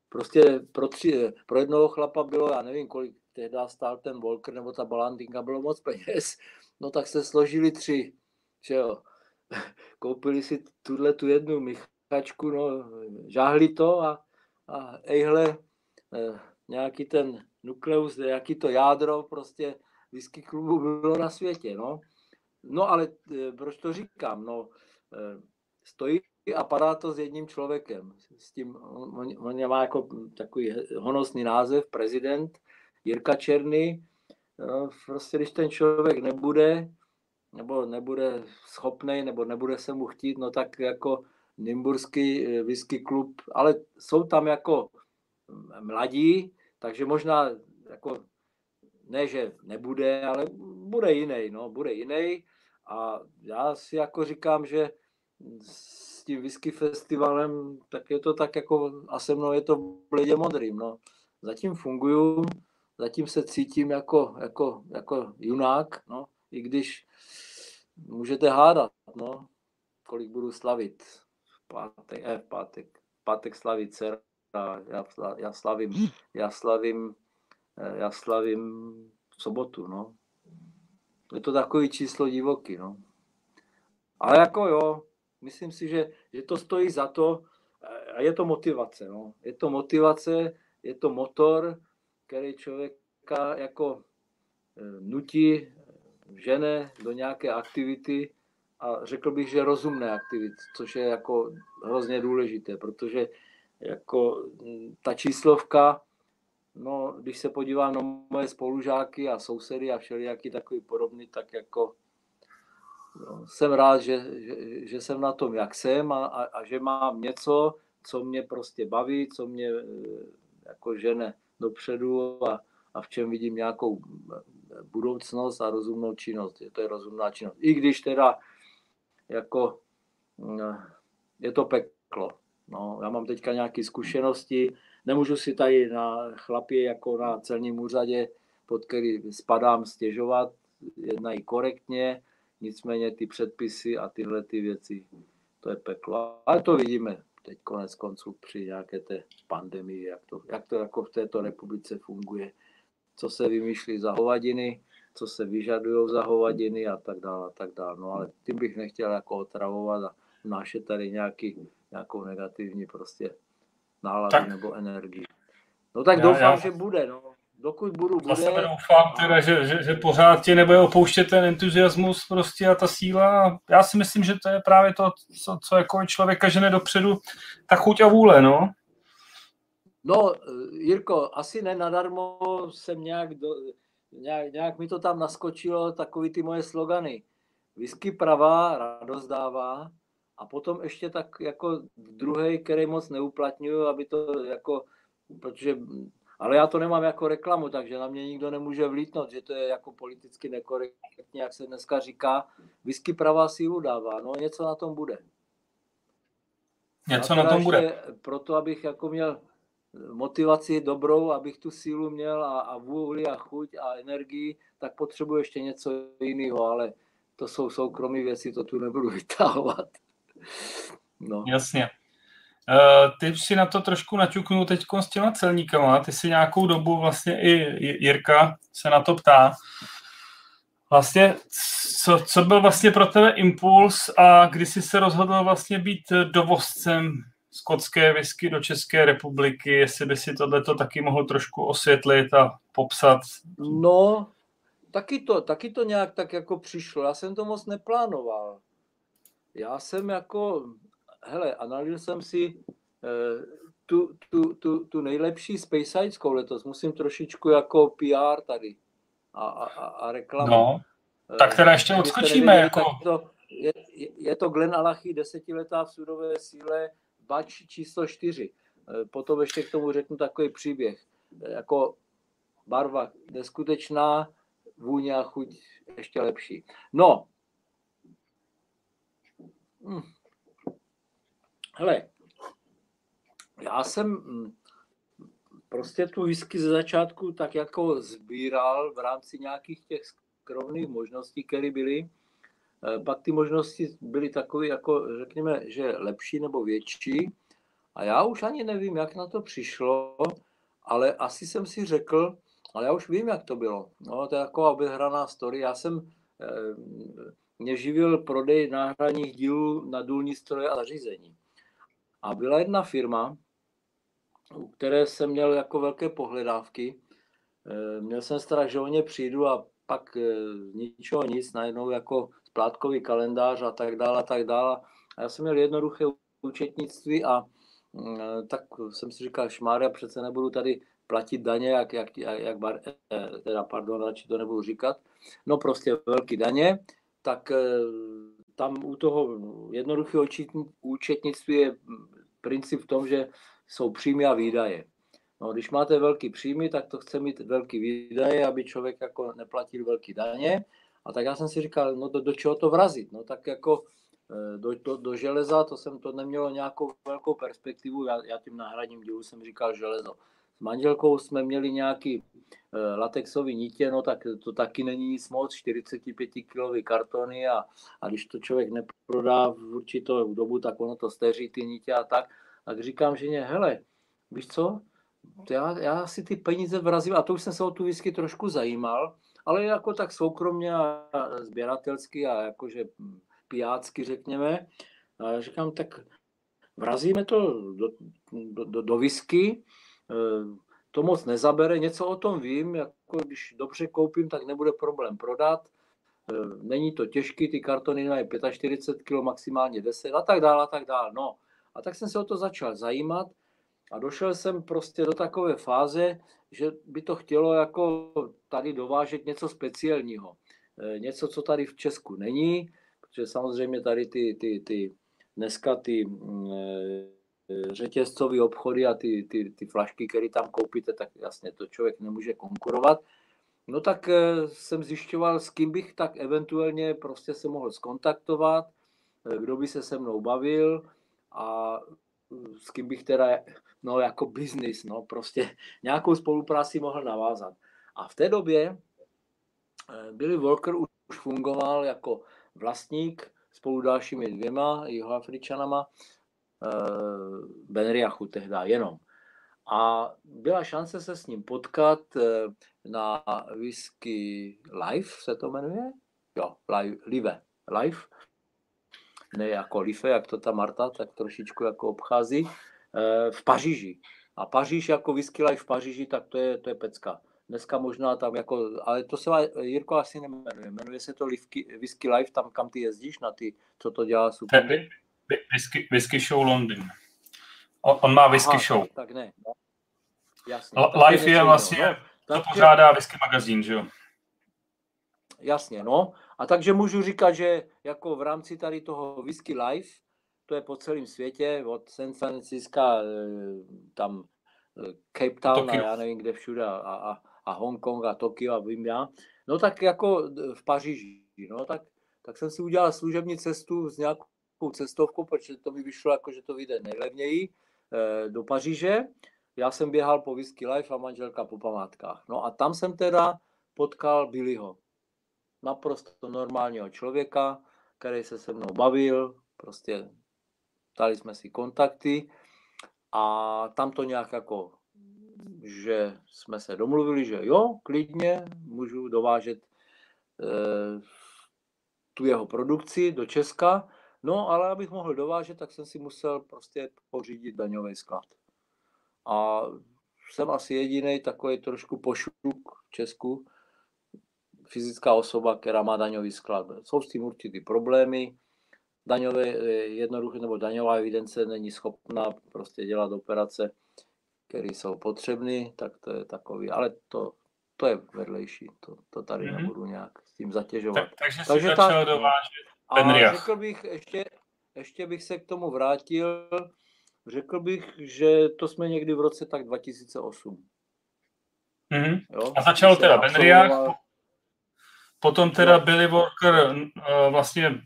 S2: Prostě pro, tři, pro jednoho chlapa bylo, já nevím, kolik tehdy stál ten Volker nebo ta Balandinka, bylo moc peněz, no tak se složili tři, že jo. Koupili si tuhle tu jednu Michačku, no, žáhli to a, a ejhle, eh, nějaký ten nukleus, nějaký to jádro prostě whisky klubu bylo na světě, no. No ale eh, proč to říkám, no, eh, stojí a padá to s jedním člověkem. S tím, on, on má jako takový honosný název, prezident Jirka Černý. No, prostě když ten člověk nebude, nebo nebude schopný, nebo nebude se mu chtít, no tak jako Nymburský eh, whisky klub, ale jsou tam jako mladí, takže možná jako ne, že nebude, ale bude jiný, no, bude jiný. A já si jako říkám, že s tím whisky festivalem, tak je to tak jako, a se mnou je to bledě modrým, no. Zatím funguju, zatím se cítím jako, jako, jako junák, no, i když můžete hádat, no, kolik budu slavit v pátek, eh, v pátek, v pátek slavit dcera, já, já slavím, já slavím, já slavím v sobotu, no. Je to takový číslo divoký, no. Ale jako jo, myslím si, že, že to stojí za to a je to motivace, no. Je to motivace, je to motor, který člověka jako eh, nutí, žene do nějaké aktivity a řekl bych, že rozumné aktivity, což je jako hrozně důležité, protože jako hm, ta číslovka, no, když se podívám na moje spolužáky a sousedy a všelijaký takový podobný, tak jako no, jsem rád, že, že, že jsem na tom, jak jsem a, a, a že mám něco, co mě prostě baví, co mě eh, jako žene dopředu a, a v čem vidím nějakou budoucnost a rozumnou činnost. Je to je rozumná činnost. I když teda jako mm, je to peklo. No, já mám teďka nějaké zkušenosti, nemůžu si tady na chlapě jako na celním úřadě, pod který spadám, stěžovat, jednají korektně, nicméně ty předpisy a tyhle ty věci, to je peklo. Ale to vidíme teď konec konců při nějaké té pandemii, jak to, jak to jako v této republice funguje, co se vymýšlí za hovadiny, co se vyžadují za hovadiny a tak dále, a tak dále. No ale tím bych nechtěl jako otravovat a vnášet tady nějaký, nějakou negativní prostě náladu tak. nebo energii. No tak já, doufám, já... že bude, no. Dokud budu, bude.
S1: Za sebe doufám teda, že, že, že pořád tě nebude opouštět ten entuziasmus prostě a ta síla. Já si myslím, že to je právě to, co, co jako člověka žene dopředu, ta chuť a vůle, no.
S2: No, Jirko, asi ne nadarmo jsem nějak, do, nějak, nějak mi to tam naskočilo, takový ty moje slogany. Whisky pravá, radost dává, a potom ještě tak jako druhý, který moc neuplatňuju, aby to jako, protože, ale já to nemám jako reklamu, takže na mě nikdo nemůže vlítnout, že to je jako politicky nekorektně, jak se dneska říká. Whisky pravá sílu dává, no něco na tom bude.
S1: Něco na tom bude.
S2: Proto, abych jako měl motivaci dobrou, abych tu sílu měl a, a vůli a chuť a energii, tak potřebuji ještě něco jiného, ale to jsou soukromé věci, to tu nebudu vytahovat.
S1: No. Jasně. Uh, ty si na to trošku naťuknul teď s těma celníkama. Ty si nějakou dobu vlastně i Jirka se na to ptá. Vlastně, co, co byl vlastně pro tebe impuls a kdy jsi se rozhodl vlastně být dovozcem skotské whisky do České republiky, jestli by si tohleto taky mohl trošku osvětlit a popsat.
S2: No, taky to, taky to nějak tak jako přišlo. Já jsem to moc neplánoval. Já jsem jako, hele, analyzil jsem si eh, tu, tu, tu, tu nejlepší Spacesideskou letos. Musím trošičku jako PR tady a, a, a reklamu.
S1: No, tak teda ještě odskočíme. Jako...
S2: To, je, je to Glen Alachy, desetiletá v sudové síle, bač číslo čtyři. Eh, potom ještě k tomu řeknu takový příběh. Eh, jako barva neskutečná, vůně a chuť ještě lepší. No, Hmm. Hele, já jsem hm, prostě tu whisky ze začátku tak jako sbíral v rámci nějakých těch rovných možností, které byly. Eh, pak ty možnosti byly takové, jako řekněme, že lepší nebo větší. A já už ani nevím, jak na to přišlo, ale asi jsem si řekl, ale já už vím, jak to bylo. No, to je taková obehraná story. Já jsem, eh, mě živil prodej náhradních dílů na důlní stroje a zařízení. A byla jedna firma, u které jsem měl jako velké pohledávky. Eh, měl jsem strach, že o ně přijdu a pak eh, ničeho nic, najednou jako splátkový kalendář a tak dále a tak dále. A já jsem měl jednoduché účetnictví a mm, tak jsem si říkal, šmária, přece nebudu tady platit daně, jak, jak, jak eh, teda pardon, radši to nebudu říkat, no prostě velký daně, tak tam u toho jednoduchého účetnictví je princip v tom, že jsou příjmy a výdaje. No, když máte velký příjmy, tak to chce mít velký výdaje, aby člověk jako neplatil velký daně. A tak já jsem si říkal, no do, do čeho to vrazit? No tak jako e, do, do, do železa, to jsem to nemělo nějakou velkou perspektivu, já, já tím náhradním dílu jsem říkal železo. S manželkou jsme měli nějaký e, latexový nítě, no tak to taky není nic moc, 45 kilový kartony a, a když to člověk neprodá v určitou dobu, tak ono to steří ty nítě a tak. Tak říkám ženě, hele, víš co, já, já si ty peníze vrazím, a to už jsem se o tu whisky trošku zajímal, ale jako tak soukromně a sběratelsky a jakože pijácky řekněme. A říkám, tak vrazíme to do, do, do, do whisky, to moc nezabere, něco o tom vím, jako když dobře koupím, tak nebude problém prodat, e, není to těžký, ty kartony mají 45 kg, maximálně 10 a tak dále, a tak dále. No, a tak jsem se o to začal zajímat a došel jsem prostě do takové fáze, že by to chtělo jako tady dovážet něco speciálního. E, něco, co tady v Česku není, protože samozřejmě tady ty, ty, ty dneska ty mm, řetězcové obchody a ty, ty, ty flašky, které tam koupíte, tak jasně to člověk nemůže konkurovat. No tak e, jsem zjišťoval, s kým bych tak eventuálně prostě se mohl skontaktovat, kdo by se se mnou bavil, a s kým bych teda, no jako biznis, no prostě nějakou spolupráci mohl navázat. A v té době Billy Walker už fungoval jako vlastník spolu dalšími dvěma jihoafričanama Benriachu tehdy jenom. A byla šance se s ním potkat eh, na Whisky Live, se to jmenuje? Jo, live, live, live ne jako Life, jak to ta Marta tak trošičku jako obchází, eh, v Paříži. A Paříž jako Whisky Life v Paříži, tak to je, to je pecka. Dneska možná tam jako, ale to se Jirko asi nemenuje, jmenuje se to Whisky, Life, tam kam ty jezdíš na ty, co to dělá super.
S1: Whisky, whisky Show London. On, on má Whisky Aha, Show.
S2: Tak ne. No.
S1: Jasně, Life je vlastně, no, to pořádá Whisky magazín, že jo?
S2: Jasně, no. A takže můžu říkat, že jako v rámci tady toho Whisky Life, to je po celém světě, od San Francisco, eh, tam eh, Cape Town Tokyo. a já nevím kde všude a, a, a Hongkong a Tokio a vím já. No tak jako v Paříži, no tak, tak jsem si udělal služební cestu s nějakou cestovkou, protože to mi vyšlo jako, že to vyjde nejlevněji eh, do Paříže. Já jsem běhal po Whisky Life a manželka po památkách. No a tam jsem teda potkal Billyho naprosto normálního člověka, který se se mnou bavil, prostě dali jsme si kontakty a tam to nějak jako, že jsme se domluvili, že jo, klidně můžu dovážet e, tu jeho produkci do Česka, no ale abych mohl dovážet, tak jsem si musel prostě pořídit daňový sklad. A jsem asi jediný takový trošku pošuk v Česku, fyzická osoba, která má daňový sklad. Jsou s tím určitý problémy. Daňové jednoduché nebo daňová evidence není schopná prostě dělat operace, které jsou potřebné, tak to je takový, ale to, to je vedlejší, to, to tady mm-hmm. nebudu nějak s tím zatěžovat. Tak,
S1: takže, takže si začal dovážet
S2: A řekl bych, ještě, ještě bych se k tomu vrátil, řekl bych, že to jsme někdy v roce tak 2008.
S1: Mm-hmm. Jo? A začal teda Benriach, Potom teda Billy Walker uh, vlastně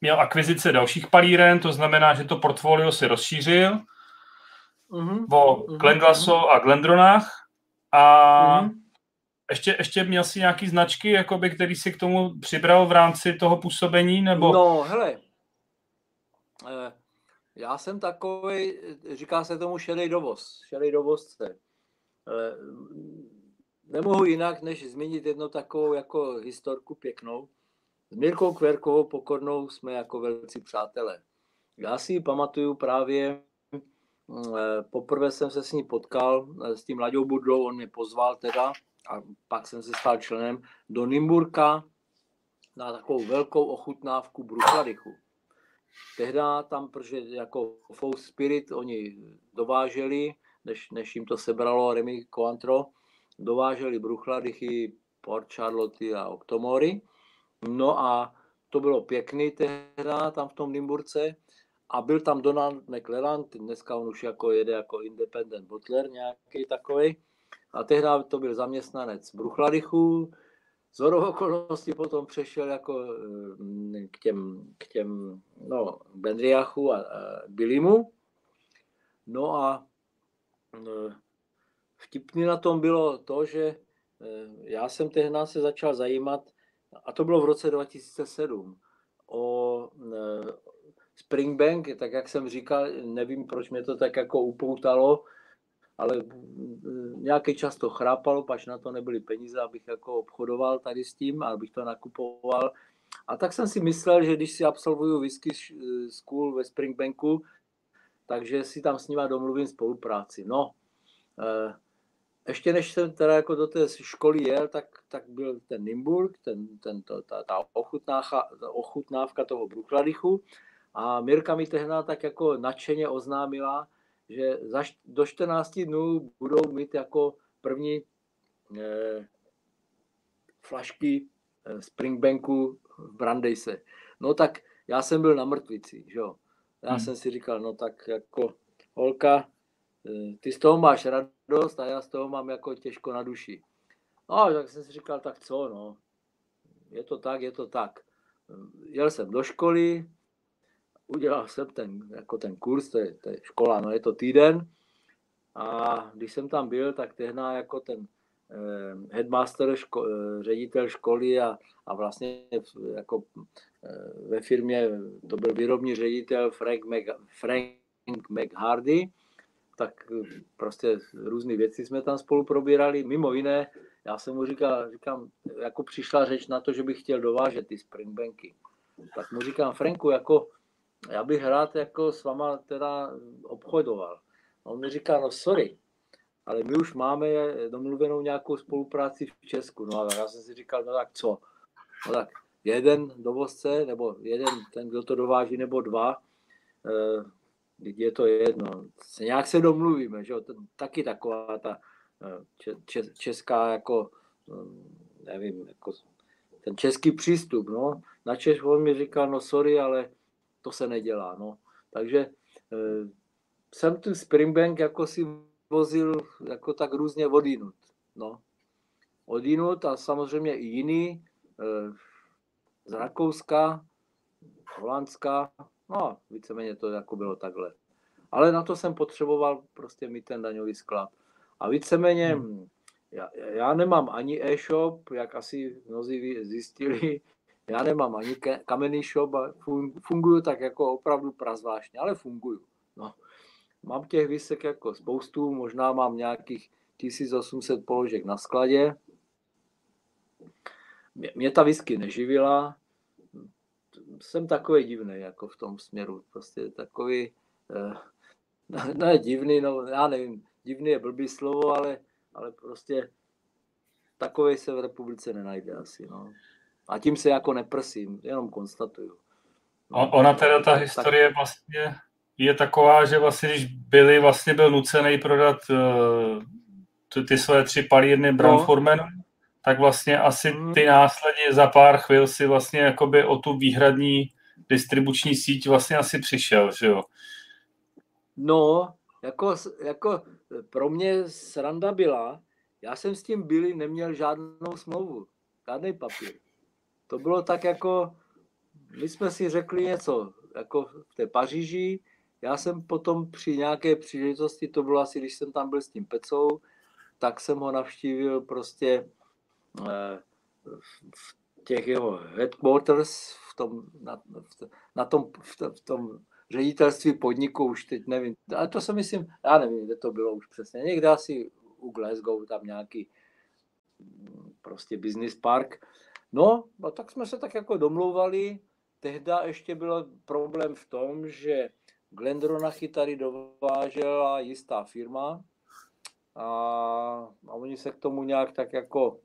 S1: měl akvizice dalších palíren, to znamená, že to portfolio si rozšířil uh-huh. o uh-huh. Glenglaso a Glendronách a uh-huh. Ještě, ještě měl si nějaký značky, jakoby, který si k tomu přibral v rámci toho působení? Nebo...
S2: No, hele, eh, já jsem takový, říká se tomu šedý dovoz, šedý dovozce. Eh, nemohu jinak, než zmínit jednu takovou jako historku pěknou. S Mirkou Kverkovou Pokornou jsme jako velcí přátelé. Já si pamatuju právě, poprvé jsem se s ní potkal, s tím Laďou Budlou, on mě pozval teda, a pak jsem se stal členem do Nymburka na takovou velkou ochutnávku Brukladychu. Tehdy tam, protože jako Faux Spirit oni dováželi, než, než jim to sebralo Remy Cointreau, dováželi bruchladichy, Port Charlotte a Octomory. No a to bylo pěkný tehda tam v tom Nymburce. A byl tam Donald McLelland, dneska on už jako jede jako independent butler nějaký takový. A tehdy to byl zaměstnanec Bruchladychů. Z okolností potom přešel jako eh, k těm, k těm no, Bendriachu a, a Bilimu. No a eh, vtipný na tom bylo to, že eh, já jsem tehdy se začal zajímat, a to bylo v roce 2007, o Springbank, tak jak jsem říkal, nevím, proč mě to tak jako upoutalo, ale nějaký čas to chrápalo, pač na to nebyly peníze, abych jako obchodoval tady s tím, abych to nakupoval. A tak jsem si myslel, že když si absolvuju whisky school ve Springbanku, takže si tam s nima domluvím spolupráci. No, eh, ještě než jsem teda jako do té školy jel, tak, tak byl ten Nimburg, ten, ten, to, ta, ta, ochutnávka, ta ochutnávka toho Bruchladichu a Mirka mi tehdy tak jako nadšeně oznámila, že za, do 14 dnů budou mít jako první eh, flašky eh, Springbanku v Brandejse. No tak já jsem byl na mrtvici, že jo. Já hmm. jsem si říkal, no tak jako holka, eh, ty z toho máš radost a já z toho mám jako těžko na duši. No, tak jsem si říkal, tak co, no. Je to tak, je to tak. Jel jsem do školy, udělal jsem ten, jako ten kurz, to je, to je škola, no je to týden. A když jsem tam byl, tak tehdy jako ten eh, headmaster, ško, eh, ředitel školy a, a vlastně jako eh, ve firmě to byl výrobní ředitel Frank, Mac, Frank McHardy, tak prostě různé věci jsme tam spolu probírali. Mimo jiné, já jsem mu říkal, říkám, jako přišla řeč na to, že bych chtěl dovážet ty springbanky. Tak mu říkám, Franku, jako já bych rád jako s váma teda obchodoval. A on mi říká, no sorry, ale my už máme domluvenou nějakou spolupráci v Česku. No a já jsem si říkal, no tak co? No tak jeden dovozce, nebo jeden, ten, kdo to dováží, nebo dva, eh, je to jedno. Nějak se domluvíme, že jo? Taky taková ta eh, česká, jako, eh, nevím, jako ten český přístup, no. Na Češ on mi říkal, no sorry, ale to se nedělá. No. Takže e, jsem tu Springbank jako si vozil jako tak různě odinut. No. Odinut a samozřejmě i jiný e, z Rakouska, Holandska, no víceméně to jako bylo takhle. Ale na to jsem potřeboval prostě mít ten daňový sklad. A víceméně hmm. já, já nemám ani e-shop, jak asi mnozí zjistili, já nemám ani kamenný shop a funguju tak jako opravdu prazvážně, ale funguju. No. Mám těch výsek jako spoustu, možná mám nějakých 1800 položek na skladě. Mě, mě ta whisky neživila. Jsem takový divný jako v tom směru. Prostě takový, eh, ne divný, no já nevím, divný je blbý slovo, ale, ale prostě takový se v republice nenajde asi. No. A tím se jako neprsím, jenom konstatuju.
S1: No, ona teda ta historie tak... vlastně je taková, že vlastně, když byli, vlastně byl nucený prodat uh, ty, ty své tři palírny Brown no. Tak vlastně asi mm. ty následně za pár chvil si vlastně jakoby o tu výhradní distribuční síť vlastně asi přišel, že jo?
S2: No, jako, jako pro mě sranda byla, já jsem s tím byli neměl žádnou smlouvu, žádný papír to bylo tak jako, my jsme si řekli něco, jako v té Paříži, já jsem potom při nějaké příležitosti, to bylo asi, když jsem tam byl s tím Pecou, tak jsem ho navštívil prostě v těch jeho headquarters v tom, na, na tom, v, tom, ředitelství podniku, už teď nevím, ale to se myslím, já nevím, kde to bylo už přesně, někde asi u Glasgow, tam nějaký prostě business park. No, a tak jsme se tak jako domlouvali, tehda ještě byl problém v tom, že Glendronachy tady dovážela jistá firma a, a oni se k tomu nějak tak jako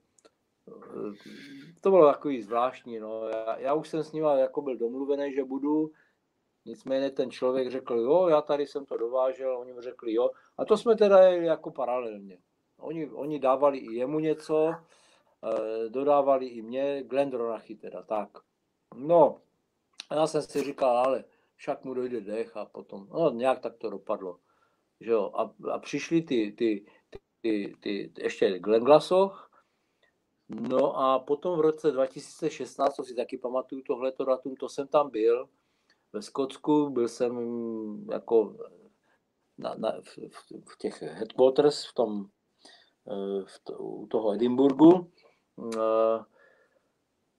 S2: to bylo takový zvláštní. No. Já, já už jsem s ním jako byl domluvený, že budu, nicméně ten člověk řekl, jo, já tady jsem to dovážel, oni mu řekli, jo. A to jsme teda jeli jako paralelně. Oni, oni dávali i jemu něco, dodávali i mě, Glendronachy teda, tak. No, já jsem si říkal, ale však mu dojde dech a potom, no nějak tak to dopadlo. Že jo? A, a přišli ty, ty, ty, ty, ty ještě Glenglasoch, No a potom v roce 2016, to si taky pamatuju tohleto datum, to jsem tam byl ve Skotsku, byl jsem jako na, na, v, v těch headquarters v tom, eh, v to, u toho Edinburgu eh,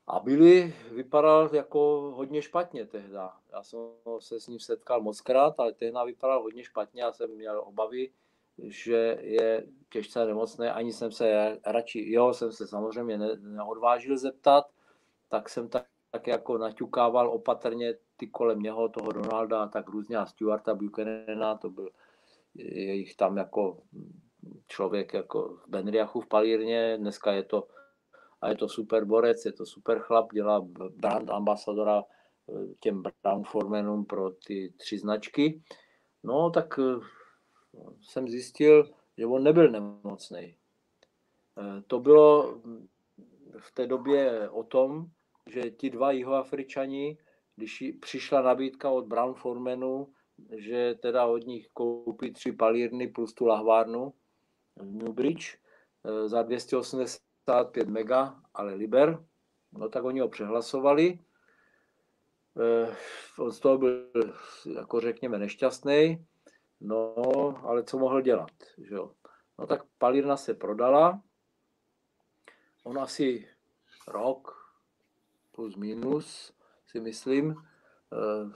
S2: a byli, vypadal jako hodně špatně tehda. Já jsem se s ním setkal moc krát, ale tehda vypadal hodně špatně, já jsem měl obavy, že je těžce nemocný, ani jsem se radši, jo, jsem se samozřejmě ne, neodvážil zeptat, tak jsem tak, tak jako naťukával opatrně ty kolem něho, toho Donalda a tak různě a Stuarta Buchanana, to byl jejich tam jako člověk jako v Benriachu v Palírně, dneska je to a je to super borec, je to super chlap, dělá brand ambasadora eh, těm Brown formenům pro ty tři značky. No, tak eh, jsem zjistil, že on nebyl nemocný. Eh, to bylo mm, v té době o tom, že ti dva jihoafričani, když přišla nabídka od Brown Formanu, že teda od nich koupí tři palírny plus tu lahvárnu v Newbridge za 280 55 mega, ale liber, no tak oni ho přehlasovali. Eh, on z toho byl, jako řekněme, nešťastný, no ale co mohl dělat, že jo. No tak palírna se prodala, on asi rok plus minus, si myslím, eh,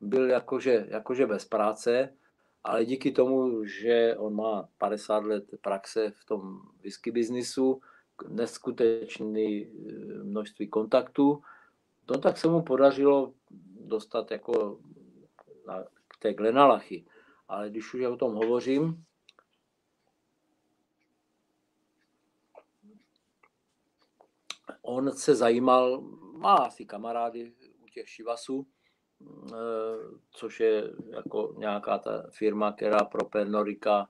S2: byl jakože, jakože bez práce, ale díky tomu, že on má 50 let praxe v tom whisky biznisu, neskutečné eh, množství kontaktů, no tak se mu podařilo dostat jako na, k té Glenalachy. Ale když už o tom hovořím, on se zajímal, má asi kamarády u těch Šivasů, eh, což je jako nějaká ta firma, která pro Pernorika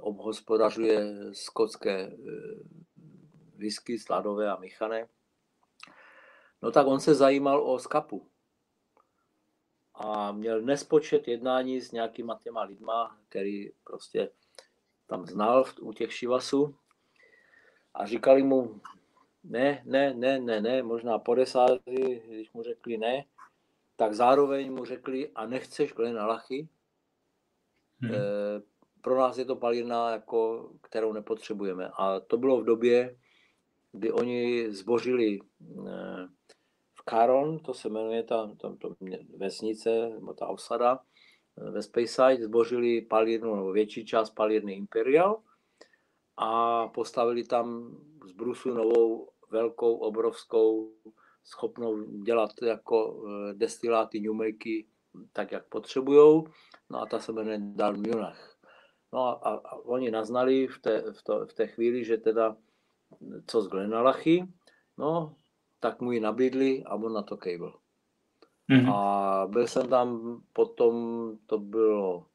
S2: obhospodařuje skotské eh, whisky, sladové a míchané. No tak on se zajímal o skapu a měl nespočet jednání s nějakýma těma lidma, který prostě tam znal u těch šivasů a říkali mu, ne, ne, ne, ne, ne, možná po desáti, když mu řekli ne, tak zároveň mu řekli, a nechceš Glena Lachy, hmm. e, pro nás je to palírna, jako, kterou nepotřebujeme. A to bylo v době, kdy oni zbořili e, Caron, to se jmenuje ta, ta, ta vesnice, nebo ta osada eh, ve Speyside, zbořili palírnu, nebo větší část palírny Imperial a postavili tam z brusu novou velkou, obrovskou, schopnou dělat jako eh, destiláty, ňumeky, tak, jak potřebují. No a ta se jmenuje Dalmunach. No a, a, a oni naznali v té, v, to, v té chvíli, že teda co z Glenalachy, no tak mu ji nabídli a on na to cable. Mm-hmm. A byl jsem tam potom, to bylo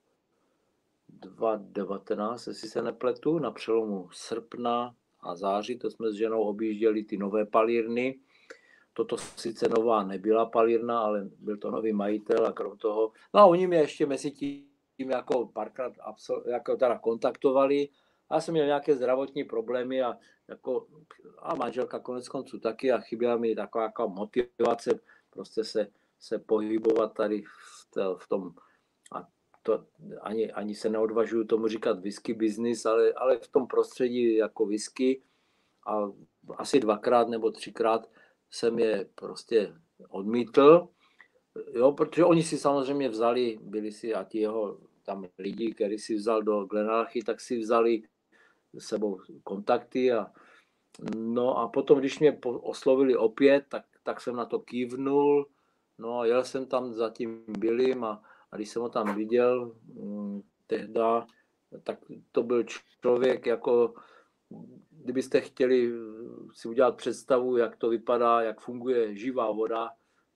S2: 2019, jestli se nepletu, na přelomu srpna a září, to jsme s ženou objížděli ty nové palírny. Toto sice nová nebyla palírna, ale byl to nový majitel a krom toho, no a oni mě ještě mezi tím jako párkrát absol, jako teda kontaktovali. Já jsem měl nějaké zdravotní problémy a jako, a manželka konec konců taky a chyběla mi taková jako motivace prostě se, se pohybovat tady v, to, v tom, a to ani, ani se neodvažuju tomu říkat whisky business, ale, ale v tom prostředí jako whisky a asi dvakrát nebo třikrát jsem je prostě odmítl, jo, protože oni si samozřejmě vzali, byli si a ti jeho tam lidi, který si vzal do Glenalchy, tak si vzali sebou kontakty a no a potom, když mě oslovili opět, tak, tak jsem na to kývnul, no a jel jsem tam za tím Billym a, a když jsem ho tam viděl hm, tehda, tak to byl člověk jako, kdybyste chtěli si udělat představu, jak to vypadá, jak funguje živá voda,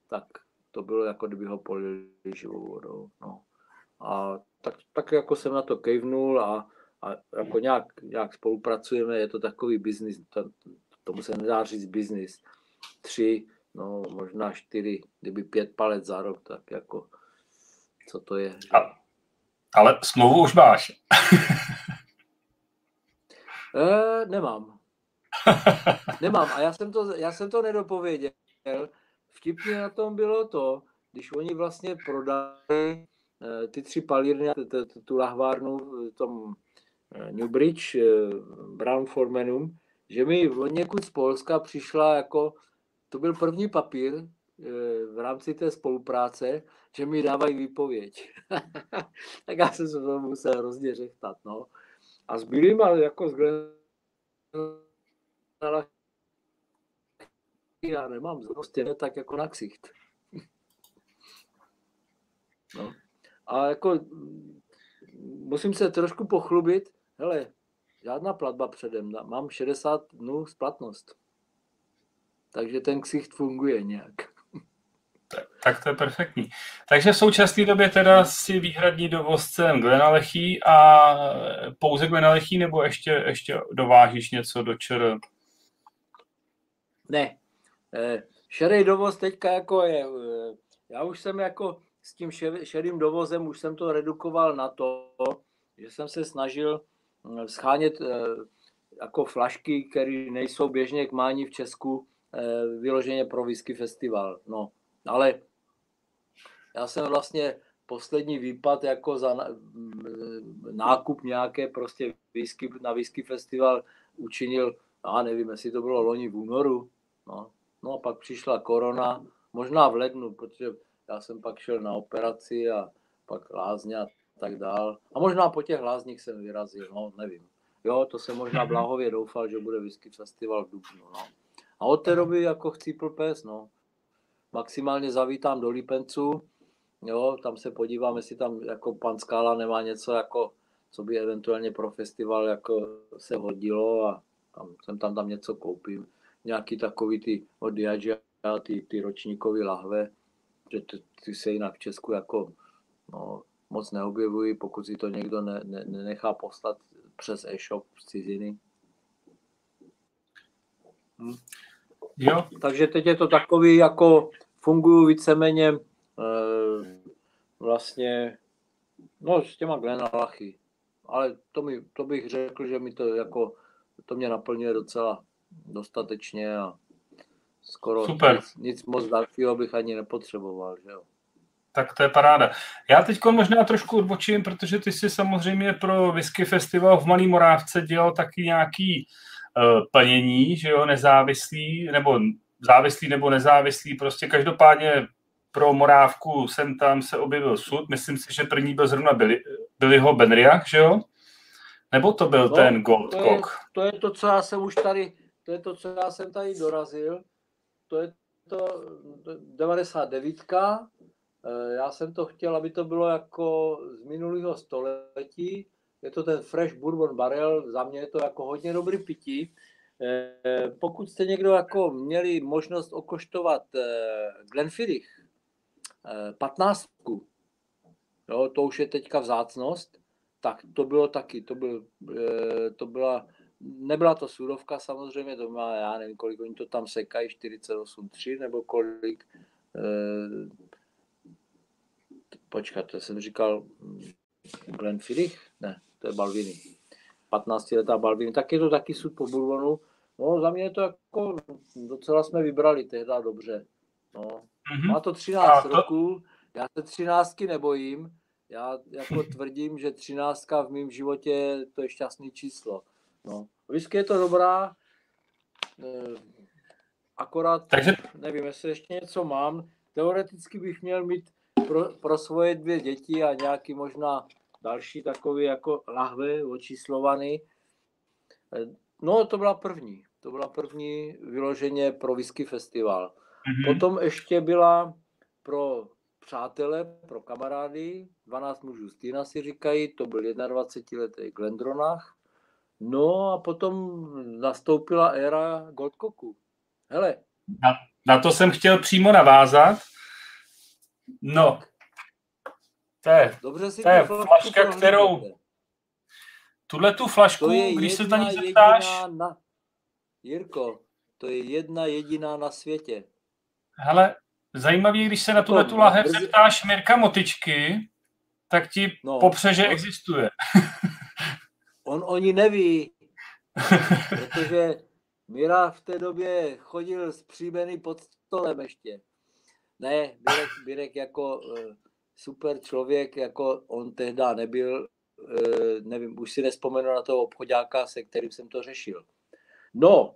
S2: tak to bylo jako kdyby ho polili živou vodou. No. A tak, tak jako jsem na to kejvnul a, a jako nějak, nějak spolupracujeme, je to takový biznis, to, tomu se nedá říct biznis. Tři, no možná čtyři, kdyby pět palec za rok, tak jako co to je.
S1: A, ale smlouvu už máš.
S2: e, nemám. Nemám. A já jsem to, já jsem to nedopověděl. Vtipně na tom bylo to, když oni vlastně prodali ty tři palírny, tu lahvárnu v tom eh, Newbridge, eh, Brown Formanum, že mi od někud z Polska přišla jako, to byl první papír v rámci té spolupráce, že mi dávají výpověď. tak já jsem se to musel hrozně řechtat, no. A s ale jako z já nemám prostě tak jako na ksicht. no. A jako musím se trošku pochlubit, hele, žádná platba předem, mám 60 dnů splatnost. Takže ten ksicht funguje nějak.
S1: Tak, tak to je perfektní. Takže v současné době teda si výhradní dovozcem Glenalechí a pouze Glenalechí nebo ještě, ještě dovážíš něco do ČR?
S2: Ne. Eh, šerej dovoz teďka jako je, eh, já už jsem jako s tím šedým dovozem už jsem to redukoval na to, že jsem se snažil mm, schánět eh, jako flašky, které nejsou běžně k mání v Česku, eh, vyloženě pro whisky festival. No, ale já jsem vlastně poslední výpad jako za mm, nákup nějaké prostě whisky na whisky festival učinil, já nevím, jestli to bylo loni v únoru, no, no a pak přišla korona, možná v lednu, protože já jsem pak šel na operaci a pak lázně a tak dál. A možná po těch lázních jsem vyrazil, no nevím. Jo, to jsem možná bláhově doufal, že bude whisky festival v Dubnu, no. A od té doby jako chcípl pes, no. Maximálně zavítám do Lípenců, jo, tam se podívám, jestli tam jako pan Skála nemá něco jako, co by eventuálně pro festival jako se hodilo a tam, jsem tam tam něco koupím. Nějaký takový ty od Diagea, ty, ty ročníkový lahve, že ty, ty se jinak v Česku jako no, moc neobjevují, pokud si to někdo ne, ne, nenechá poslat přes e-shop z ciziny. Hm. Jo. Takže teď je to takový, jako fungují víceméně e, vlastně no s těma Glenalachy. Ale to, mi, to bych řekl, že mi to jako to mě naplňuje docela dostatečně a skoro Super. Nic, nic moc dalšího bych ani nepotřeboval. Že jo?
S1: Tak to je paráda. Já teď možná trošku odbočím, protože ty si samozřejmě pro Whisky Festival v Malý Morávce dělal taky nějaký uh, plnění, že jo, nezávislý, nebo závislý nebo nezávislý, prostě každopádně pro Morávku jsem tam se objevil sud, myslím si, že první byl zrovna Billy, Billyho Benriach, že jo? Nebo to byl no, ten Gold
S2: to je, to je to, co já jsem už tady, to je to, co já jsem tady dorazil to je to 99. Eh, já jsem to chtěl, aby to bylo jako z minulého století. Je to ten Fresh Bourbon Barrel, za mě je to jako hodně dobrý pití. Eh, pokud jste někdo jako měli možnost okoštovat eh, Glenfiddich 15, jo, to už je teďka vzácnost, tak to bylo taky, to, byl, to byla Nebyla to sudovka samozřejmě, to má, já nevím, kolik oni to tam sekají, 48,3 nebo kolik. Eh, počkat, to jsem říkal Glenn Fiddich? Ne, to je Balviny. 15 letá Balviny, tak je to taky sud po Bourbonu. No, za mě je to jako, docela jsme vybrali tehdy dobře. No. Mm-hmm. Má to 13 to... roků, já se 13 nebojím, já jako tvrdím, že 13 v mém životě to je šťastný číslo. No. Whisky je to dobrá, eh, akorát, Takže... nevím, jestli ještě něco mám. Teoreticky bych měl mít pro, pro svoje dvě děti a nějaký možná další takový jako lahve očíslovaný. Eh, no, to byla první. To byla první vyloženě pro whisky festival. Mm-hmm. Potom ještě byla pro přátelé, pro kamarády, 12 mužů Stina si říkají, to byl 21-letý Glendronach. No a potom nastoupila éra Goldcocku. Hele.
S1: Na, na to jsem chtěl přímo navázat. No, to je, Dobře si to je flaška, kterou... Tuhle tu flašku, když se na ní zeptáš... Na...
S2: Jirko, to je jedna jediná na světě.
S1: Hele, zajímavý, když se na tuhle tu lahev zeptáš Mirka Motičky, tak ti no, popře, že on, existuje.
S2: on o ní neví, protože Mira v té době chodil zpříbený pod stolem ještě. Ne, Birek, Birek jako uh, super člověk, jako on tehdy nebyl, uh, nevím, už si nespomenu na toho obchodáka, se kterým jsem to řešil. No,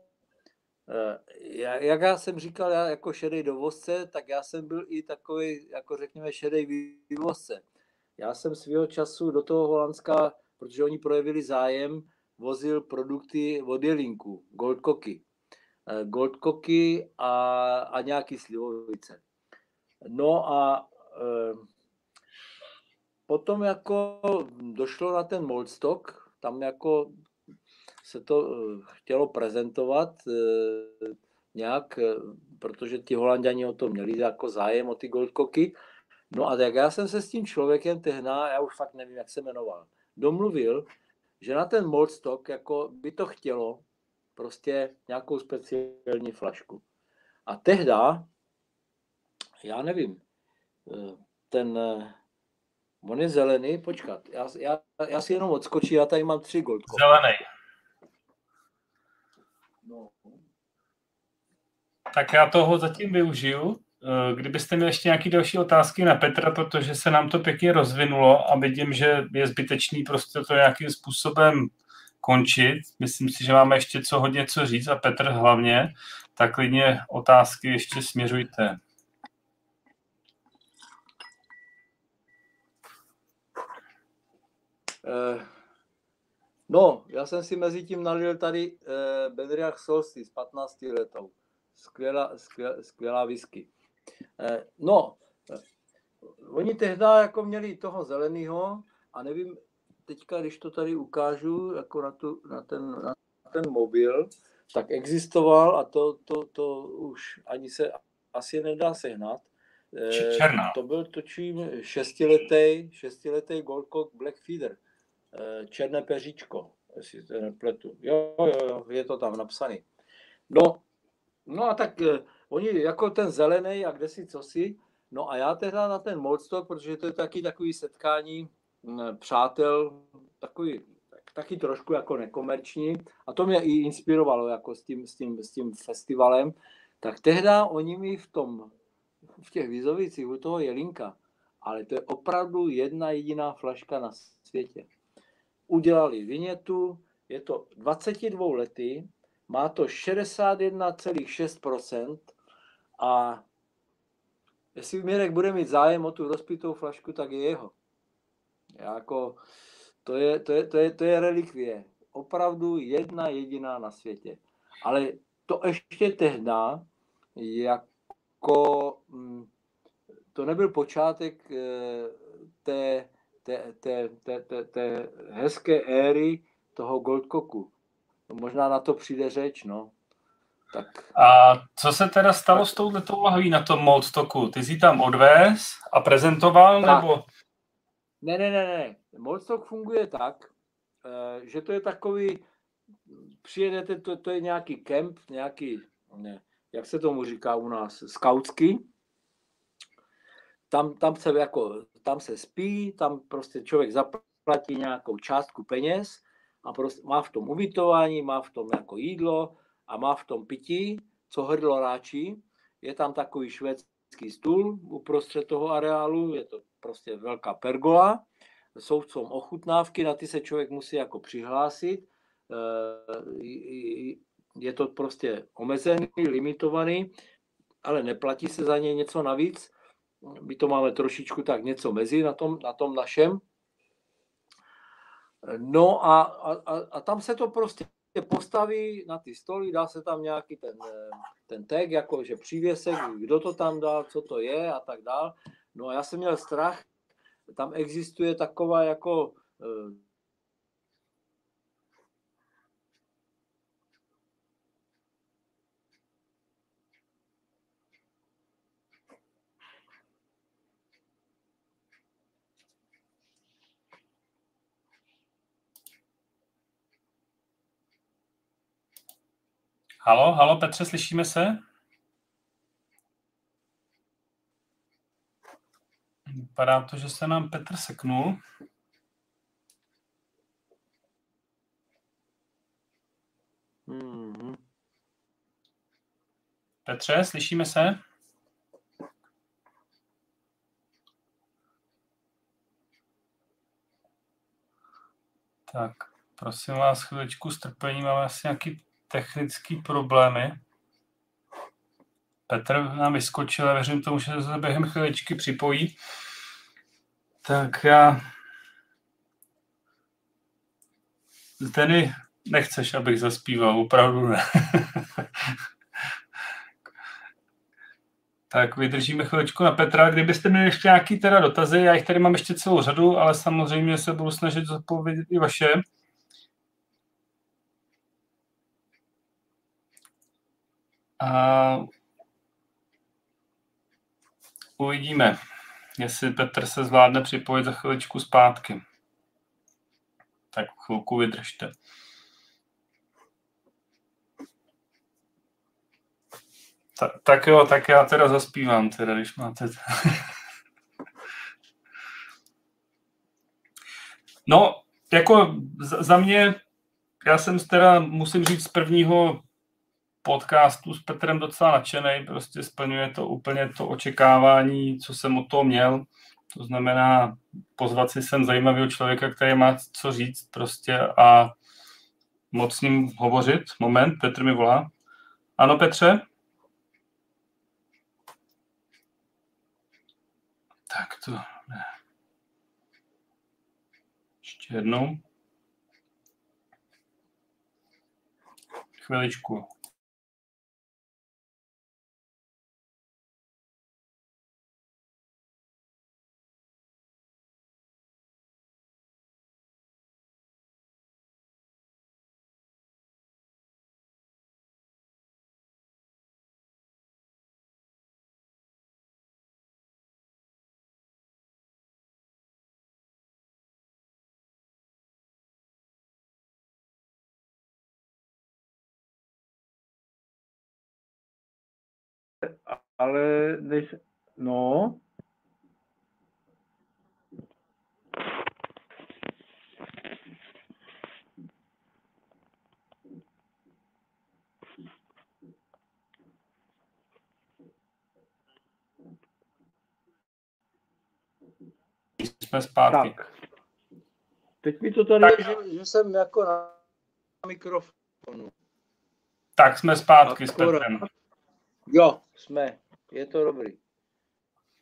S2: uh, jak já jsem říkal, já jako šedej dovozce, tak já jsem byl i takový, jako řekněme, šedej vývozce. Já jsem svého času do toho Holandska, protože oni projevili zájem, vozil produkty od Jelinku, Goldcocky. Goldcocky a, a nějaký slivovice. No a e, potom jako došlo na ten Moldstock, tam jako se to e, chtělo prezentovat nějak, protože ti holanděni o to měli jako zájem o ty goldkoky. No a tak já jsem se s tím člověkem tehna, já už fakt nevím, jak se jmenoval, domluvil, že na ten Moldstock jako by to chtělo prostě nějakou speciální flašku. A tehda já nevím, eh, ten, eh, on je zelený, počkat, já, já, já si jenom odskočím, já tady mám tři goldko.
S1: Zelený. No. Tak já toho zatím využiju. Eh, kdybyste měli ještě nějaké další otázky na Petra, protože se nám to pěkně rozvinulo a vidím, že je zbytečný prostě to nějakým způsobem končit. Myslím si, že máme ještě co hodně co říct a Petr hlavně, tak klidně otázky ještě směřujte.
S2: Eh, no, já jsem si mezi tím nalil tady eh, Bedriach Solsti s 15 letou. Skvělá, skvělá, skvělá whisky. Eh, no, oni tehdy jako měli toho zeleného a nevím, teďka, když to tady ukážu, jako na, tu, na, ten, na ten mobil, tak existoval a to, to, to už ani se asi nedá sehnat.
S1: Černá.
S2: To byl točím šestiletý, šestiletý Goldcock Black Feeder. Eh, černé peříčko, jestli to nepletu. Jo, jo, jo, je to tam napsaný. No, no a tak eh, oni jako ten zelený a kde si co si, no a já teda na ten Moldstock, protože to je taky takový setkání hm, přátel, takový taky trošku jako nekomerční. A to mě i inspirovalo jako s tím, s tím, s tím festivalem, tak tehdy oni mi v tom, v těch Vizovicích u toho Jelinka, ale to je opravdu jedna jediná flaška na světě. Udělali vinětu, je to 22 lety, má to 61,6% a jestli Mirek bude mít zájem o tu rozpitou flašku, tak je jeho. Jako, to, je, to, je, to, je, to je relikvie. Opravdu jedna jediná na světě. Ale to ještě tehda, jako mm, to nebyl počátek eh, té té, té, té, té, té hezké éry toho Goldcocku. No, možná na to přijde řeč, no.
S1: Tak. A co se teda stalo tak. s touhletou lahví na tom Moldstocku? Ty jsi tam odvez a prezentoval, tak. nebo?
S2: Ne, ne, ne, ne. Moldstock funguje tak, eh, že to je takový, přijedete, to, to je nějaký kemp, nějaký, ne, jak se tomu říká u nás, skautský. Tam, tam se jako tam se spí, tam prostě člověk zaplatí nějakou částku peněz a prostě má v tom ubytování, má v tom jako jídlo a má v tom pití, co hrdlo ráčí. Je tam takový švédský stůl uprostřed toho areálu, je to prostě velká pergola, jsou v tom ochutnávky, na ty se člověk musí jako přihlásit. Eh, je to prostě omezený, limitovaný, ale neplatí se za ně něco navíc. My to máme trošičku tak něco mezi na tom, na tom našem. No a, a, a tam se to prostě postaví na ty stoly, dá se tam nějaký ten, ten tag, jakože přívěsek, kdo to tam dal, co to je a tak dál. No a já jsem měl strach, tam existuje taková jako
S1: Halo, halo, Petře, slyšíme se? Vypadá to, že se nám Petr seknul. Mm-hmm. Petře, slyšíme se? Tak, prosím vás, chviličku strpení, máme asi nějaký technické problémy. Petr nám vyskočil a věřím tomu, že se během chviličky připojí. Tak já... Zdeny, nechceš, abych zaspíval, opravdu ne. tak vydržíme chviličku na Petra. Kdybyste měli ještě nějaký teda dotazy, já jich tady mám ještě celou řadu, ale samozřejmě se budu snažit zodpovědět i vaše. A uvidíme, jestli Petr se zvládne připojit za chviličku zpátky. Tak chvilku vydržte. Ta, tak jo, tak já teda zaspívám, teda, když máte... no, jako za mě, já jsem teda, musím říct, z prvního podcastu s Petrem docela nadšený, prostě splňuje to úplně to očekávání, co jsem o toho měl. To znamená pozvat si sem zajímavého člověka, který má co říct prostě a moc s ním hovořit. Moment, Petr mi volá. Ano, Petře? Tak to ne. Ještě jednou. Chviličku.
S2: Ale než, no,
S1: jsme zpátky.
S2: Tak. Teď mi to tady tak. že, že jsem jako na mikrofonu.
S1: Tak jsme zpátky s Petrem.
S2: Jo, jsme. Je to dobrý.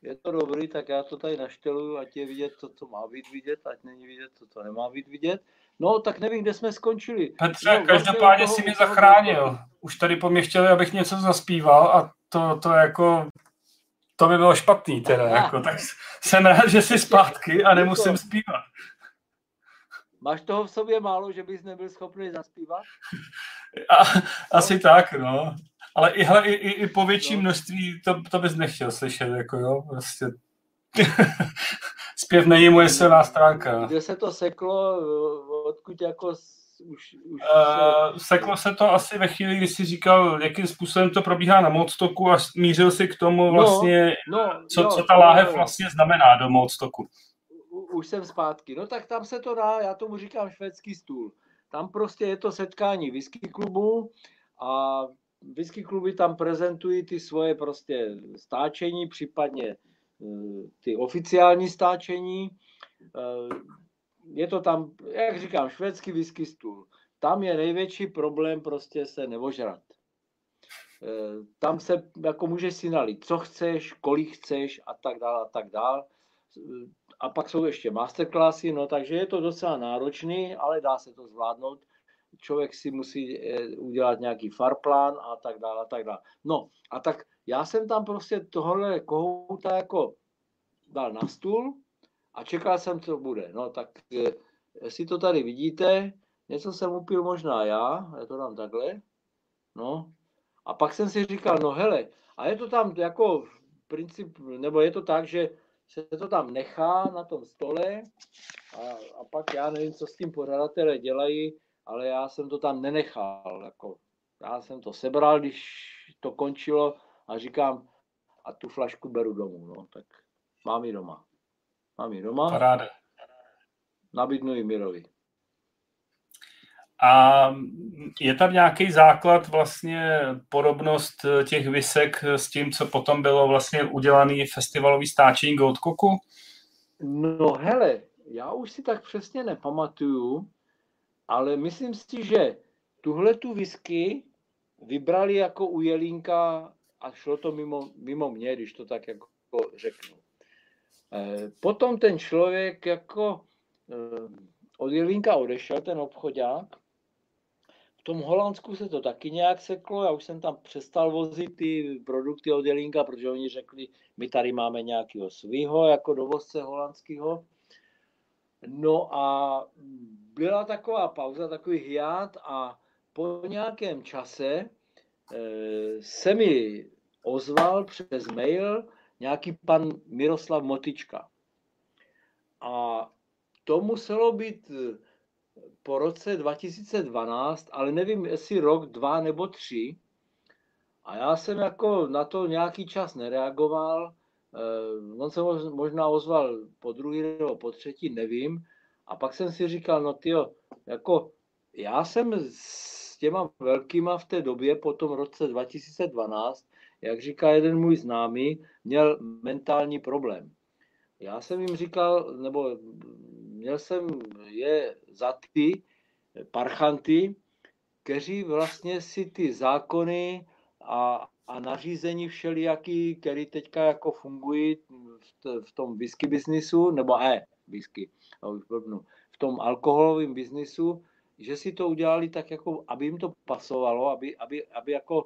S2: Je to dobrý, tak já to tady našteluju, ať je vidět to, co má být vidět, ať není vidět to, co nemá být vidět. No, tak nevím, kde jsme skončili.
S1: Petře, no, každopádně toho, si mě zachránil. Už tady po mě chtěli, abych něco zaspíval a to, to jako, to by bylo špatný teda, a. jako, tak jsem rád, že jsi zpátky a nemusím zpívat.
S2: Máš toho v sobě málo, že bys nebyl schopný zaspívat?
S1: A, asi no. tak, no. Ale i, hele, i, i, po větší no. množství to, to bys nechtěl slyšet, jako jo, prostě. Zpěv není moje silná stránka.
S2: Kde se to seklo, odkud jako už, už
S1: uh, seklo se to asi ve chvíli, kdy jsi říkal, jakým způsobem to probíhá na modstoku a mířil si k tomu no, vlastně, no, no, co, jo, co ta láhev vlastně znamená do modstoku.
S2: Už jsem zpátky. No tak tam se to dá, já tomu říkám švédský stůl. Tam prostě je to setkání whisky klubu a whisky kluby tam prezentují ty svoje prostě stáčení, případně eh, ty oficiální stáčení. Eh, je to tam, jak říkám, švédský whisky stůl. tam je největší problém prostě se nevožrat. Eh, tam se jako můžeš si nalít, co chceš, kolik chceš a tak dále a tak dále. A pak jsou ještě masterclassy, no takže je to docela náročný, ale dá se to zvládnout. Člověk si musí eh, udělat nějaký farplán a tak dále a tak dále. No a tak já jsem tam prostě tohle kohouta jako dal na stůl a čekal jsem, co bude. No tak eh, jestli to tady vidíte, něco jsem upil možná já, já to dám takhle, no, a pak jsem si říkal, no hele, a je to tam jako princip, nebo je to tak, že se to tam nechá na tom stole a, a pak já nevím, co s tím pořadatelé dělají, ale já jsem to tam nenechal. Jako, já jsem to sebral, když to končilo a říkám, a tu flašku beru domů, no, tak mám ji doma. Mám ji doma.
S1: Paráda.
S2: Nabídnu ji Mirovi.
S1: A je tam nějaký základ, vlastně podobnost těch visek s tím, co potom bylo vlastně udělaný festivalový stáčení Goldcocku?
S2: No hele, já už si tak přesně nepamatuju, ale myslím si, že tuhle tu whisky vybrali jako u Jelínka a šlo to mimo, mimo mě, když to tak jako řeknu. Eh, potom ten člověk jako eh, od Jelínka odešel, ten obchodák, tom Holandsku se to taky nějak seklo, já už jsem tam přestal vozit ty produkty od Jelinka, protože oni řekli, my tady máme nějakého svého jako dovozce holandského. No a byla taková pauza, takový hiát a po nějakém čase e, se mi ozval přes mail nějaký pan Miroslav Motička. A to muselo být po roce 2012, ale nevím, jestli rok, dva nebo tři. A já jsem jako na to nějaký čas nereagoval. Eh, on se možná ozval po druhý nebo po třetí, nevím. A pak jsem si říkal, no tyjo, jako já jsem s těma velkýma v té době, po tom roce 2012, jak říká jeden můj známý, měl mentální problém. Já jsem jim říkal, nebo měl jsem je za ty parchanty, kteří vlastně si ty zákony a, a nařízení všelijaký, který teďka jako fungují v, tom whisky biznisu, nebo ne, whisky, už v tom alkoholovém biznisu, že si to udělali tak, jako, aby jim to pasovalo, aby, aby, aby jako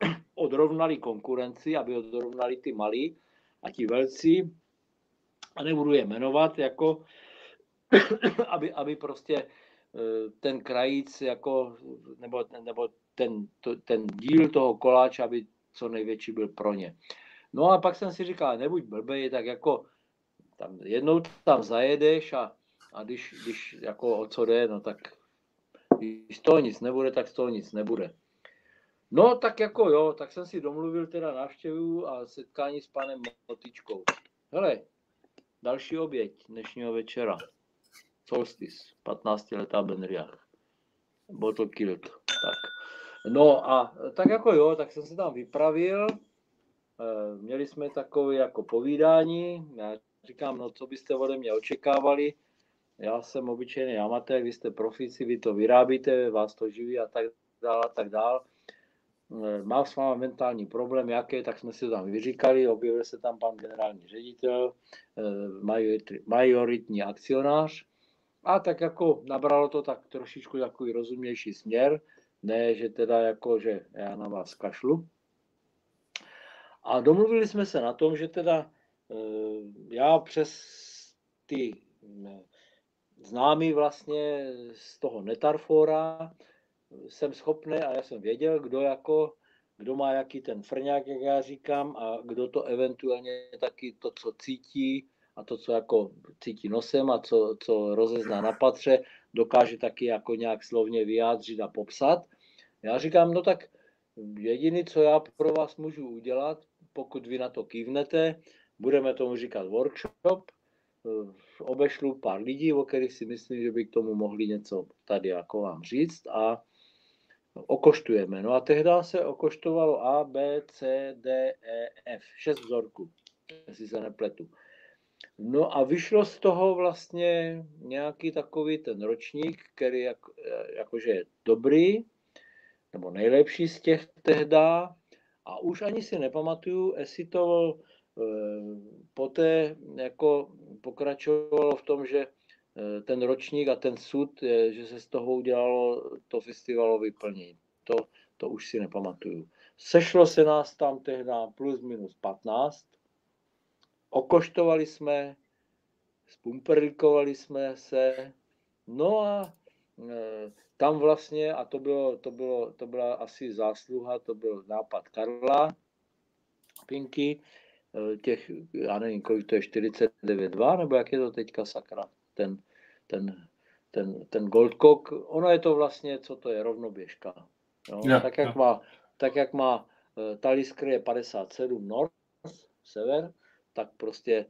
S2: odrovnali konkurenci, aby odrovnali ty malí a ti velcí, a nebudu je jmenovat, jako aby, aby prostě eh, ten krajíc jako, nebo, nebo ten, to, ten díl toho koláče, aby co největší byl pro ně. No a pak jsem si říkal, nebuď blbej, tak jako tam jednou tam zajedeš a, a když, když jako o co jde, no tak když z toho nic nebude, tak z toho nic nebude. No tak jako jo, tak jsem si domluvil teda návštěvu a setkání s panem Motičkou. Hele, další oběť dnešního večera. Solstice, 15 letá Benriach. Bottle killed. Tak. No a tak jako jo, tak jsem se tam vypravil. Eh, měli jsme takové jako povídání. Já říkám, no co byste ode mě očekávali. Já jsem obyčejný amatér, vy jste profici, vy to vyrábíte, vás to živí a tak dále a tak dále. Eh, mám s vámi mentální problém, jaké, tak jsme si to tam vyříkali, objevil se tam pan generální ředitel, eh, majoritní akcionář a tak jako nabralo to tak trošičku takový rozumnější směr, ne, že teda jako, že já na vás kašlu. A domluvili jsme se na tom, že teda eh, já přes ty eh, známý vlastně z toho Netarfora jsem schopný a já jsem věděl, kdo jako, kdo má jaký ten frňák, jak já říkám, a kdo to eventuálně taky to, co cítí, a to, co jako cítí nosem a co, co rozezná na patře, dokáže taky jako nějak slovně vyjádřit a popsat. Já říkám, no tak jediný, co já pro vás můžu udělat, pokud vy na to kývnete, budeme tomu říkat workshop, obešlu pár lidí, o kterých si myslím, že by k tomu mohli něco tady jako vám říct a okoštujeme. No a tehdy se okoštovalo A, B, C, D, E, F, šest vzorků, jestli se nepletu. No a vyšlo z toho vlastně nějaký takový ten ročník, který jak, jakože je dobrý, nebo nejlepší z těch tehda. A už ani si nepamatuju, jestli to e, poté jako pokračovalo v tom, že e, ten ročník a ten sud, je, že se z toho udělalo to festivalový plnění. To, to už si nepamatuju. Sešlo se nás tam tehda plus minus 15 okoštovali jsme, spumperlikovali jsme se, no a e, tam vlastně, a to, bylo, to, bylo, to byla asi zásluha, to byl nápad Karla Pinky, e, těch, já nevím, kolik to je, 49.2, nebo jak je to teďka sakra, ten, ten, ten, ten Goldcock, ono je to vlastně, co to je, rovnoběžka. No, ja, tak, jak ja. má, tak jak má e, Taliskr je 57 North, sever, tak prostě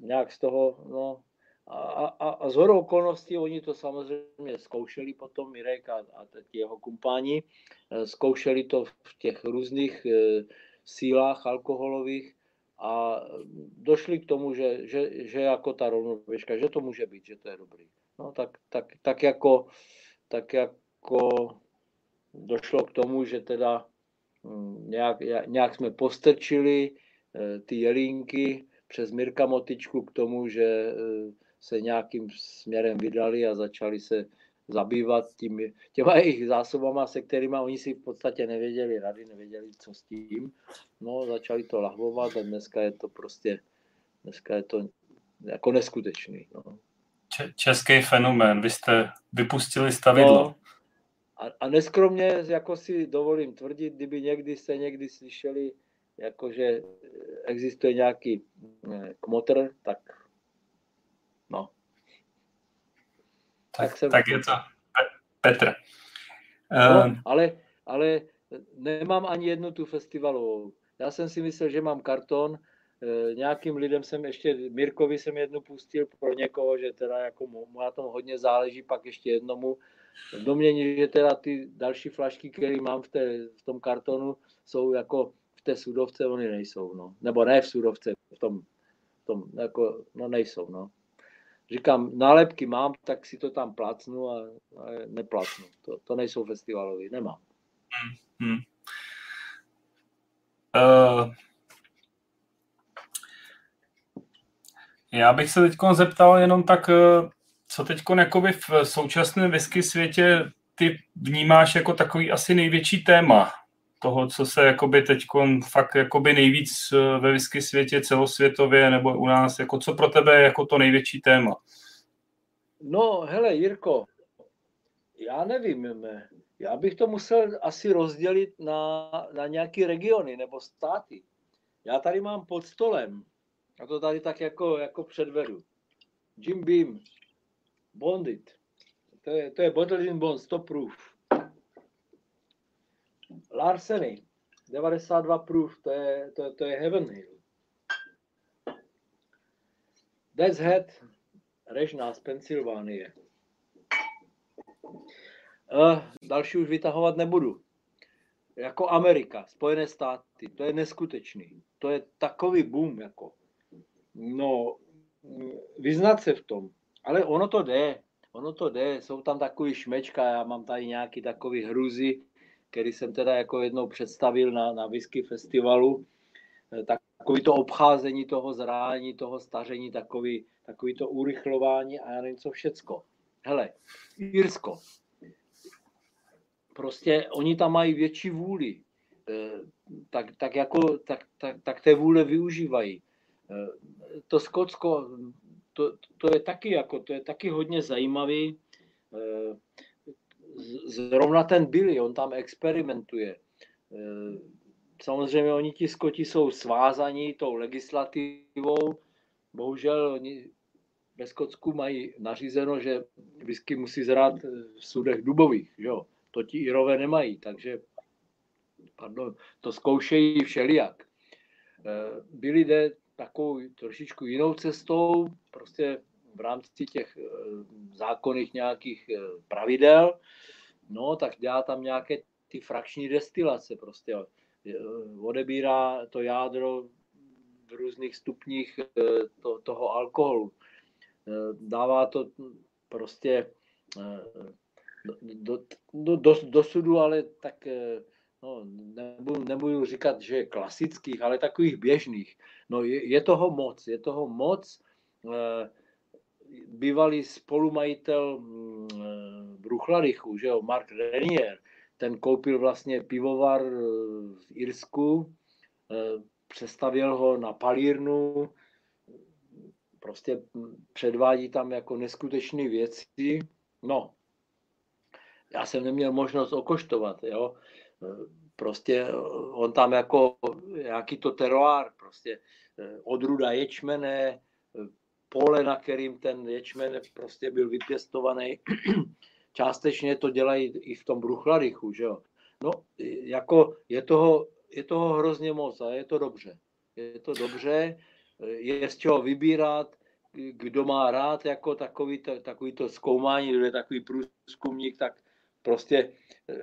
S2: nějak z toho, no, a, a, a z hodou okolností oni to samozřejmě zkoušeli potom, Mirek a, a ti jeho kumpáni, eh, zkoušeli to v těch různých e, sílách alkoholových a došli k tomu, že, že, že jako ta rovnoběžka, že to může být, že to je dobrý. No tak, tak, tak, jako, tak jako došlo k tomu, že teda hm, nějak, nějak jsme postrčili ty jelínky přes Mirka Motičku k tomu, že eh, se nějakým směrem vydali a začali se zabývat tím, těma jejich zásobama, se kterými oni si v podstatě nevěděli rady, nevěděli, co s tím. No, začali to lahvovat a dneska je to prostě, dneska je to jako neskutečný. No.
S1: Český fenomén, vy jste vypustili stavidlo. No,
S2: a, a neskromně, jako si dovolím tvrdit, kdyby někdy jste někdy slyšeli jakože existuje nějaký eh, kmotr, tak no.
S1: Tak, tak, tak je to Petr.
S2: No, uh, ale, ale nemám ani jednu tu festivalovou. Já jsem si myslel, že mám karton, nějakým lidem jsem ještě, Mirkovi jsem jednu pustil pro někoho, že teda jako mu, mu na tom hodně záleží, pak ještě jednomu. V domění, že teda ty další flašky, které mám v, té, v tom kartonu, jsou jako v té sudovce oni nejsou, no. Nebo ne v sudovce, v tom, v tom jako, no nejsou, no. Říkám, nálepky mám, tak si to tam placnu a, a neplacnu. To, to nejsou festivalové, nemám. Hmm. Uh,
S1: já bych se teď zeptal jenom tak, eh, co teď v současném whisky světě ty vnímáš jako takový asi největší téma toho, co se jakoby teď fakt jakoby nejvíc eh, ve whisky světě celosvětově nebo u nás, jako co pro tebe je jako to největší téma?
S2: No, hele, Jirko, já nevím, já bych to musel asi rozdělit na, na nějaké regiony nebo státy. Já tady mám pod stolem, a to tady tak jako, jako předvedu, Jim Beam, Bondit, to je, to je Bottled in Bond, stop proof. Larseny, 92 proof, to je, to, to je Heaven Hill. Death's Head, Režná z Pensylvánie. Uh, další už vytahovat nebudu. Jako Amerika, Spojené státy, to je neskutečný. To je takový boom, jako. No, vyznat se v tom. Ale ono to jde, ono to jde, jsou tam takový šmečka, já mám tady nějaký takový hruzy, který jsem teda jako jednou představil na, na whisky festivalu, eh, takový to obcházení toho zrání, toho staření, takový, takový to urychlování a já nevím co všecko. Hele, Jirsko, prostě oni tam mají větší vůli, eh, tak, tak, jako, tak, tak, tak té vůle využívají. Eh, to Skotsko, to, to, je taky jako, to je taky hodně zajímavý zrovna ten Billy, on tam experimentuje. Eh, samozřejmě oni ti skoti jsou svázaní tou legislativou. Bohužel oni ve Skotsku mají nařízeno, že whisky musí zrát v sudech dubových. Jo? To ti Irové nemají, takže pardon, to zkoušejí všelijak. Eh, Byli jde takovou trošičku jinou cestou, prostě v rámci těch eh, zákonných nějakých pravidel. No, tak dělá tam nějaké ty frakční destilace prostě. Eh, odebírá to jádro v různých stupních eh, to, toho alkoholu. Dává to prostě do, do, do, do sudu, ale tak no, nebudu, nebudu říkat, že klasických, ale takových běžných. No je, je toho moc, je toho moc. Bývalý spolumajitel mm, Bruchlarychu, že jo, Mark Renier, ten koupil vlastně pivovar eh, v Irsku, eh, přestavěl ho na palírnu, prostě předvádí tam jako neskutečné věci. No, já jsem neměl možnost okoštovat, jo. Prostě on tam jako jaký to teroár, prostě eh, odruda ječmene, pole, na kterým ten ječmen prostě byl vypěstovaný, částečně to dělají i v tom Bruchlarychu, že jo. No, jako je toho, je toho hrozně moc a je to dobře. Je to dobře, je z čeho vybírat, kdo má rád jako takový, takový to zkoumání, kdo je takový průzkumník, tak prostě eh,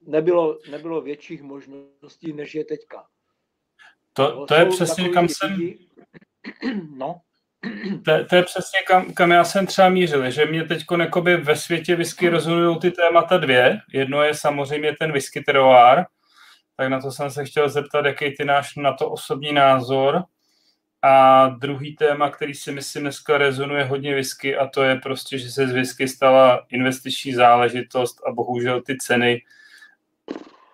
S2: nebylo, nebylo větších možností, než je teďka.
S1: To, to je přesně kam jsem... No to, to je přesně kam, kam já jsem třeba mířil, že mě teď ve světě whisky rezonují ty témata dvě. Jedno je samozřejmě ten whisky terroir, tak na to jsem se chtěl zeptat, jaký ty náš na to osobní názor. A druhý téma, který si myslím dneska rezonuje hodně whisky, a to je prostě, že se z whisky stala investiční záležitost a bohužel ty ceny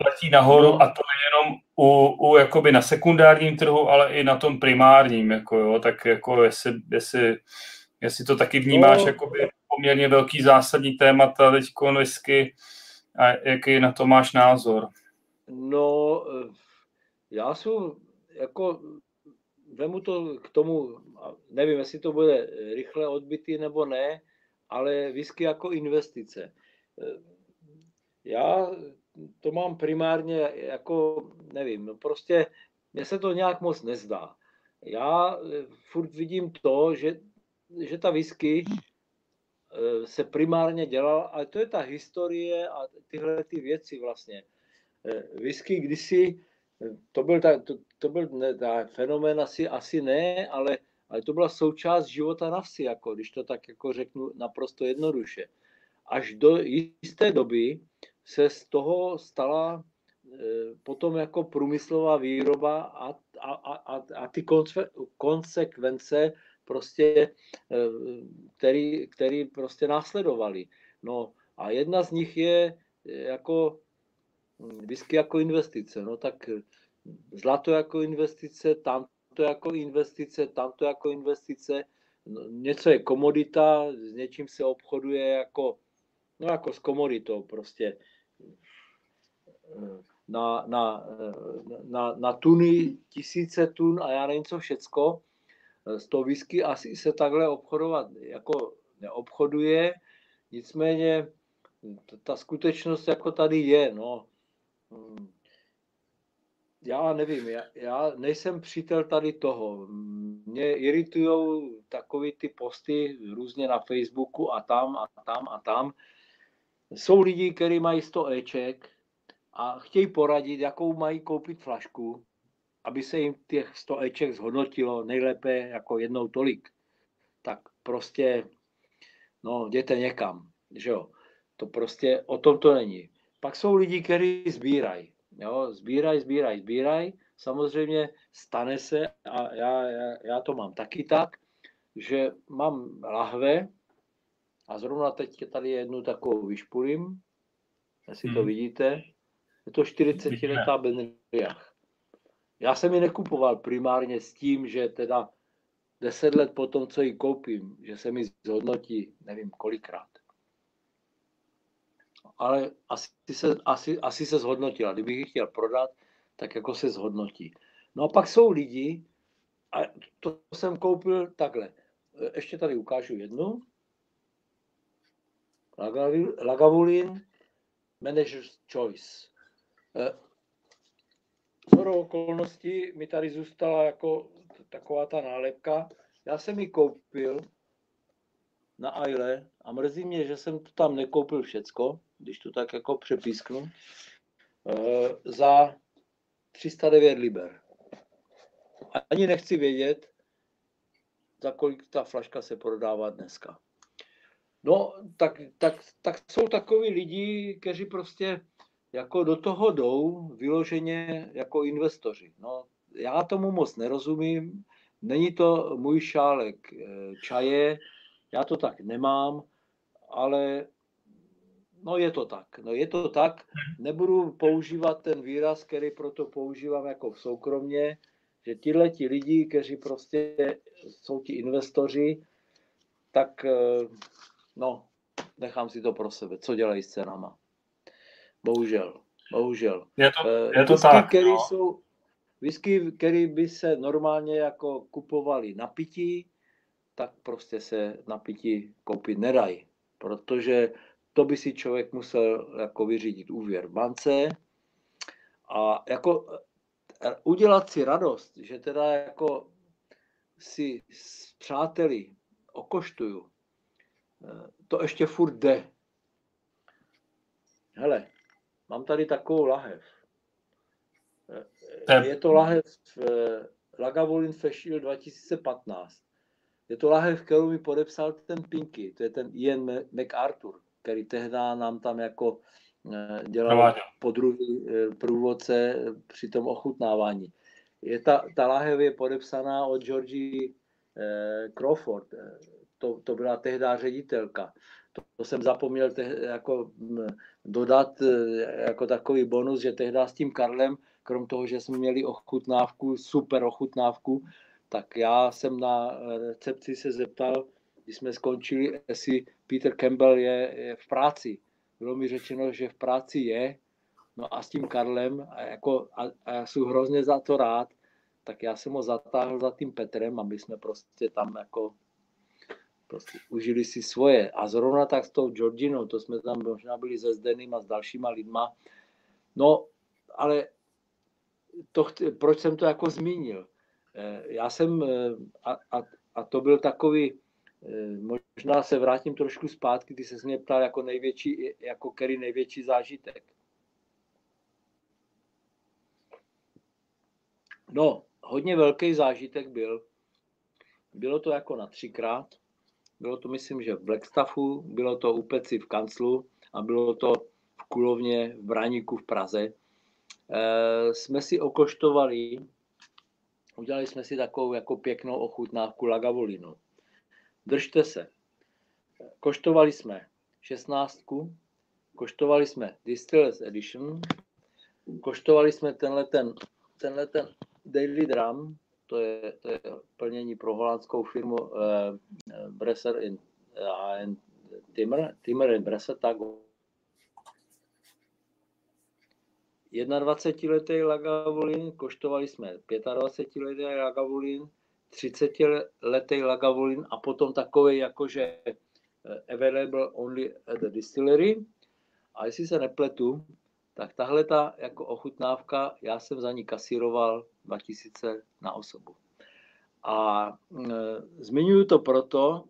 S1: letí nahoru a to nejenom u, u jakoby na sekundárním trhu, ale i na tom primárním, jako jo, tak jako jestli, jestli, jestli to taky vnímáš no. jakoby poměrně velký zásadní témata teď whisky a jaký na to máš názor?
S2: No, já jsem jako vemu to k tomu, nevím, jestli to bude rychle odbytý nebo ne, ale whisky jako investice. Já to mám primárně jako, nevím, no prostě mně se to nějak moc nezdá. Já eh, furt vidím to, že, že ta whisky eh, se primárně dělala, ale to je ta historie a tyhle ty věci vlastně. Eh, whisky kdysi, to byl, ta, to, to byl ne, ta fenomén asi, asi ne, ale, ale to byla součást života na vsi, jako, když to tak jako řeknu naprosto jednoduše. Až do jisté doby se z toho stala e, potom jako průmyslová výroba a, a, a, a ty konsekvence prostě, e, který, který prostě následovali. No a jedna z nich je e, jako whisky jako investice. No tak zlato jako investice, tamto jako investice, tamto jako investice. No, něco je komodita, s něčím se obchoduje jako, no jako s komoditou prostě na, na, na, na tuny, tisíce tun a já nevím co všecko. Z toho whisky asi se takhle obchodovat jako neobchoduje, nicméně ta skutečnost jako tady je, no. Já nevím, já, já nejsem přítel tady toho. Mě iritují takový ty posty různě na Facebooku a tam a tam a tam. Jsou lidi, kteří mají 100 Eček, a chtějí poradit, jakou mají koupit flašku, aby se jim těch 100 eček zhodnotilo nejlépe jako jednou tolik. Tak prostě, no, jděte někam, že jo. To prostě o tom to není. Pak jsou lidi, kteří sbírají. Jo, sbíraj, sbíraj, sbíraj. Samozřejmě stane se, a já, já, já to mám taky tak, že mám lahve a zrovna teď tady jednu takovou vyšpulím, jestli hmm. to vidíte, je to 40-letá Benriach. Já jsem ji nekupoval primárně s tím, že teda 10 let po tom, co ji koupím, že se mi zhodnotí, nevím kolikrát. Ale asi se, asi, asi se zhodnotila. Kdybych ji chtěl prodat, tak jako se zhodnotí. No a pak jsou lidi, a to jsem koupil takhle. Ještě tady ukážu jednu. Lagavulin Manager's Choice. Zhodou eh, okolností mi tady zůstala jako taková ta nálepka. Já jsem ji koupil na Aile a mrzí mě, že jsem to tam nekoupil všecko, když to tak jako přepísknu, eh, za 309 liber. ani nechci vědět, za kolik ta flaška se prodává dneska. No, tak, tak, tak jsou takový lidi, kteří prostě jako do toho jdou vyloženě jako investoři. No, já tomu moc nerozumím, není to můj šálek eh, čaje, já to tak nemám, ale no je to tak. No je to tak, nebudu používat ten výraz, který proto používám jako v soukromně, že tihle ti lidi, kteří prostě jsou ti investoři, tak eh, no, nechám si to pro sebe. Co dělají s cenama? Bohužel. Bohužel.
S1: Je to, eh, je to whisky, tak.
S2: Který no. jsou, whisky, který by se normálně jako kupovali na pití, tak prostě se na pití koupit nedají. Protože to by si člověk musel jako vyřídit úvěr v bance a jako eh, udělat si radost, že teda jako si s přáteli okoštuju, to ještě furt jde. Hele, mám tady takovou lahev. Eh, je to lahev Lagavulin Fešil 2015. Je to lahev, kterou mi podepsal ten Pinky, to je ten Ian MacArthur který tehdy nám tam jako eh, dělal po druhý eh, průvodce při tom ochutnávání. Je ta, ta láhev je podepsaná od Georgie eh, Crawford. To, to byla tehdy ředitelka. To, to jsem zapomněl tehdy, jako dodat jako takový bonus, že tehdy s tím Karlem, krom toho, že jsme měli ochutnávku, super ochutnávku, tak já jsem na recepci se zeptal, když jsme skončili, jestli Peter Campbell je, je v práci. Bylo mi řečeno, že v práci je, no a s tím Karlem, a, jako, a, a já jsem hrozně za to rád, tak já jsem ho zatáhl za tím Petrem, aby jsme prostě tam jako prostě užili si svoje. A zrovna tak s tou Georginou, to jsme tam možná byli se Zdeným a s dalšíma lidma. No, ale to, proč jsem to jako zmínil? Eh, já jsem, eh, a, a, a to byl takový, Eh, možná se vrátím trošku zpátky, když se mě ptal jako největší, jako který největší zážitek. No, hodně velký zážitek byl. Bylo to jako na třikrát. Bylo to, myslím, že v Blackstaffu, bylo to u Peci v kanclu a bylo to v Kulovně v Braníku v Praze. E, jsme si okoštovali, udělali jsme si takovou jako pěknou ochutnávku Lagavolinu. Držte se. Koštovali jsme 16, koštovali jsme Distillers Edition, koštovali jsme tenhle ten, tenhle ten Daily Drum, to je, to je plnění pro holandskou firmu uh, Bresser in, in Timmer, Timmer in Bresser, tak 21-letý Lagavulin, koštovali jsme 25-letý Lagavulin, 30-letý Lagavulin a potom takový jakože eh, available only at the distillery. A jestli se nepletu, tak tahle ta jako ochutnávka, já jsem za ní kasíroval 2000 na osobu. A e, zmiňuji to proto,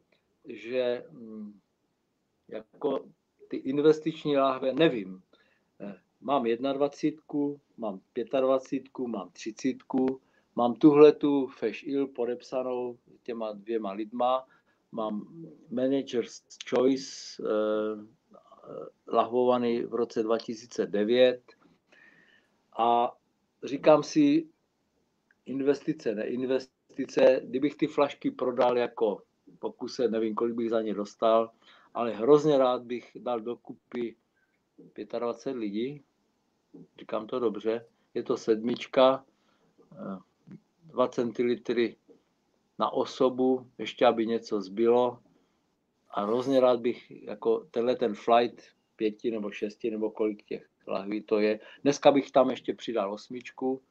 S2: že m, jako ty investiční láhve, nevím, e, mám 21, mám 25, mám 30, Mám tuhle tu Fesh Il podepsanou těma dvěma lidma, mám Manager's Choice eh, lahvovaný v roce 2009 a říkám si, investice, neinvestice, kdybych ty flašky prodal jako pokuse, nevím, kolik bych za ně dostal, ale hrozně rád bych dal dokupy 25 lidí, říkám to dobře, je to sedmička, eh, 2 centilitry na osobu, ještě aby něco zbylo. A hrozně rád bych jako tenhle ten flight pěti nebo šesti nebo kolik těch lahví to je. Dneska bych tam ještě přidal osmičku,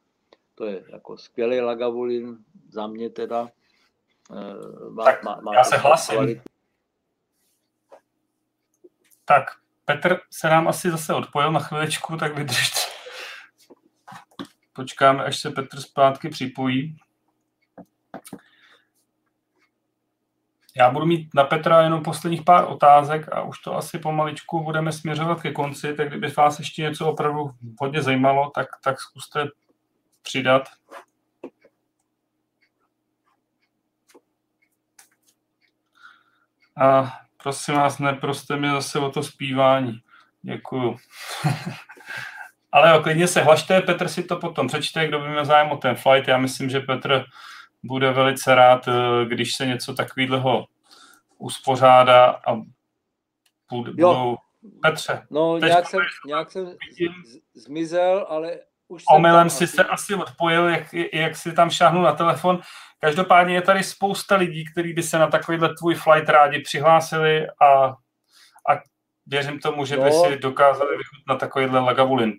S2: to je jako skvělý lagavulin za mě teda.
S1: Eh, má, tak má, má já se hlasím. Kvalitu. Tak, Petr se nám asi zase odpojil na chviličku, tak vydržte. Počkáme, až se Petr zpátky připojí. Já budu mít na Petra jenom posledních pár otázek a už to asi pomaličku budeme směřovat ke konci, tak kdyby vás ještě něco opravdu hodně zajímalo, tak, tak zkuste přidat. A prosím vás, neproste mi zase o to zpívání. Děkuju. Ale jo, klidně se hlašte, Petr si to potom přečte, kdo by měl zájem o ten flight. Já myslím, že Petr bude velice rád, eh, když se něco takového uspořádá a budou... Petře.
S2: No, nějak jsem, nějak jsem zmizel, ale už
S1: Omylem si se asi odpojil, jak, jak si tam šáhnu na telefon. Každopádně je tady spousta lidí, kteří by se na takovýhle tvůj flight rádi přihlásili a, a věřím tomu, že by no. si dokázali vychutnat takovýhle lagavulin.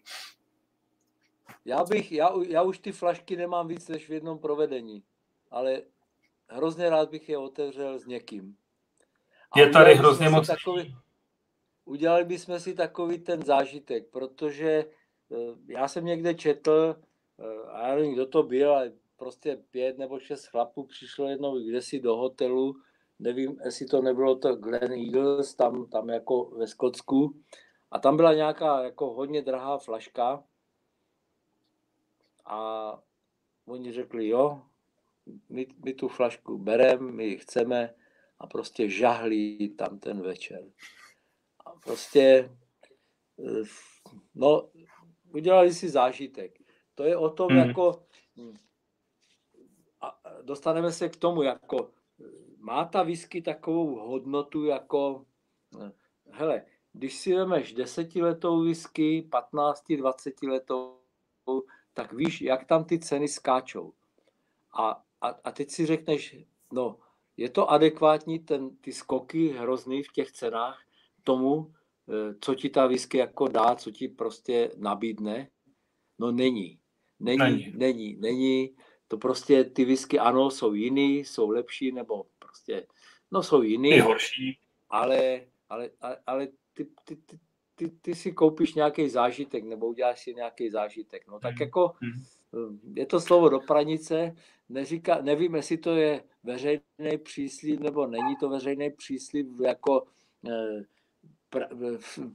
S2: Já bych, já, já už ty flašky nemám víc než v jednom provedení, ale hrozně rád bych je otevřel s někým.
S1: A je tady hrozně moc.
S2: Takový, udělali bychom si takový ten zážitek, protože eh, já jsem někde četl, eh, a já nevím, kdo to byl, ale prostě pět nebo šest chlapů přišlo jednou kde si do hotelu, nevím, jestli to nebylo to Glen Eagles, tam, tam jako ve Skotsku, a tam byla nějaká jako hodně drahá flaška a oni řekli, jo, my, my tu flašku bereme, my ji chceme a prostě žahlí tam ten večer. A prostě, eh, no, udělali si zážitek. To je o tom, mm. jako, a dostaneme se k tomu, jako, má ta whisky takovou hodnotu, jako, hele, když si vemeš desetiletou whisky, 15, 20 letou, tak víš, jak tam ty ceny skáčou. A, a, a teď si řekneš, no, je to adekvátní, ten, ty skoky hrozný v těch cenách tomu, eh, co ti ta whisky jako dá, co ti prostě nabídne? No není. Není, není, není. není. To prostě ty whisky ano, jsou jiný, jsou lepší, nebo prostě, no jsou jiný.
S1: Je horší.
S2: Ale, ale, ale, ale ty, ty, ty, ty, ty si koupíš nějaký zážitek, nebo uděláš si nějaký zážitek. No tak mm. jako mm. Je to slovo do pranice, neříká, nevím, jestli to je veřejný příslip, nebo není to veřejný příslip jako eh,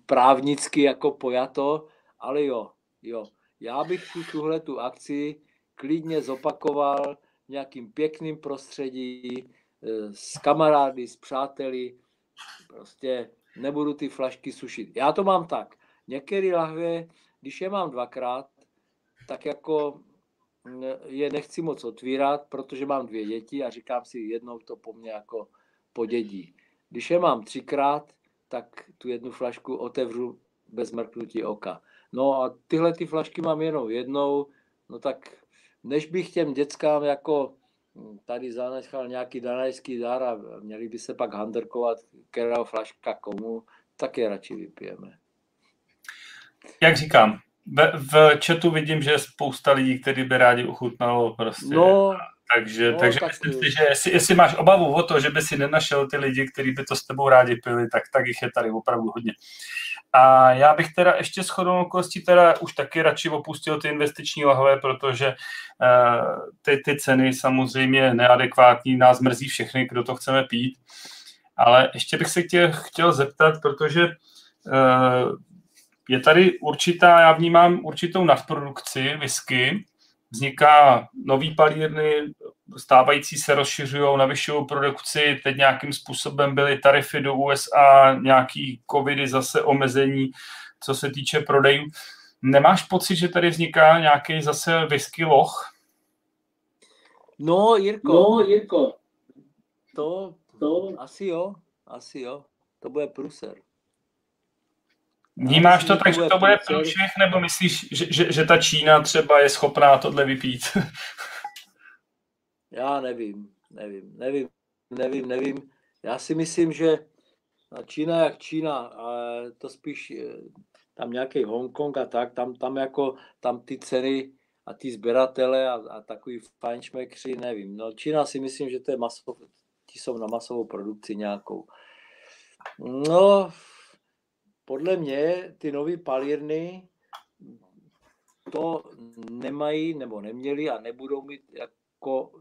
S2: právnicky jako pojato, ale jo, jo. Já bych si tuhle tu akci klidně zopakoval v nějakým pěkným prostředí, eh, s kamarády, s přáteli, prostě nebudu ty flašky sušit. Já to mám tak. Některé lahve, když je mám dvakrát, tak jako je nechci moc otvírat, protože mám dvě děti a říkám si, jednou to po mně jako podědí. Když je mám třikrát, tak tu jednu flašku otevřu bez mrknutí oka. No a tyhle ty flašky mám jenom jednou, no tak než bych těm dětskám jako hm, tady zanechal nějaký danajský dar a měli by se pak handrkovat, která flaška komu, tak je radši vypijeme.
S1: Jak říkám, v, v chatu vidím, že je spousta lidí, kteří by rádi uchutnalo prostě.
S2: No,
S1: takže, no, takže tak myslím si, že jestli, jestli máš obavu o to, že by si nenašel ty lidi, kteří by to s tebou rádi pili, tak, tak jich je tady opravdu hodně. A já bych teda ještě s chodou okolností teda už taky radši opustil ty investiční lahve, protože uh, ty, ty ceny samozřejmě neadekvátní, nás mrzí všechny, kdo to chceme pít. Ale ještě bych se tě chtěl zeptat, protože uh, je tady určitá, já vnímám určitou nadprodukci whisky, vzniká nový palírny, stávající se rozšiřují, navyšují produkci, teď nějakým způsobem byly tarify do USA, nějaký covidy, zase omezení, co se týče prodejů. Nemáš pocit, že tady vzniká nějaký zase whisky loch?
S2: No, Jirko. No, Jirko. To, to asi jo, asi jo. To bude pruser.
S1: Vnímáš to tak, že to bude průšvih, nebo myslíš, že, že, že ta Čína třeba je schopná tohle vypít?
S2: Já nevím, nevím, nevím, nevím, nevím. Já si myslím, že Čína jak Čína, to spíš eh, tam nějaký Hongkong a tak, tam, tam jako, tam ty ceny a ty sběratele a, a takový fajnšmekři, nevím. No Čína si myslím, že to je masov, ti jsou na masovou produkci nějakou. No, podle mě ty nové palírny to nemají nebo neměli a nebudou mít jako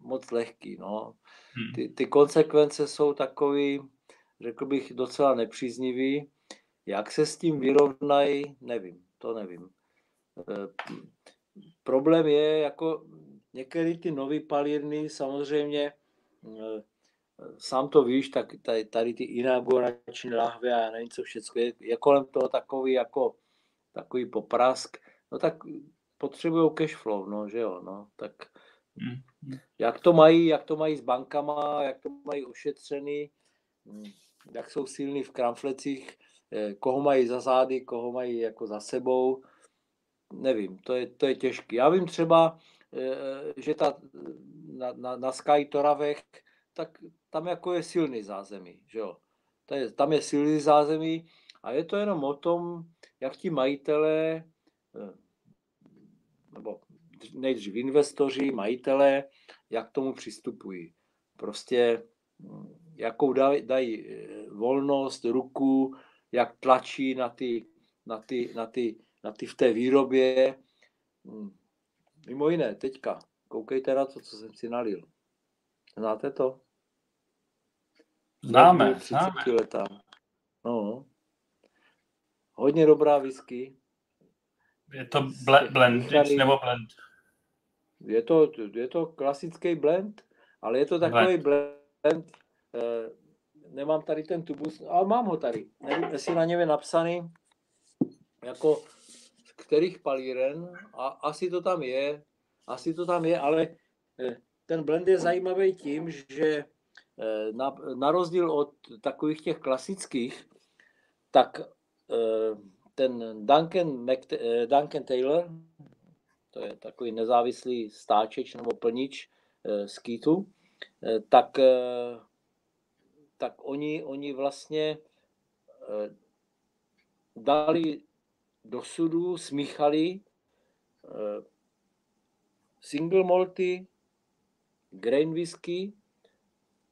S2: moc lehký. No. Hmm. Ty, ty konsekvence jsou takový, řekl bych, docela nepříznivý. Jak se s tím vyrovnají, nevím, to nevím. E, problém je, jako některé ty nové palírny samozřejmě e, sám to víš, tak tady, tady ty inaugurační lahve a nevím co všechno, je, je kolem toho takový jako takový poprask, no tak potřebují cash flow, no, že jo, no, tak mm. jak to mají, jak to mají s bankama, jak to mají ošetřený, hm, jak jsou silní v kramflecích, eh, koho mají za zády, koho mají jako za sebou, nevím, to je, to je těžké. Já vím třeba, eh, že ta, na, na, na Sky Toravech, tak tam jako je silný zázemí, že jo. Tam je silný zázemí a je to jenom o tom, jak ti majitelé, eh, nebo nejdřív investoři, majitelé, jak k tomu přistupují. Prostě hm, jakou dají, dají eh, volnost, ruku, jak tlačí na ty, na ty, na ty, na ty v té výrobě. Hm, mimo jiné, teďka, koukejte na to, co jsem si nalil. Znáte to?
S1: Známe, známe.
S2: Letá. No. Hodně dobrá whisky.
S1: Je to ble, blend, nebo blend?
S2: Je to, je to klasický blend, ale je to takový blend. blend eh, nemám tady ten tubus, ale mám ho tady. Nevím, jestli na něm je napsaný, jako z kterých palíren, a asi to tam je, asi to tam je, ale eh, ten blend je zajímavý tím, že na, na rozdíl od takových těch klasických, tak Eh, ten Duncan, Mc, eh, Duncan Taylor, to je takový nezávislý stáčeč nebo plnič eh, z Keatu, tak, tak oni, oni vlastně dali do sudu, smíchali single malty, grain whisky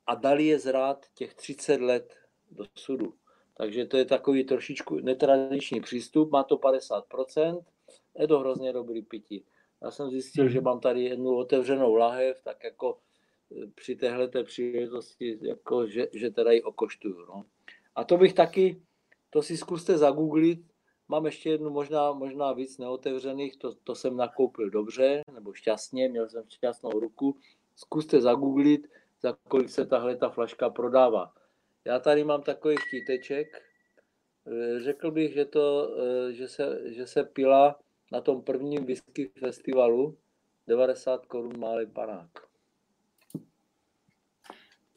S2: a dali je zrát těch 30 let do sudu. Takže to je takový trošičku netradiční přístup, má to 50%, je to hrozně dobrý pití. Já jsem zjistil, že mhm. mám tady jednu otevřenou lahev, tak jako e, při téhle příležitosti, jako že, že teda ji okoštuju. No. A to bych taky, to si zkuste zagooglit, mám ještě jednu možná, možná víc neotevřených, to, to jsem nakoupil dobře, nebo šťastně, měl jsem šťastnou ruku, zkuste zagooglit, za kolik se tahle ta flaška prodává. Já tady mám takový štíteček. Eh, řekl bych, že, to, eh, že, se, že se pila na tom prvním whisky festivalu 90 korun malý panák.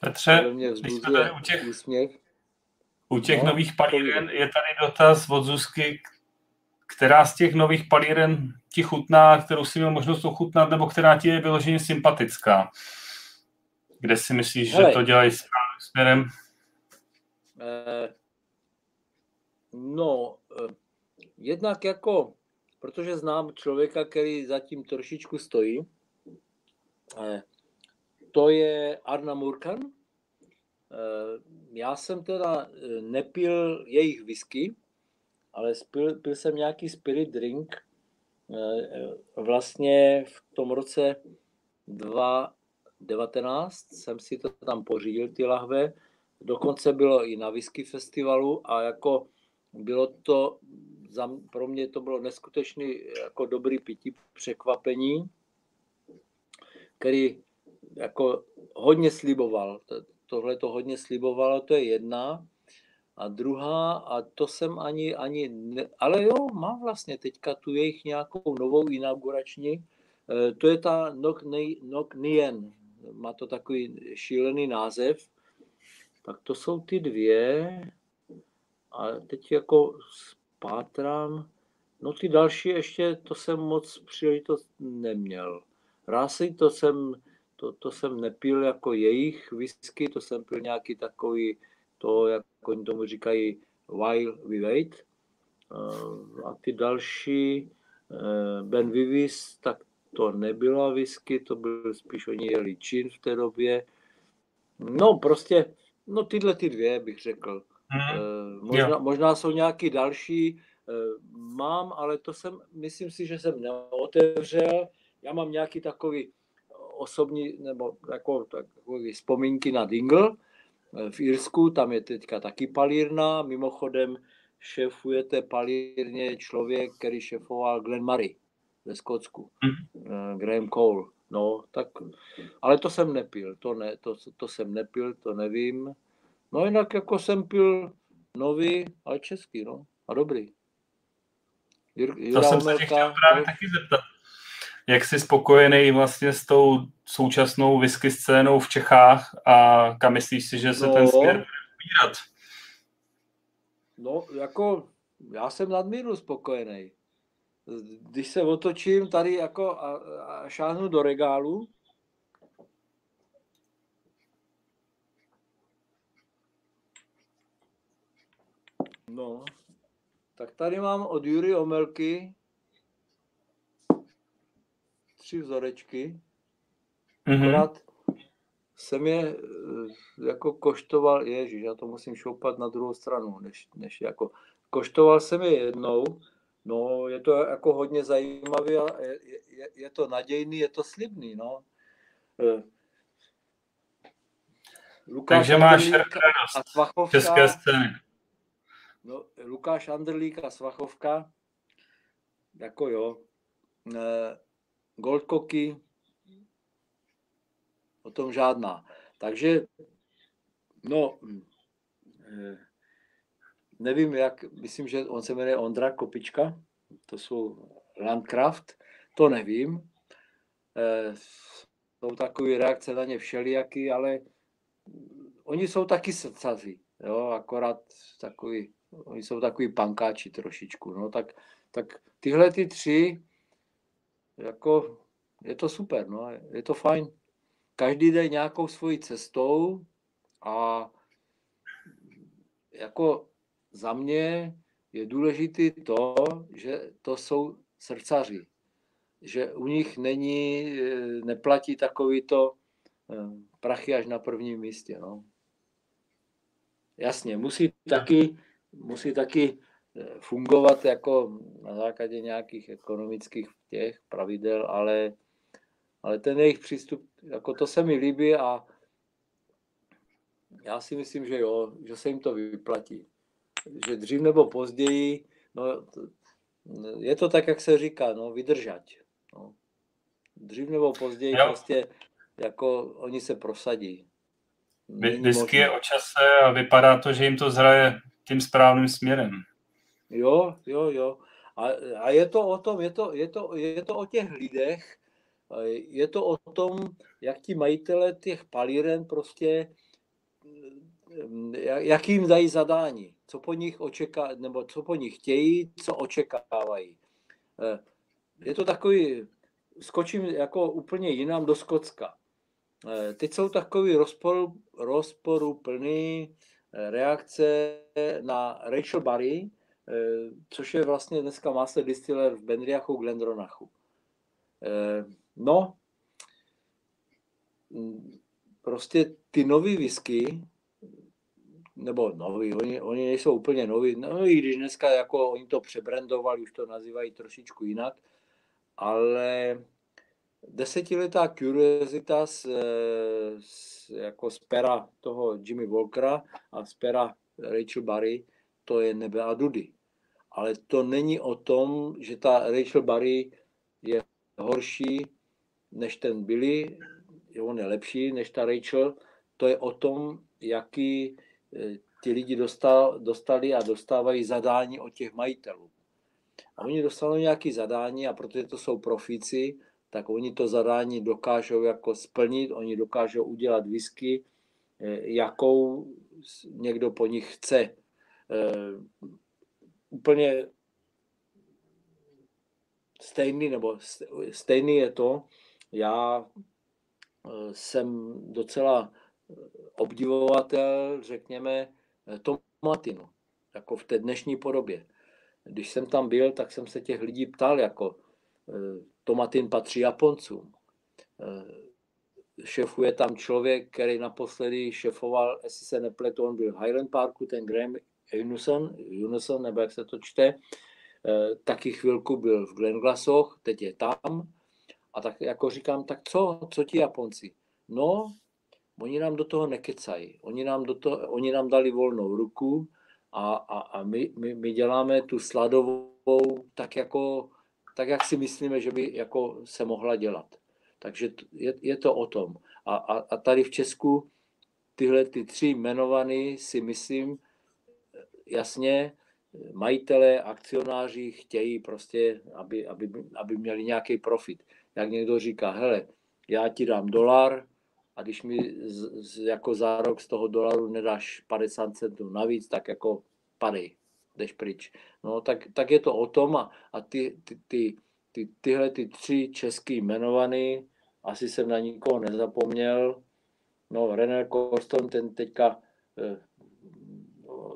S1: Petře, když jsme tady u těch, úsměv. u těch no, nových palíren, je tady dotaz od Zuzky, která z těch nových palíren ti chutná, kterou si měl možnost ochutnat, nebo která ti je vyloženě sympatická? Kde si myslíš, Hele, že to dělají správným směrem?
S2: Eh, no, eh, jednak jako, protože znám člověka, který zatím trošičku stojí, eh, to je Arna Murkan. Já jsem teda nepil jejich whisky, ale pil, pil jsem nějaký spirit drink vlastně v tom roce 2019 jsem si to tam pořídil, ty lahve, dokonce bylo i na whisky festivalu a jako bylo to, za, pro mě to bylo neskutečný jako dobrý pití překvapení, který jako hodně sliboval. Tohle to hodně slibovalo, to je jedna. A druhá, a to jsem ani, ani ne, ale jo, mám vlastně teďka tu jejich nějakou novou inaugurační, e, to je ta Nok Nien, má to takový šílený název, tak to jsou ty dvě. A teď jako spátrám, no ty další ještě, to jsem moc příležitost neměl. Rásy to jsem, to, to jsem nepil jako jejich whisky, to jsem pil nějaký takový, to, jak oni tomu říkají, while we wait. Eh, a ty další, eh, Ben Vivis, tak to nebyla whisky, to byl spíš oni jeli čin v té době. No prostě No tyhle ty dvě bych řekl. Hmm. Možná, možná jsou nějaký další, eh, mám, ale to jsem, myslím si, že jsem neotevřel. Já mám nějaký takový osobní, nebo jako, takový vzpomínky na Dingle eh, v Irsku, tam je teďka taky palírna, mimochodem šéfuje té palírně člověk, který šéfoval Glen Murray ve Skotsku, hmm. Graham Cole. No, tak, ale to jsem nepil, to ne, to, to jsem nepil, to nevím. No jinak jako jsem pil nový, ale český, no, a dobrý.
S1: Jur, Jura to jsem se chtěl právě taky zeptat. Jak jsi spokojený vlastně s tou současnou whisky scénou v Čechách a kam myslíš si, že se no, ten směr bude ubírat?
S2: No, jako já jsem nadmíru spokojený. Když se otočím tady jako a, a šáhnu do regálu, No, tak tady mám od Jury Omelky tři vzorečky. Mm-hmm. Akorát jsem je eh, jako koštoval, ježiš, já to musím šoupat na druhou stranu, než, než jako, koštoval jsem je jednou, no je to jako hodně zajímavé, je, je, je to nadějný, je to slibný, no. Eh,
S1: Lukáš Takže máš radost a Svachovka, české scény.
S2: No, Lukáš Andrlík a Svachovka, jako jo. E, Goldkoky, o tom žádná. Takže, no, e, nevím jak, myslím, že on se jmenuje Ondra Kopička, to jsou Landcraft, to nevím. E, jsou takové reakce na ně všelijaký, ale oni jsou taky srdcaří, jo, akorát takový Oni jsou takový pankáči trošičku. No, tak, tak tyhle ty tři, jako je to super, no, je to fajn. Každý jde nějakou svojí cestou a jako za mě je důležité to, že to jsou srdcaři. Že u nich není, neplatí takový to eh, prachy až na prvním místě. No. Jasně, musí taky musí taky eh, fungovat jako na základě nějakých ekonomických těch pravidel, ale, ale ten jejich přístup, jako to se mi líbí a já si myslím, že jo, že se jim to vyplatí. Že dřív nebo později, no, je to tak, jak se říká, no, vydržať. No. Dřív nebo později jo. prostě jako oni se prosadí.
S1: Vždycky je o čase a vypadá to, že jim to zraje tím správným směrem.
S2: Jo, jo, jo. A, a je to o tom, je to, je, to, je to o těch lidech, je to o tom, jak ti majitele těch palíren prostě, jak jim dají zadání, co po nich očeká, nebo co po nich chtějí, co očekávají. Je to takový, skočím jako úplně jinam do Skocka. Teď jsou takový rozporu, rozporuplný reakce na Rachel Barry, eh, což je vlastně dneska master distiller v Benriachu Glendronachu. Eh, no, prostě ty nový whisky, nebo nový, oni, oni nejsou úplně noví, no i když dneska jako oni to přebrandovali, už to nazývají trošičku jinak, ale desetiletá kuriozita z, z, jako z pera toho Jimmy Walkera a z pera Rachel Barry, to je nebe a dudy. Ale to není o tom, že ta Rachel Barry je horší než ten Billy, on je lepší než ta Rachel, to je o tom, jaký ti lidi dostal, dostali a dostávají zadání od těch majitelů. A oni dostanou nějaké zadání a protože to jsou profíci, tak oni to zadání dokážou jako splnit, oni dokážou udělat whisky, eh, jakou někdo po nich chce. Eh, úplně stejný, nebo stejný je to, já jsem docela obdivovatel, řekněme, tomatinu, jako v té dnešní podobě. Když jsem tam byl, tak jsem se těch lidí ptal, jako Tomatin patří Japoncům. Eh, šefuje tam člověk, který naposledy šefoval, jestli se nepletu, on byl v Highland Parku, ten Graham Unison, Unison nebo jak se to čte, eh, taky chvilku byl v Glenglassoch, teď je tam. A tak jako říkám, tak co, co ti Japonci? No, oni nám do toho nekecají. Oni nám, do toho, oni nám dali volnou ruku a, a, a my, my, my děláme tu sladovou tak jako tak jak si myslíme, že by jako se mohla dělat. Takže je, je to o tom. A, a, a tady v Česku tyhle ty tři jmenovaný si myslím, jasně, majitelé, akcionáři chtějí prostě, aby, aby, aby měli nějaký profit. Jak někdo říká, hele, já ti dám dolar a když mi z, z, jako za rok z toho dolaru nedáš 50 centů navíc, tak jako padej, jdeš pryč. No tak, tak je to o tom a, a ty, ty, ty, ty, tyhle ty tři český jmenovaný, asi jsem na nikoho nezapomněl, no René Koston, ten teďka eh,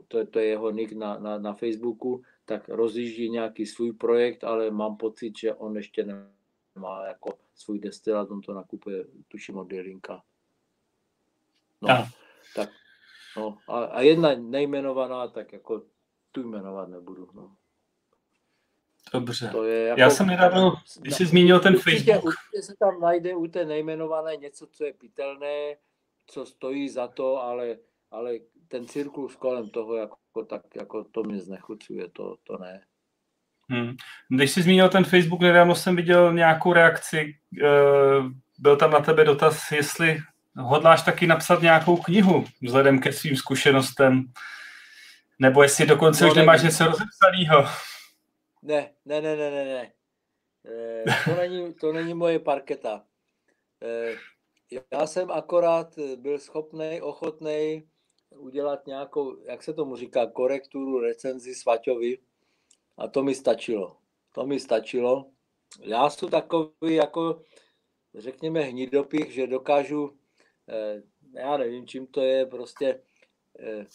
S2: to je, to je jeho nick na, na, na Facebooku, tak rozjíždí nějaký svůj projekt, ale mám pocit, že on ještě nemá jako svůj destilát, on to nakupuje, tuším od Jelinka. No, a. tak, no, a, a jedna nejmenovaná, tak jako tu jmenovat nebudu. No.
S1: Dobře. To je jako, Já jsem nedávno, když jsi zmínil ten určitě, Facebook.
S2: Určitě se tam najde u té nejmenované něco, co je pitelné, co stojí za to, ale, ale ten cirkus kolem toho, jako, tak jako to mě znechucuje, to, to ne.
S1: Hmm. Když jsi zmínil ten Facebook, nedávno jsem viděl nějakou reakci, eh, byl tam na tebe dotaz, jestli hodláš taky napsat nějakou knihu vzhledem ke svým zkušenostem, nebo jestli dokonce no, už nemáš něco rozepsaného.
S2: Ne, ne, ne, ne, ne, ne. E, to, není, to není moje parketa. E, já jsem akorát byl schopný, ochotný udělat nějakou, jak se tomu říká, korekturu recenzi Svaťovi a to mi stačilo. To mi stačilo. Já jsem takový jako, řekněme, hnidopich, že dokážu, já nevím, čím to je, prostě, eh,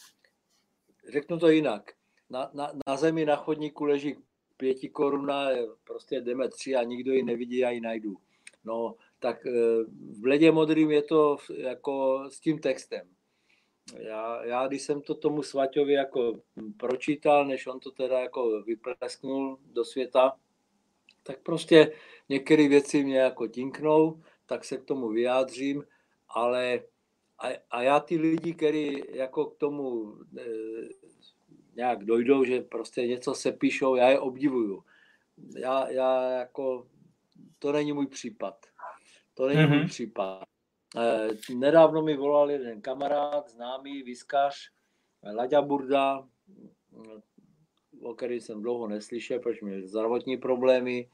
S2: řeknu to jinak. Na, na, na zemi na chodníku leží pěti koruna, prostě jdeme tři a nikdo ji nevidí, a ji najdu. No, tak eh, v bledě modrým je to jako s tím textem já, já když jsem to tomu Svaťovi jako pročítal, než on to teda jako vyplesknul do světa, tak prostě některé věci mě jako tinknou, tak se k tomu vyjádřím, ale a, a já ty lidi, kteří jako k tomu e, nějak dojdou, že prostě něco se píšou, já je obdivuju. Já, já jako, to není můj případ. To není mm-hmm. můj mhm. případ. Eh, nedávno mi volal jeden kamarád, známý, výskař, Laďa Burda, o který jsem dlouho neslyšel, protože měl zdravotní problémy.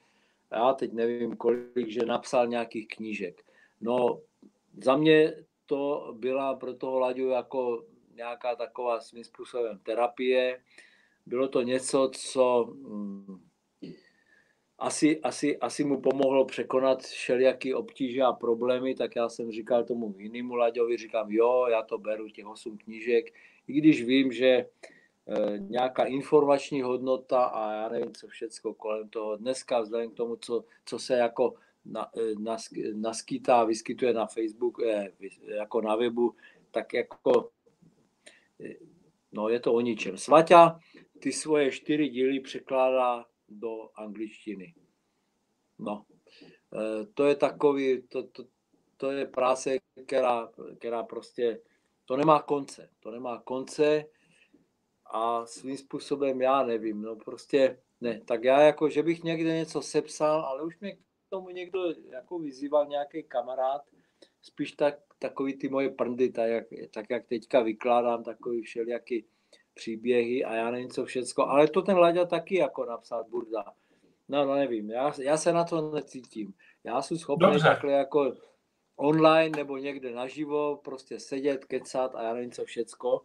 S2: Já teď nevím, kolik, že napsal nějakých knížek. No, za mě to byla pro toho Laďu jako nějaká taková svým způsobem terapie. Bylo to něco, co mm, asi, asi, asi mu pomohlo překonat všelijaký obtíže a problémy, tak já jsem říkal tomu jinému Laďovi, říkám, jo, já to beru, těch osm knížek, i když vím, že e, nějaká informační hodnota a já nevím, co všecko kolem toho. Dneska vzhledem k tomu, co, co se jako na, e, nas, naskýtá, vyskytuje na Facebook, e, jako na webu, tak jako e, no je to o ničem. Svaťa ty svoje čtyři díly překládá do angličtiny. No, to je takový, to, to, to je práce, která, která prostě, to nemá konce, to nemá konce a svým způsobem já nevím, no prostě ne, tak já jako, že bych někde něco sepsal, ale už mě tomu někdo jako vyzýval nějaký kamarád, spíš tak, takový ty moje prndy, tak jak, tak jak teďka vykládám, takový všelijaký příběhy a já nevím co všecko, ale to ten Laďa taky jako napsal Burda. No, no nevím, já, já se na to necítím. Já jsem schopný Dobře. takhle jako online nebo někde naživo prostě sedět, kecat a já nevím co všecko,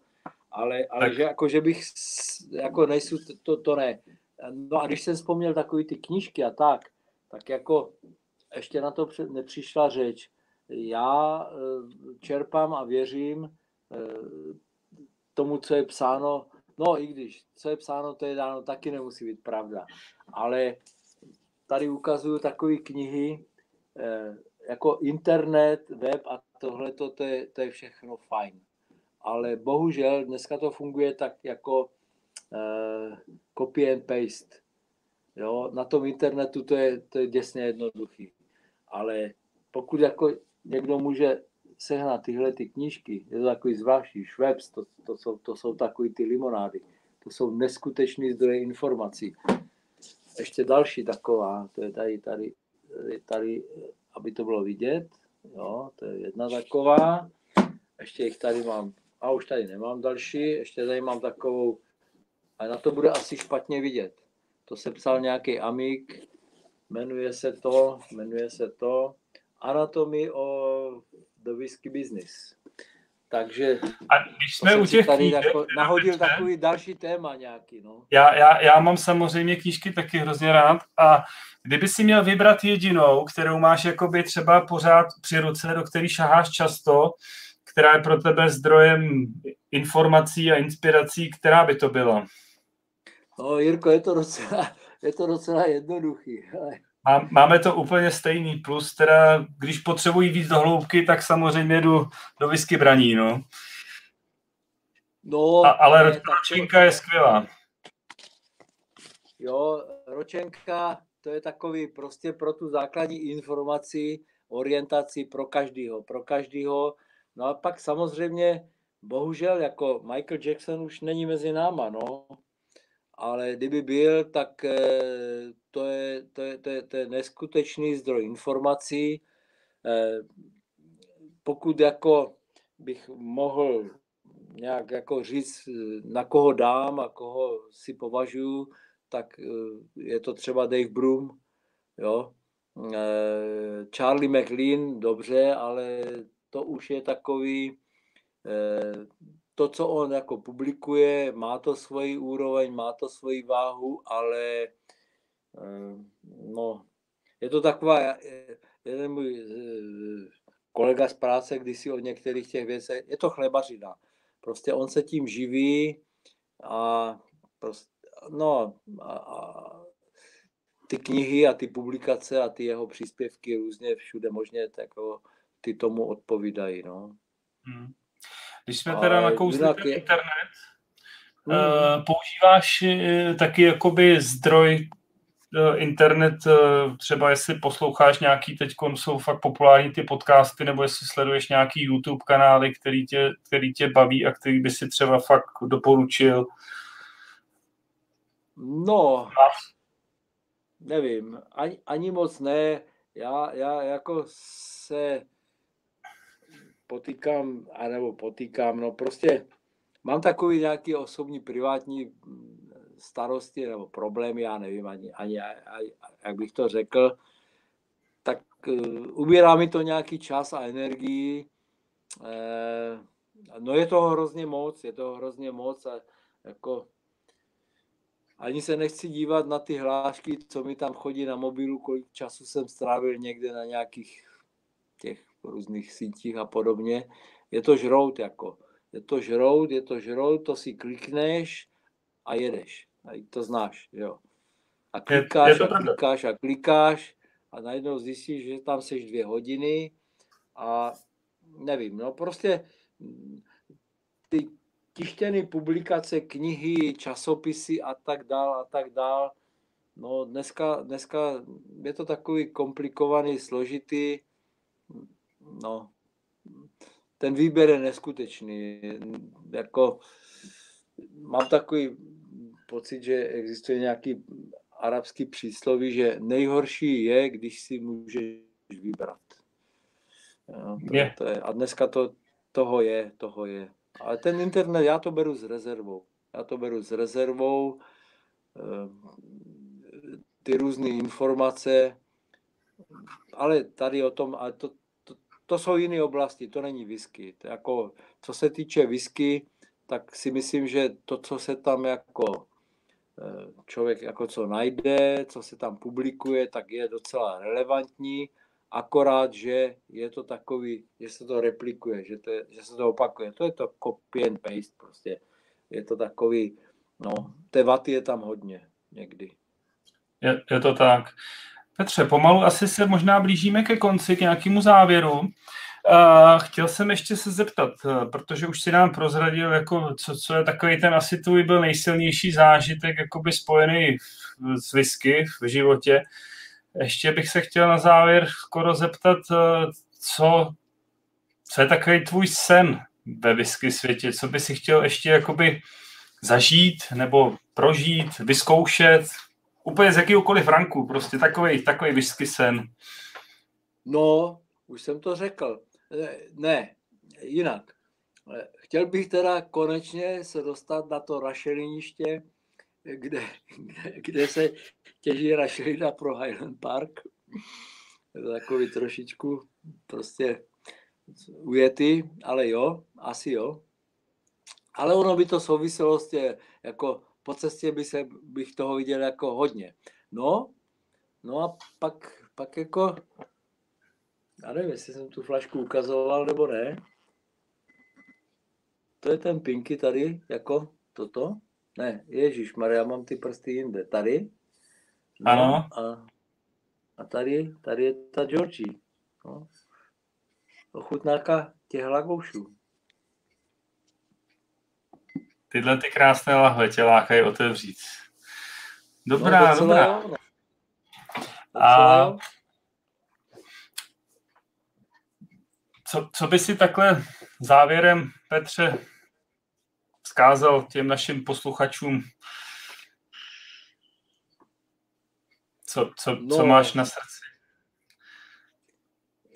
S2: ale, ale že, jako, že bych, jako nejsou, to, to, to ne. No a když jsem vzpomněl takový ty knížky a tak, tak jako ještě na to nepřišla řeč. Já eh, čerpám a věřím eh, tomu, co je psáno, no i když, co je psáno, to je dáno, taky nemusí být pravda. Ale tady ukazuju takové knihy, eh, jako internet, web a tohle, to je, to je všechno fajn. Ale bohužel dneska to funguje tak jako copy and paste. Jo, na tom internetu to je, to je děsně jednoduchý. Ale pokud jako někdo může sehnat tyhle ty knížky, je to takový zvláštní, Schweppes, to, to, jsou, to jsou takový ty limonády, to jsou neskutečný zdroje informací. Ještě další taková, to je tady, tady, tady aby to bylo vidět. Jo, to je jedna taková. Ještě jich tady mám, a už tady nemám další, ještě tady mám takovou, a na to bude asi špatně vidět. To se psal nějaký amik, jmenuje se to, jmenuje se to Anatomy of the Whisky Business. Takže
S1: a když jsme u těch
S2: tady knížek, jako nahodil ne? takový další téma nějaký. No.
S1: Já, já, já mám samozřejmě knížky taky hrozně rád a kdyby si měl vybrat jedinou, kterou máš jakoby třeba pořád při ruce, do který šaháš často, která je pro tebe zdrojem informací a inspirací, která by to byla?
S2: No Jirko, je to docela, je to docela jednoduchý. Ale
S1: Máme to úplně stejný, plus teda, když potřebují víc do hloubky, tak samozřejmě jdu do whisky braní, no.
S2: no
S1: A, ale ne, ročenka to... je skvělá.
S2: Jo, ročenka, to je takový prostě pro tu základní informaci, orientaci pro každýho, pro každýho. No a pak samozřejmě, bohužel, jako Michael Jackson už není mezi náma, no ale kdyby byl, tak eh, to je, to je, to je, to je neskutečný zdroj informací. Eh, pokud jako bych mohl nějak jako říct, na koho dám a koho si považuji, tak eh, je to třeba Dave Broom, jo. Charlie McLean, dobře, ale to už je takový, to, co on jako publikuje, má to svoji úroveň, má to svoji váhu, ale eh, no, je to taková, jeden můj eh, kolega z práce, když si o některých těch věcech, je to chlebařina. Prostě on se tím živí a prostě, no, a, a ty knihy a ty publikace a ty jeho příspěvky různě všude možně, tak ty tomu odpovídají, no. Hmm.
S1: Když jsme teda nakousli ten internet, mm. používáš uh, taky jakoby zdroj uh, internet, třeba jestli posloucháš nějaký, teď jsou fakt populární ty podcasty, nebo jestli sleduješ nějaký YouTube kanály, který tě, který tě baví a který by si třeba fakt doporučil?
S2: No, nevím, ani, ani moc ne. Já, já jako se potýkám, anebo potýkám, no prostě mám takový nějaký osobní privátní mm, starosti nebo problémy, já nevím ani, ani, ani jak bych to řekl, tak uh, ubírá mi to nějaký čas a energii. Eh, no je toho hrozně moc, je toho hrozně moc a jako ani se nechci dívat na ty hlášky, co mi tam chodí na mobilu, kolik času jsem strávil někde na nějakých těch různých sítích a podobně. Je to žrout jako. Je to žrout, je to žrout, to si klikneš a jedeš. A to znáš, jo. A klikáš je, je a klikáš a klikáš a najednou zjistíš, že tam seš dvě hodiny a nevím, no prostě ty tištěné publikace, knihy, časopisy a tak dál a tak dál, no dneska, dneska je to takový komplikovaný, složitý, no, ten výběr je neskutečný. Jako, mám takový pocit, že existuje nějaký arabský přísloví, že nejhorší je, když si můžeš vybrat. Jo, to, je. To je. A dneska to, toho je, toho je. Ale ten internet, já to beru s rezervou. Já to beru s rezervou. Eh, ty různé informace, ale tady o tom, ale to, to jsou jiné oblasti, to není whisky. To jako, co se týče whisky, tak si myslím, že to, co se tam jako eh, člověk jako co najde, co se tam publikuje, tak je docela relevantní, akorát, že je to takový, že se to replikuje, že, to je, že se to opakuje. To je to copy and paste prostě. Je to takový, no, té vaty je tam hodně někdy.
S1: Je, je to tak. Petře, pomalu asi se možná blížíme ke konci, k nějakému závěru. Uh, chtěl jsem ještě se zeptat, uh, protože už si nám prozradil, jako, co, co je takový ten asi tvůj byl nejsilnější zážitek jakoby spojený s whisky v životě. Ještě bych se chtěl na závěr skoro zeptat, uh, co, co je takový tvůj sen ve whisky světě, co by si chtěl ještě jakoby zažít nebo prožít, vyzkoušet, úplně z jakýkoliv ranku, prostě takový, takový whisky sen.
S2: No, už jsem to řekl. Ne, jinak. Chtěl bych teda konečně se dostat na to rašeliniště, kde, kde, kde se těží rašelina pro Highland Park. Takový trošičku prostě ujetý, ale jo, asi jo. Ale ono by to souviselo s tě, jako po cestě by se, bych toho viděl jako hodně. No, no a pak, pak jako, já nevím, jestli jsem tu flašku ukazoval nebo ne. To je ten Pinky tady, jako toto. Ne, Ježíš Maria, mám ty prsty jinde. Tady.
S1: No, ano.
S2: A, a tady, tady je ta Georgie. No. Ochutnáka těch lagoušů.
S1: Tyhle ty krásné lahve tě lákají otevřít. Dobrá, no, dobrá. Jo, no. A co, co by si takhle závěrem, Petře, vzkázal těm našim posluchačům? Co, co, no, co máš na srdci?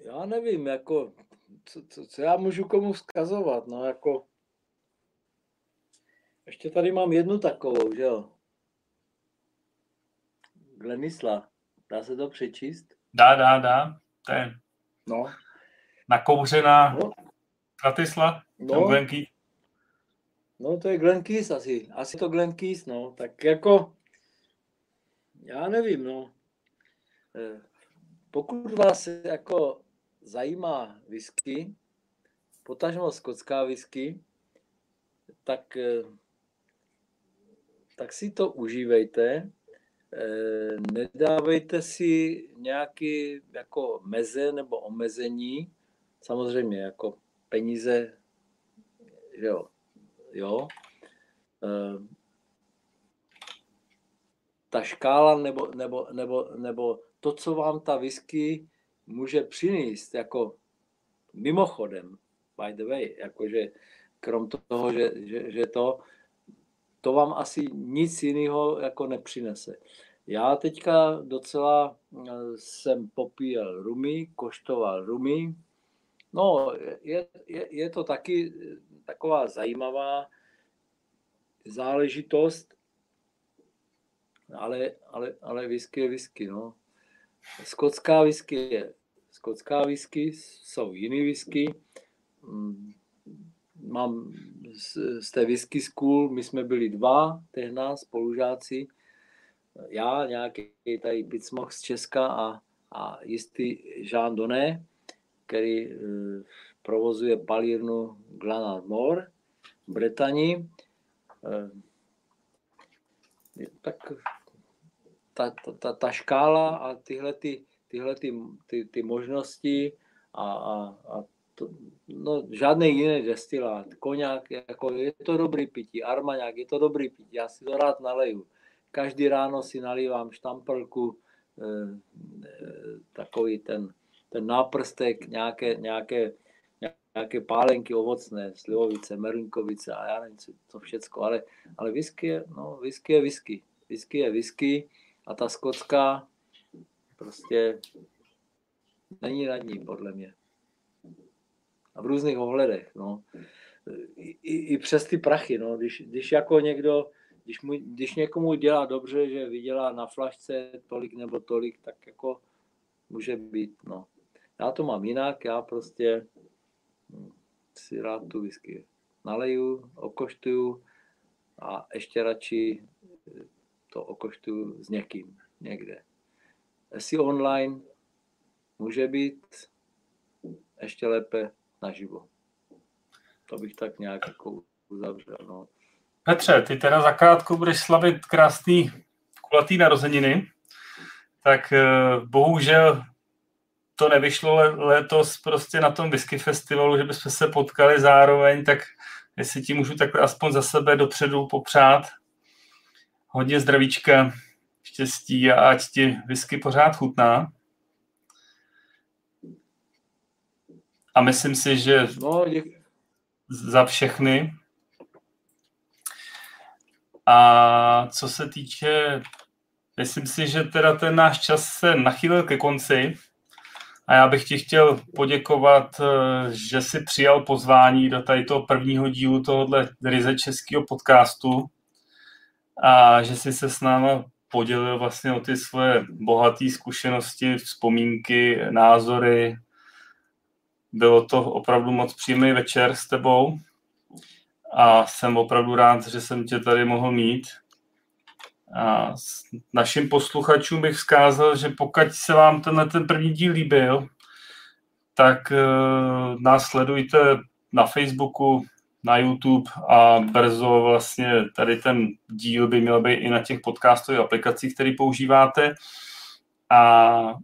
S2: Já nevím, jako, co, co, co já můžu komu vzkazovat, no jako, ještě tady mám jednu takovou, že jo? Glenisla. Dá se to přečíst?
S1: Dá, dá, dá. To je
S2: no.
S1: nakouřená no. Kratisla?
S2: No. No to je Glen Keys asi. Asi to Glen Keys, no. Tak jako, já nevím, no. Eh, pokud vás jako zajímá whisky, potažmo skotská whisky, tak eh, tak si to užívejte, eh, nedávejte si nějaký jako meze nebo omezení, samozřejmě jako peníze, jo, jo. Eh, ta škála nebo, nebo, nebo, nebo to, co vám ta whisky může přinést, jako mimochodem, by the way, jakože krom toho, že, že, že to, to vám asi nic jiného jako nepřinese. Já teďka docela eh, jsem popíjel rumy, koštoval rumy. No, je, je, je to taky eh, taková zajímavá záležitost, ale, ale, ale whisky je whisky, no. Skotská whisky je skotská whisky, jsou jiný whisky. Mám z, z té whisky school, my jsme byli dva tehdy spolužáci, já, nějaký tady Picmoch z Česka a, a jistý Jean Doné, který e, provozuje palírnu Glanad Moor v Bretani. E, tak ta, ta, ta, ta škála a tyhle, ty, tyhle ty, ty, ty možnosti a, a, a to, no, žádný jiný destilát. Koňák, jako je to dobrý pití, armaňák, je to dobrý pití, já si to rád naleju. Každý ráno si nalívám štamprlku, e, e, takový ten, ten náprstek, nějaké, nějaké, nějaké pálenky ovocné, slivovice, merlinkovice a já nevím, co, co všecko, ale, ale whisky je, no, whisky je whisky. Whisky je whisky a ta skotská prostě není nad ní, podle mě a v různých ohledech. No. I, i přes ty prachy, no. když, když jako někdo, když, mu, když někomu dělá dobře, že vydělá na flašce tolik nebo tolik, tak jako může být. No. Já to mám jinak, já prostě hm, si rád tu whisky naleju, okoštuju a ještě radši to okoštuju s někým někde. Jestli online může být ještě lépe naživo. To bych tak nějak jako uzavřel. No.
S1: Petře, ty teda zakrátko budeš slavit krásný kulatý narozeniny, tak eh, bohužel to nevyšlo letos prostě na tom whisky festivalu, že bychom se potkali zároveň, tak jestli ti můžu takhle aspoň za sebe dopředu popřát hodně zdravíčka, štěstí a ať ti whisky pořád chutná. A myslím si, že no, za všechny. A co se týče, myslím si, že teda ten náš čas se nachýlil ke konci. A já bych ti chtěl poděkovat, eh, že jsi přijal pozvání do tady toho prvního dílu tohohle ryze českého podcastu a že jsi se s náma podělil vlastně o ty svoje bohaté zkušenosti, vzpomínky, názory. Bylo to opravdu moc příjemný večer s tebou a jsem opravdu rád, že jsem tě tady mohl mít. A našim posluchačům bych vzkázal, že pokud se vám tenhle ten první díl líbil, tak uh, nás sledujte na Facebooku, na YouTube a brzo vlastně tady ten díl by měl být i na těch podcastových aplikacích, které používáte. A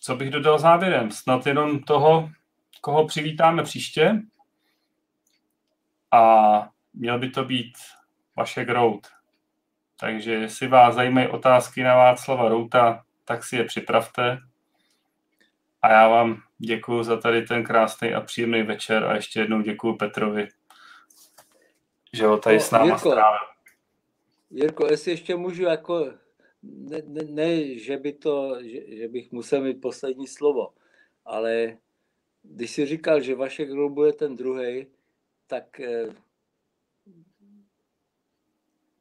S1: co bych dodal závěrem? Snad jenom toho, koho přivítáme příště. A měl by to být Vašek Rout. Takže jestli vás zajímají otázky na Václava Routa, tak si je připravte. A já vám děkuji za tady ten krásný a příjemný večer a ještě jednou děkuji Petrovi, že ho tady no, s náma Jirko, strávil.
S2: Jirko, jestli ještě můžu jako, ne, ne, ne že, by to, že, že bych musel mít poslední slovo, ale když si říkal, že Vašek Rul bude ten druhý, tak eh,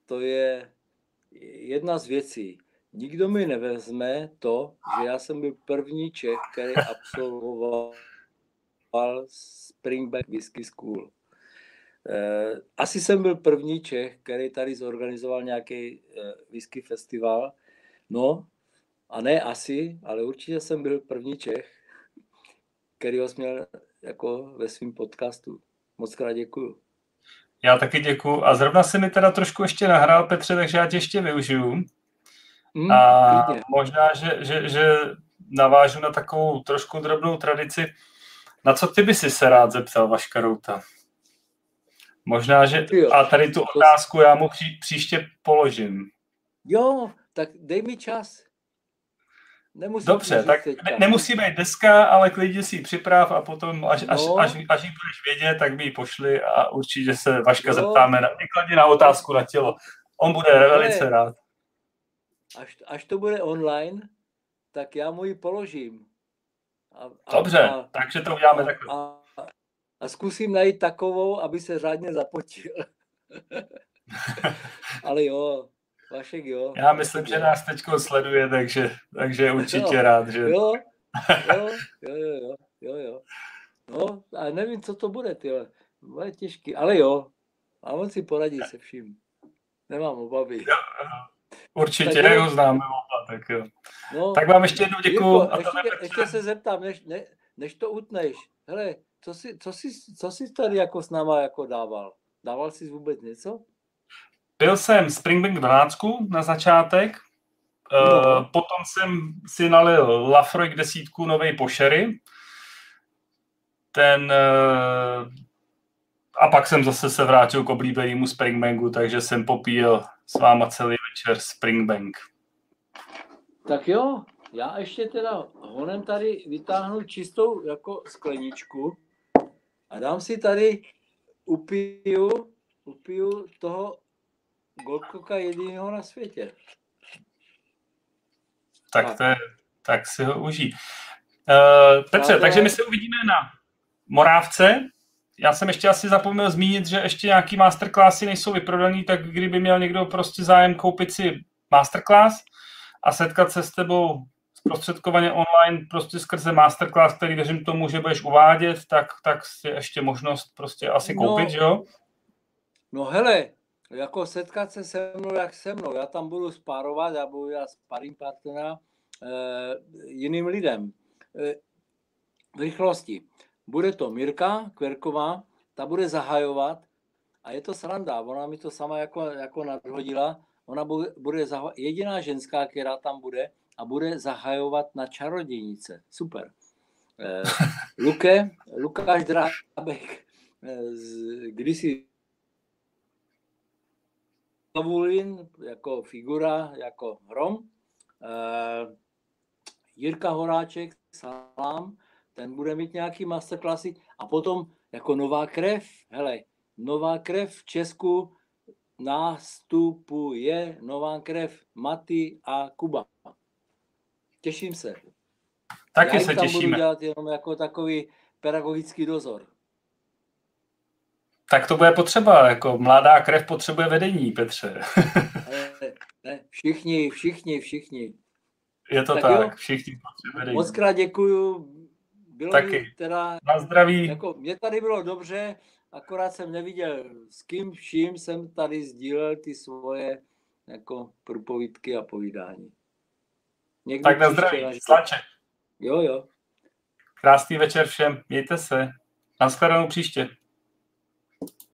S2: to je jedna z věcí. Nikdo mi nevezme to, že já jsem byl první Čech, který absolvoval Springback Whisky School. Eh, asi jsem byl první Čech, který tady zorganizoval nějaký eh, whisky festival. No, a ne asi, ale určitě jsem byl první Čech, který ho měl jako ve svém podcastu. Moc krát děkuju.
S1: Já taky děkuju. A zrovna se mi teda trošku ještě nahrál, Petře, takže já tě ještě využiju. Mm, a klidně. možná, že, že, že navážu na takovou trošku drobnou tradici. Na co ty by si se rád zeptal, Vaška Routa? Možná, že... A tady tu otázku já mu pří, příště položím.
S2: Jo, tak dej mi čas.
S1: Nemusí Dobře, tak ne, nemusí být deska, ale klidně si ji připrav a potom, až, no. až, až, až ji budeš vědět, tak mi ji pošli a určitě se Vaška no. zeptáme na, na otázku na tělo. On bude no, velice rád
S2: až, až to bude online, tak já mu ji položím.
S1: A, a, Dobře, a, takže to uděláme takhle. A,
S2: a zkusím najít takovou, aby se řádně zapotil. Ale jo, Vašek jo.
S1: Já myslím, že nás teď sleduje, takže, takže určitě jo, rád, že...
S2: Jo, jo, jo, jo, jo, jo. No, a nevím, co to bude, ty. Bude těžký, ale jo. A on si poradí se vším. Nemám obavy. Jo,
S1: Určitě, tak ho známe tak jo. No, tak vám ještě jednou děkuju.
S2: Jirko, ještě, ještě se zeptám, než, ne, než to utneš. Hele, co jsi, co, jsi, co jsi tady jako s náma jako dával? Dával jsi vůbec něco?
S1: Byl jsem Springbank 12 na začátek, no. uh, potom jsem si nalil Lafroig desítku novej pošery. Ten uh, a pak jsem zase se vrátil k oblíbenému Springbanku, takže jsem popíjel s váma celý večer Springbank.
S2: Tak jo, já ještě teda honem tady vytáhnu čistou jako skleničku a dám si tady upiju, upiju toho Goldcocka jediného na světě.
S1: Tak to je, tak si ho užij. Uh, Petře, Ale... takže my se uvidíme na Morávce já jsem ještě asi zapomněl zmínit, že ještě nějaký masterclassy nejsou vyprodaný, tak kdyby měl někdo prostě zájem koupit si masterclass a setkat se s tebou zprostředkovaně online prostě skrze masterclass, který věřím tomu, že budeš uvádět, tak, tak je ještě možnost prostě asi no. koupit, no, že jo?
S2: No hele, jako setkat se se mnou, jak se mnou. Já tam budu spárovat, já budu já sparring partnera e, jiným lidem. E, v rychlosti. Bude to Mirka Kverková, ta bude zahajovat a je to sranda, ona mi to sama jako, jako nadhodila, ona bude, bude zaha- jediná ženská, která tam bude a bude zahajovat na čarodějnice. Super. Eh, Luke, Lukáš Drábek, eh, kdysi Pavulin jako figura, jako hrom, eh, Jirka Horáček, Salám, ten bude mít nějaký masterclassy a potom jako nová krev, hele, nová krev v Česku nástupuje nová krev Maty a Kuba. Těším se.
S1: Taky
S2: Já
S1: se
S2: tam
S1: těšíme.
S2: budu dělat jenom jako takový pedagogický dozor.
S1: Tak to bude potřeba, jako mladá krev potřebuje vedení, Petře.
S2: Ale ne, všichni, všichni, všichni.
S1: Je to
S2: Tak
S1: tak,
S2: jo.
S1: všichni potřebují vedení.
S2: Moc krát děkuju. Bylo
S1: Taky.
S2: mi teda,
S1: Na zdraví.
S2: jako, mě tady bylo dobře, akorát jsem neviděl, s kým vším jsem tady sdílel ty svoje jako průpovídky a povídání. Někdy
S1: Tak na zdraví. Slaček.
S2: Jo, jo.
S1: Krásný večer všem. Mějte se. Naschledanou příště.